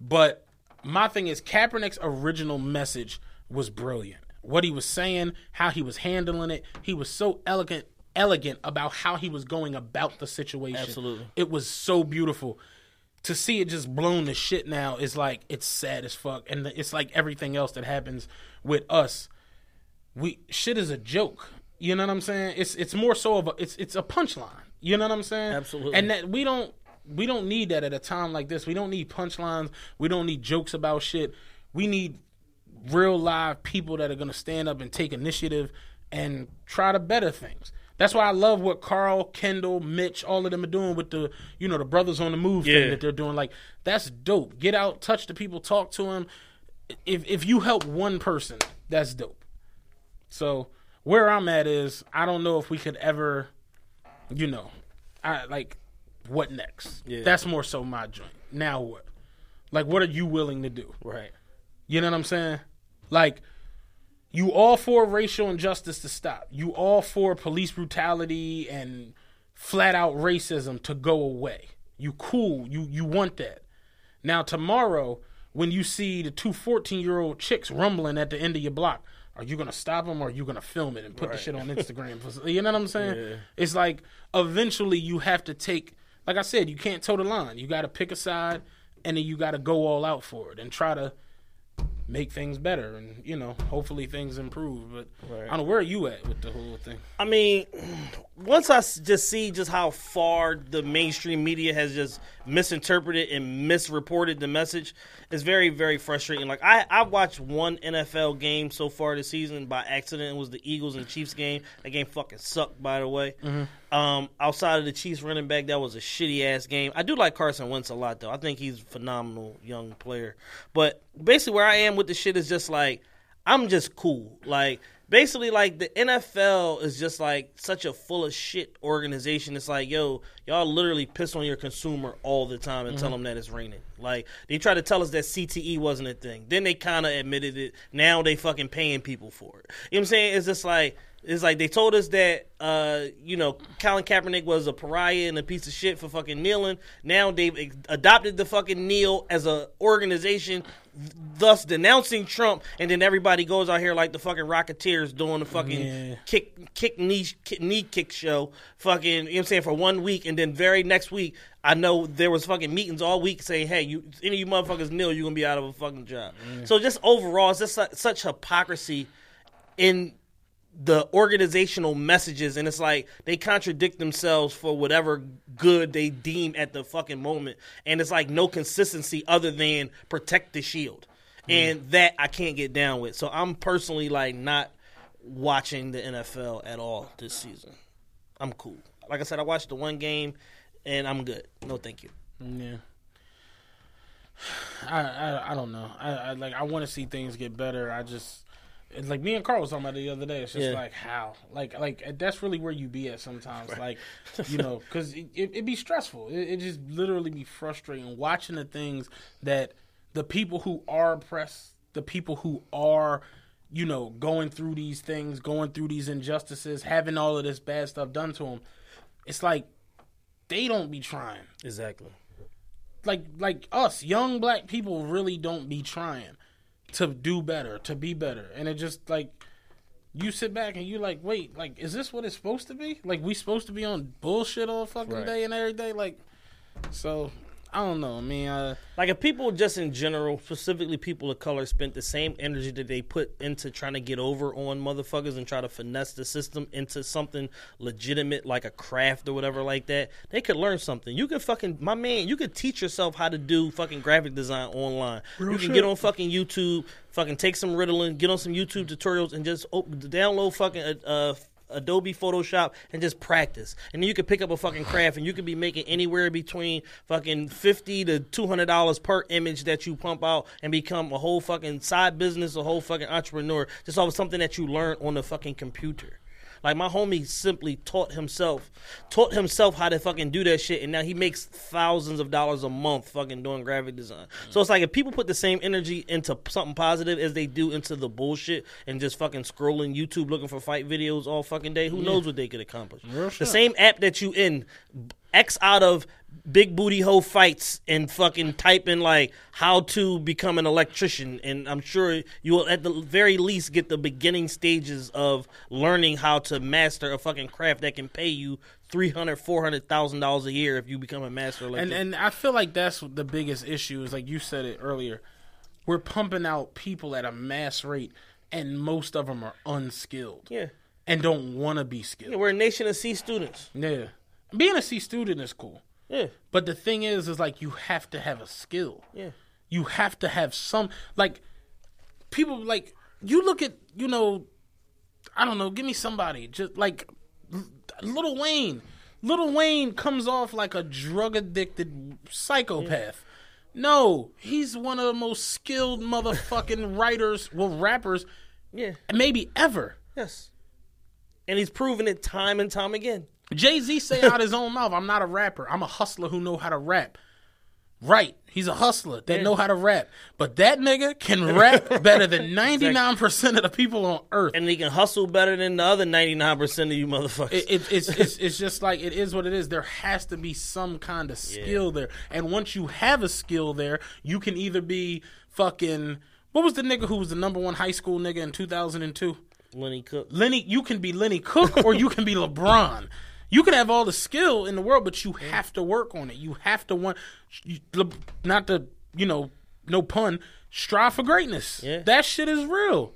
But my thing is Kaepernick's original message was brilliant. What he was saying, how he was handling it, he was so elegant elegant about how he was going about the situation. Absolutely. It was so beautiful. To see it just blown to shit now is like it's sad as fuck, and it's like everything else that happens with us. We shit is a joke. You know what I'm saying? It's it's more so of a it's it's a punchline. You know what I'm saying? Absolutely. And that we don't we don't need that at a time like this. We don't need punchlines. We don't need jokes about shit. We need real live people that are going to stand up and take initiative and try to better things. That's why I love what Carl, Kendall, Mitch, all of them are doing with the, you know, the brothers on the move Yeah. thing that they're doing. Like that's dope. Get out, touch the people, talk to them. If if you help one person, that's dope. So where I'm at is I don't know if we could ever, you know, I like what next. Yeah. That's more so my joint. Now what? Like what are you willing to do? Right. You know what I'm saying? Like, you all for racial injustice to stop. You all for police brutality and flat out racism to go away. You cool. You you want that. Now tomorrow, when you see the two 14 year old chicks rumbling at the end of your block, are you gonna stop them or are you gonna film it and put the shit on [laughs] Instagram? you know what I'm saying? It's like eventually you have to take. Like I said, you can't toe the line. You got to pick a side, and then you got to go all out for it and try to make things better and you know hopefully things improve but i don't know where are you at with the whole thing I mean, [clears throat] once i just see just how far the mainstream media has just misinterpreted and misreported the message, it's very, very frustrating. Like I, I watched one NFL game so far this season by accident. It was the Eagles and Chiefs game. That game fucking sucked, by the way. Um, outside of the Chiefs running back, that was a shitty ass game. I do like Carson Wentz a lot though. I think he's a phenomenal young player. But basically, where I am with the shit is just like I'm just cool. Like basically like the NFL is just like such a full of shit organization. It's like, yo, y'all literally piss on your consumer all the time and tell them that it's raining. Like they try to tell us that CTE wasn't a thing. Then they kind of admitted it. Now they fucking paying people for it. You know what I'm saying? It's just like it's like they told us that uh, you know Colin Kaepernick was a pariah and a piece of shit for fucking kneeling. Now they've adopted the fucking kneel as a organization, thus denouncing Trump. And then everybody goes out here like the fucking Rocketeers doing the fucking Yeah. kick kick knee kick, knee kick show. Fucking you know what I'm saying for one week, and then very next week. I know there was fucking meetings all week saying, "Hey, you any of you motherfuckers kneel, you're gonna be out of a fucking job." So just overall, it's just su- such hypocrisy in the organizational messages and it's like they contradict themselves for whatever good they deem at the fucking moment. And it's like no consistency other than protect the shield. Hmm. And that i can't get down with. So i'm personally like not watching the nfl at all this season. I'm cool. Like i said i watched the one game and i'm good. No thank you. Yeah. [sighs] I i, I don't know. I, I like i want to see things get better. I just like me and Carl was talking about it the other day. It's just Yeah. like how, like, like that's really where you be at sometimes. Like, [laughs] you know, because it, it, it be stressful. It, it just literally be frustrating watching the things that the people who are oppressed, the people who are, you know, going through these things, going through these injustices, having all of this bad stuff done to them. It's like they don't be trying exactly like like us young black people really don't be trying to do better to be better. And it just like you sit back and you like wait like is this what it's supposed to be? Like we supposed to be on bullshit all fucking Right. day and every day? Like so i don't know i mean uh Like if people just in general, specifically people of color, spent the same energy that they put into trying to get over on motherfuckers and try to finesse the system into something legitimate like a craft or whatever like that, they could learn something. You could fucking my man, you could teach yourself how to do fucking graphic design online. you can get on fucking YouTube, fucking take some Ritalin, get on some YouTube tutorials and just op- download fucking uh Adobe Photoshop and just practice. And then you could pick up a fucking craft and you could be making anywhere between fucking fifty to two hundred dollars per image that you pump out and become a whole fucking side business, a whole fucking entrepreneur, just off of something that you learn on the fucking computer. Like my homie simply taught himself, taught himself how to fucking do that shit, and now he makes thousands of dollars a month fucking doing graphic design. Mm-hmm. So it's like if people put the same energy into something positive as they do into the bullshit and just fucking scrolling YouTube looking for fight videos all fucking day, who knows what they could accomplish? The same app that you in, X out of big booty hoe fights and fucking type in like how to become an electrician and I'm sure you will at the very least get the beginning stages of learning how to master a fucking craft that can pay you three hundred, four hundred thousand dollars a year if you become a master and electrician. and I feel like that's the biggest issue is like you said it earlier. We're pumping out people at a mass rate, and most of them are unskilled yeah. and don't want to be skilled. yeah, skilled. we're a nation of C students. Yeah, being a C student is cool, Yeah, but the thing is, is like you have to have a skill. yeah. You have to have some like people like you look at you know I don't know. Give me somebody just like Lil Wayne. Lil Wayne comes off like a drug addicted psychopath. No, he's one of the most skilled motherfucking [laughs] writers, well, rappers, Yeah. maybe ever. Yes. And he's proven it time and time again. Jay Z say out his own mouth, "I'm not a rapper. I'm a hustler who know how to rap." Right, he's a hustler that know how to rap, but that nigga can rap [laughs] better than 99 percent of the people on earth. And he can hustle better than the other 99% of you motherfuckers. It, it, it's, [laughs] it's it's just like it is what it is. There has to be some kind of skill there, and once you have a skill there, you can either be fucking. What was the nigga who was the number one high school nigga in 2002? Lenny Cooke. Lenny, you can be Lenny Cooke or you can be [laughs] LeBron. You can have all the skill in the world, but you have to work on it. You have to want, you, not to, you know, no pun, strive for greatness. Yeah. That shit is real.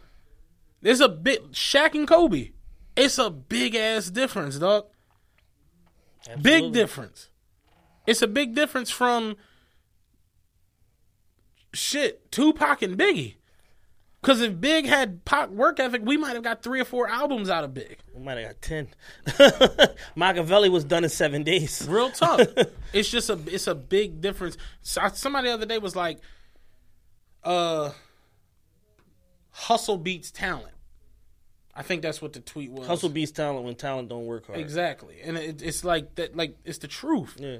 There's a bit, Shaq and Kobe. It's a big ass difference, dog. Big difference. It's a big difference from shit, Tupac and Biggie. Because if Big had Pac work ethic, we might have got three or four albums out of Big. We might have got 10. [laughs] Makaveli was done in seven days. Real tough. [laughs] it's just a it's a big difference. So, somebody the other day was like, uh, hustle beats talent. I think that's what the tweet was. Hustle beats talent when talent don't work hard. exactly, and it, it's like that. Like it's the truth. Yeah.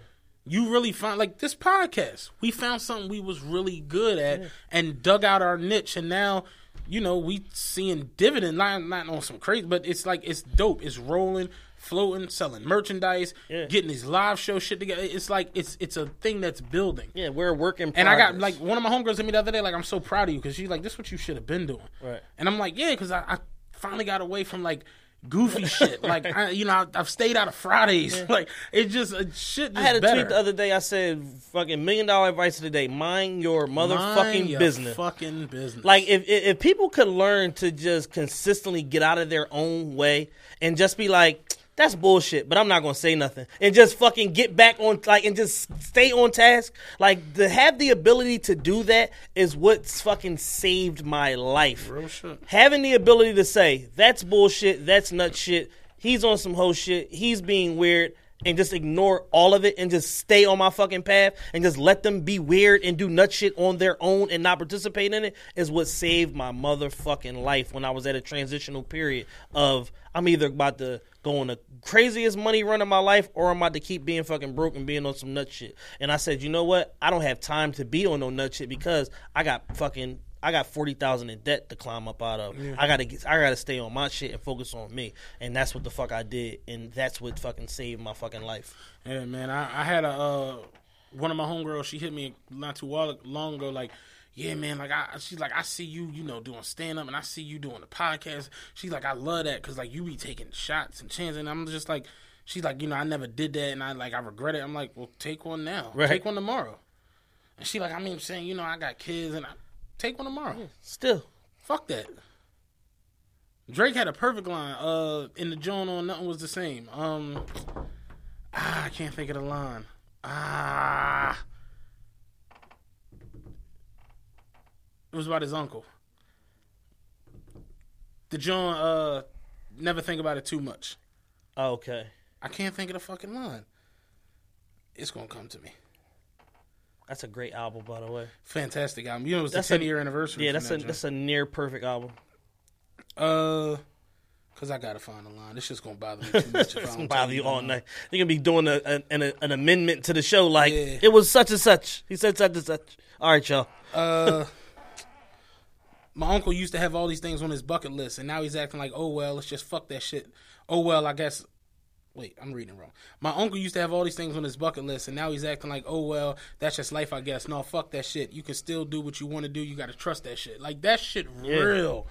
You really found like this podcast. We found something we was really good at and dug out our niche, and now you know we seeing dividend. Not not on some crazy, but it's like it's dope. It's rolling, floating, selling merchandise, Yeah. getting these live show shit together. It's like it's it's a thing that's building. Yeah, we're working. And I got like one of my homegirls hit me the other day, like I'm so proud of you because she's like, this is what you should have been doing. Right. And I'm like, yeah, because I, I finally got away from like goofy shit. Like I, you know, I, I've stayed out of Fridays. [laughs] Like it just uh, shit. Just I had a better. tweet the other day. I said, "Fucking million dollar advice of the day: mind your motherfucking Mind your business." Fucking business. Like if, if if people could learn to just consistently get out of their own way and just be like, that's bullshit, but I'm not gonna say nothing, and just fucking get back on like and just stay on task. Like to have the ability to do that is what's fucking saved my life. Real shit. Having the ability to say that's bullshit, that's nut shit. He's on some hoe shit. He's being weird. And just ignore all of it and just stay on my fucking path and just let them be weird and do nut shit on their own and not participate in it is what saved my motherfucking life when I was at a transitional period of I'm either about to go on the craziest money run of my life or I'm about to keep being fucking broke and being on some nut shit. And I said, you know what? I don't have time to be on no nut shit because I got fucking I got forty thousand in debt to climb up out of. I gotta get, I gotta stay on my shit and focus on me, and that's what the fuck I did, and that's what fucking saved my fucking life. Yeah, man. I, I had a uh, one of my homegirls. She hit me not too long ago. Like, yeah, man. Like, I she's like, I see you, you know, doing stand up, and I see you doing the podcast. She's like, I love that because like you be taking shots and chances. And I'm just like, she's like, you know, I never did that, and I like I regret it. I'm like, well, take one now. Right. Take one tomorrow. And she like, I mean, I'm saying, you know, I got kids, and I take one tomorrow. Still, Fuck that. Drake had a perfect line. Uh, in the joint on nothing was the same. Um, ah, I can't think of the line. Ah, it was about his uncle. The John Uh, never think about it too much. okay. I can't think of the fucking line. It's gonna come to me. That's a great album, by the way. Fantastic album. You know, it was That's the a- 10 year anniversary. Yeah, that's a that that's a near perfect album. Uh, cause I gotta find a line. This just gonna bother me too much. [laughs] It's gonna bother you all night. You're gonna be doing a, an, an, an amendment to the show, like Yeah. it was such and such. He said such and such. All right, y'all. Uh, [laughs] my uncle used to have all these things on his bucket list, and now he's acting like, oh well, let's just fuck that shit. Oh well, I guess Wait, I'm reading wrong. My uncle used to have all these things on his bucket list, and now he's acting like, oh well, that's just life, I guess. No, fuck that shit. You can still do what you want to do. You got to trust that shit. Like that shit, real.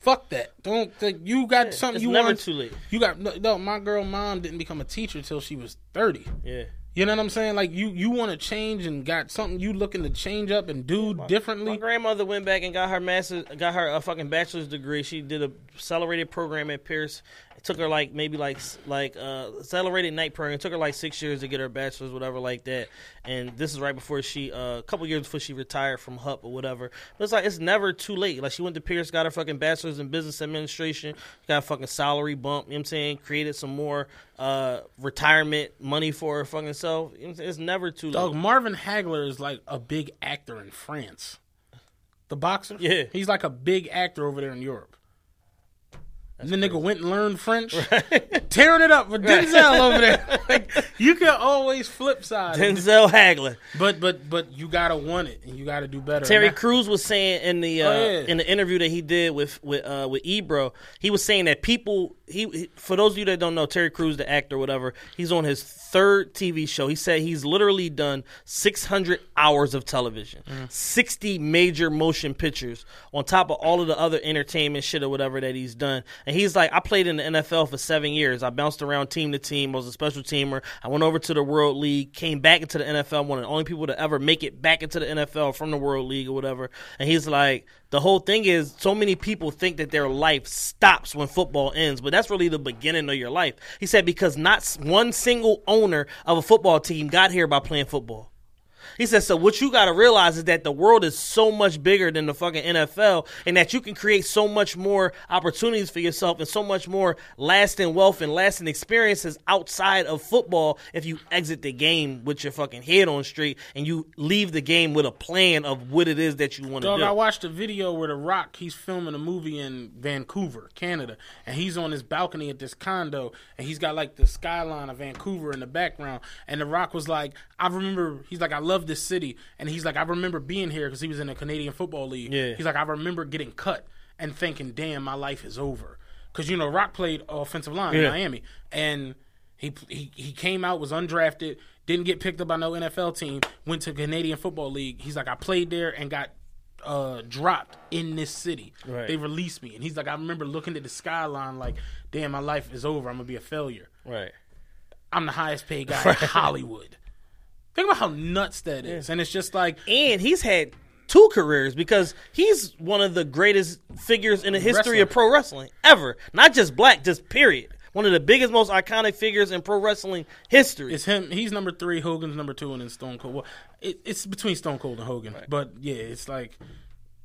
Fuck that. Don't think you got something it's you never want. too late. You got no, no. My girl mom didn't become a teacher until she was thirty. Yeah. You know what I'm saying? Like you, you want to change and got something you looking to change up and do My differently. grandmother went back and got her master's, got her a fucking bachelor's degree. She did a accelerated program at Peirce. Took her like maybe like like uh accelerated night program. It took her like six years to get her bachelor's, whatever, like that. And this is right before she, uh, a couple years before she retired from HUP or whatever. But it's like it's never too late. Like she went to Peirce, got her fucking bachelor's in business administration, got a fucking salary bump. You know what I'm saying? Created some more uh retirement money for her fucking self. You know what I'm saying? It's never too Dog, late. Marvin Hagler is like a big actor in France. The boxer? Yeah. He's like a big actor over there in Europe. And the nigga went and learned French, [laughs] tearing it up with Denzel over there. [laughs] Like you can always flip side. Denzel Hagler. but but but you gotta want it and you gotta do better. Terry Crews was saying in the uh, Oh, yeah. in the interview that he did with with uh, with Ebro, he was saying that people he, for those of you that don't know Terry Crews the actor whatever, he's on his third TV show. He said he's literally done 600 hours of television, Mm. 60 major motion pictures on top of all of the other entertainment shit or whatever that he's done. And he's like, I played in the NFL for seven years. I bounced around team to team. I was a special teamer. I went over to the World League, came back into the NFL. One of the only people to ever make it back into the NFL from the World League or whatever. And he's like, the whole thing is so many people think that their life stops when football ends, but that's really the beginning of your life. He said because not one single owner of a football team got here by playing football. He says, so what you got to realize is that the world is so much bigger than the fucking NFL and that you can create so much more opportunities for yourself and so much more lasting wealth and lasting experiences outside of football if you exit the game with your fucking head on straight and you leave the game with a plan of what it is that you want to Dog, do. I watched a video where The Rock he's filming a movie in Vancouver, Canada, and he's on his balcony at this condo, and he's got like the skyline of Vancouver in the background. And The Rock was like, "I remember." He's like, "I love this city," and he's like, "I remember being here because he was in the Canadian Football League." Yeah. He's like, "I remember getting cut and thinking, damn, my life is over." Because you know, Rock played offensive line in Miami, and he, he he came out was undrafted, didn't get picked up by no NFL team, went to Canadian Football League. He's like, I played there and got uh, dropped in this city. Right. They released me, and he's like, I remember looking at the skyline, like, damn, my life is over. I'm gonna be a failure. right. I'm the highest paid guy [laughs] in Hollywood. Think about how nuts that is, and it's just like And he's had two careers because he's one of the greatest figures in the history of pro wrestling ever. Not just black, just period. One of the biggest, most iconic figures in pro wrestling history. It's him. He's number three. Hogan's number two, and then Stone Cold. Well, it, it's between Stone Cold and Hogan, but yeah, it's like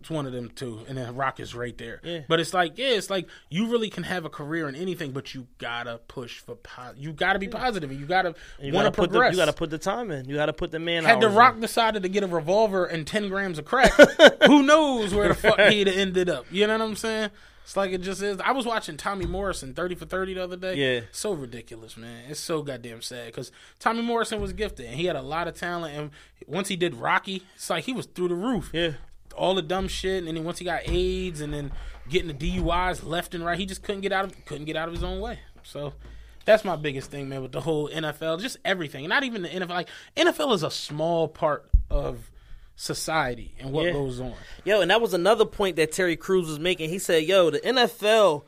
it's one of them two, and then Rock is right there. Yeah. But it's like, yeah, it's like you really can have a career in anything, but you gotta push for. Po- you gotta be positive, and you gotta want gotta to put the, progress. you got to put the time in. You got to put the man. had The Rock in. decided to get a revolver and ten grams of crack, [laughs] who knows where the fuck he'd have ended up? You know what I'm saying? It's like it just is. I was watching Tommy Morrison 30 for 30 the other day. Yeah. So ridiculous, man. It's so goddamn sad because Tommy Morrison was gifted and he had a lot of talent. And once he did Rocky, it's like he was through the roof. Yeah. All the dumb shit. And then once he got AIDS and then getting the DUIs left and right, he just couldn't get out of couldn't get out of his own way. So that's my biggest thing, man, with the whole NFL, just everything. Not even the NFL. Like NFL is a small part of society and what Yeah. goes on. Yo, and that was another point that Terry Crews was making. He said, "Yo, the NFL,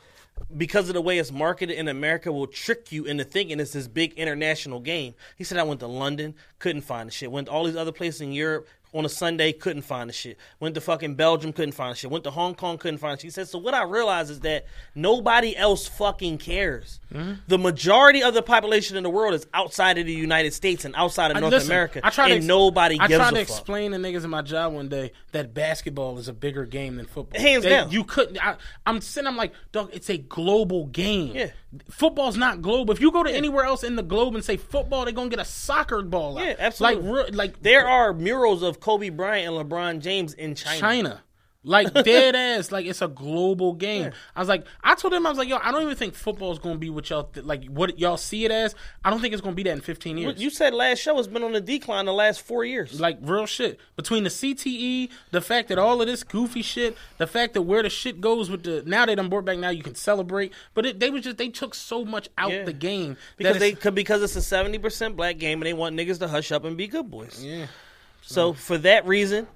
because of the way it's marketed in America, will trick you into thinking it's this big international game." He said, "I went to London, couldn't find the shit. Went to all these other places in Europe." On a Sunday, couldn't find the shit. Went to fucking Belgium, couldn't find the shit. Went to Hong Kong, couldn't find the shit. He said, so what I realized is that nobody else fucking cares. Mm-hmm. The majority of the population in the world is outside of the United States and outside of I- North listen, America. I try and to ex- nobody I gives tried a to fuck. explain to niggas in my job one day that basketball is a bigger game than football. Hands down. You couldn't. I, I'm sitting. I'm like, dog. It's a global game. Yeah. Football's not global. If you go to anywhere else in the globe and say football, they're gonna get a soccer ball. Out. Yeah, absolutely. Like, real- like There are murals of Kobe Bryant and LeBron James in China. China. Like [laughs] dead ass, like it's a global game. I was like, I told him, I was like, yo, I don't even think football is going to be what y'all th- like. What y'all see it as? I don't think it's going to be that in 15 years. You said last show has been on the decline the last four years. like real shit between the CTE, the fact that all of this goofy shit, the fact that where the shit goes with the now they done brought back now you can celebrate, but it, they was just they took so much out Yeah. the game because they could because it's a seventy percent black game and they want niggas to hush up and be good boys. yeah. So for that reason,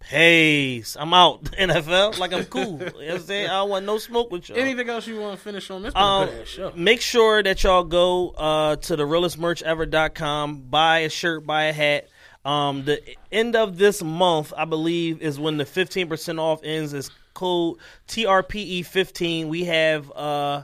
peace. I'm out [laughs] NFL like I'm cool. you know what I'm saying? I don't want no smoke with y'all. Anything else you want to finish on? This Um, show. make sure that y'all go uh, to the realestmerchever.com, buy a shirt, buy a hat. Um, the end of this month, I believe, is when the 15% off ends. Is code TRPE15. We have uh,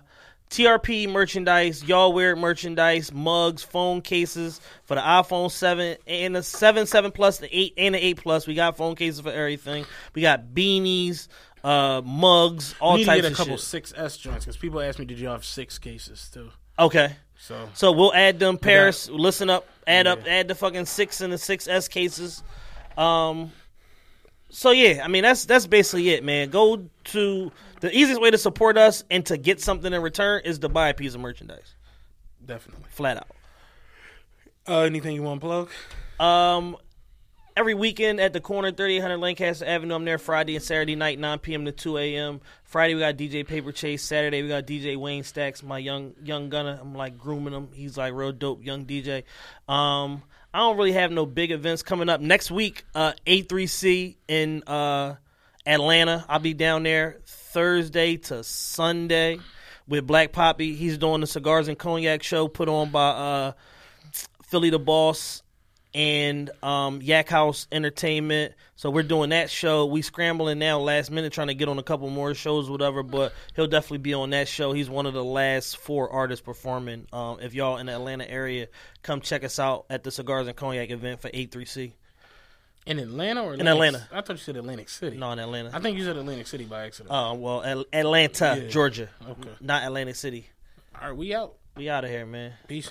TRP merchandise, y'all wear merchandise, mugs, phone cases for the iPhone 7 and the 7, 7 Plus, the 8, and the 8 Plus. We got phone cases for everything. We got beanies, uh, mugs, all need to get a of couple shit. six S joints because people ask me, did you have six cases too? Okay. So So we'll add them Paris. Listen up, add up, add the fucking six and the six S cases. Um. So yeah, I mean that's that's basically it, man. Go to the easiest way to support us and to get something in return is to buy a piece of merchandise, definitely. flat out. Uh, anything you want to plug? Um, every weekend at the corner, 3800 Lancaster Avenue. I'm there Friday and Saturday night, 9 p.m. to 2 a.m. Friday we got DJ Paper Chase. Saturday we got DJ Wayne Stacks, my young young gunner. I'm like grooming him. He's like real dope young DJ. Um, I don't really have no big events coming up next week. Uh, A3C in uh Atlanta. I'll be down there Thursday to Sunday with Black Poppy. He's doing the cigars and cognac show put on by uh Philly the Boss and um, Yak House Entertainment. So we're doing that show. We scrambling now last minute trying to get on a couple more shows, whatever. But he'll definitely be on that show. He's one of the last four artists performing. Um, if y'all in the Atlanta area, come check us out at the Cigars and Cognac event for A3C. In Atlanta or In Atlanta. I thought you said Atlantic City. No, in Atlanta. I think you said Atlantic City by accident. Uh, well, Al- Atlanta, Yeah. Georgia, Okay. not Atlantic City. All right, we out. We out of here, man. Peace.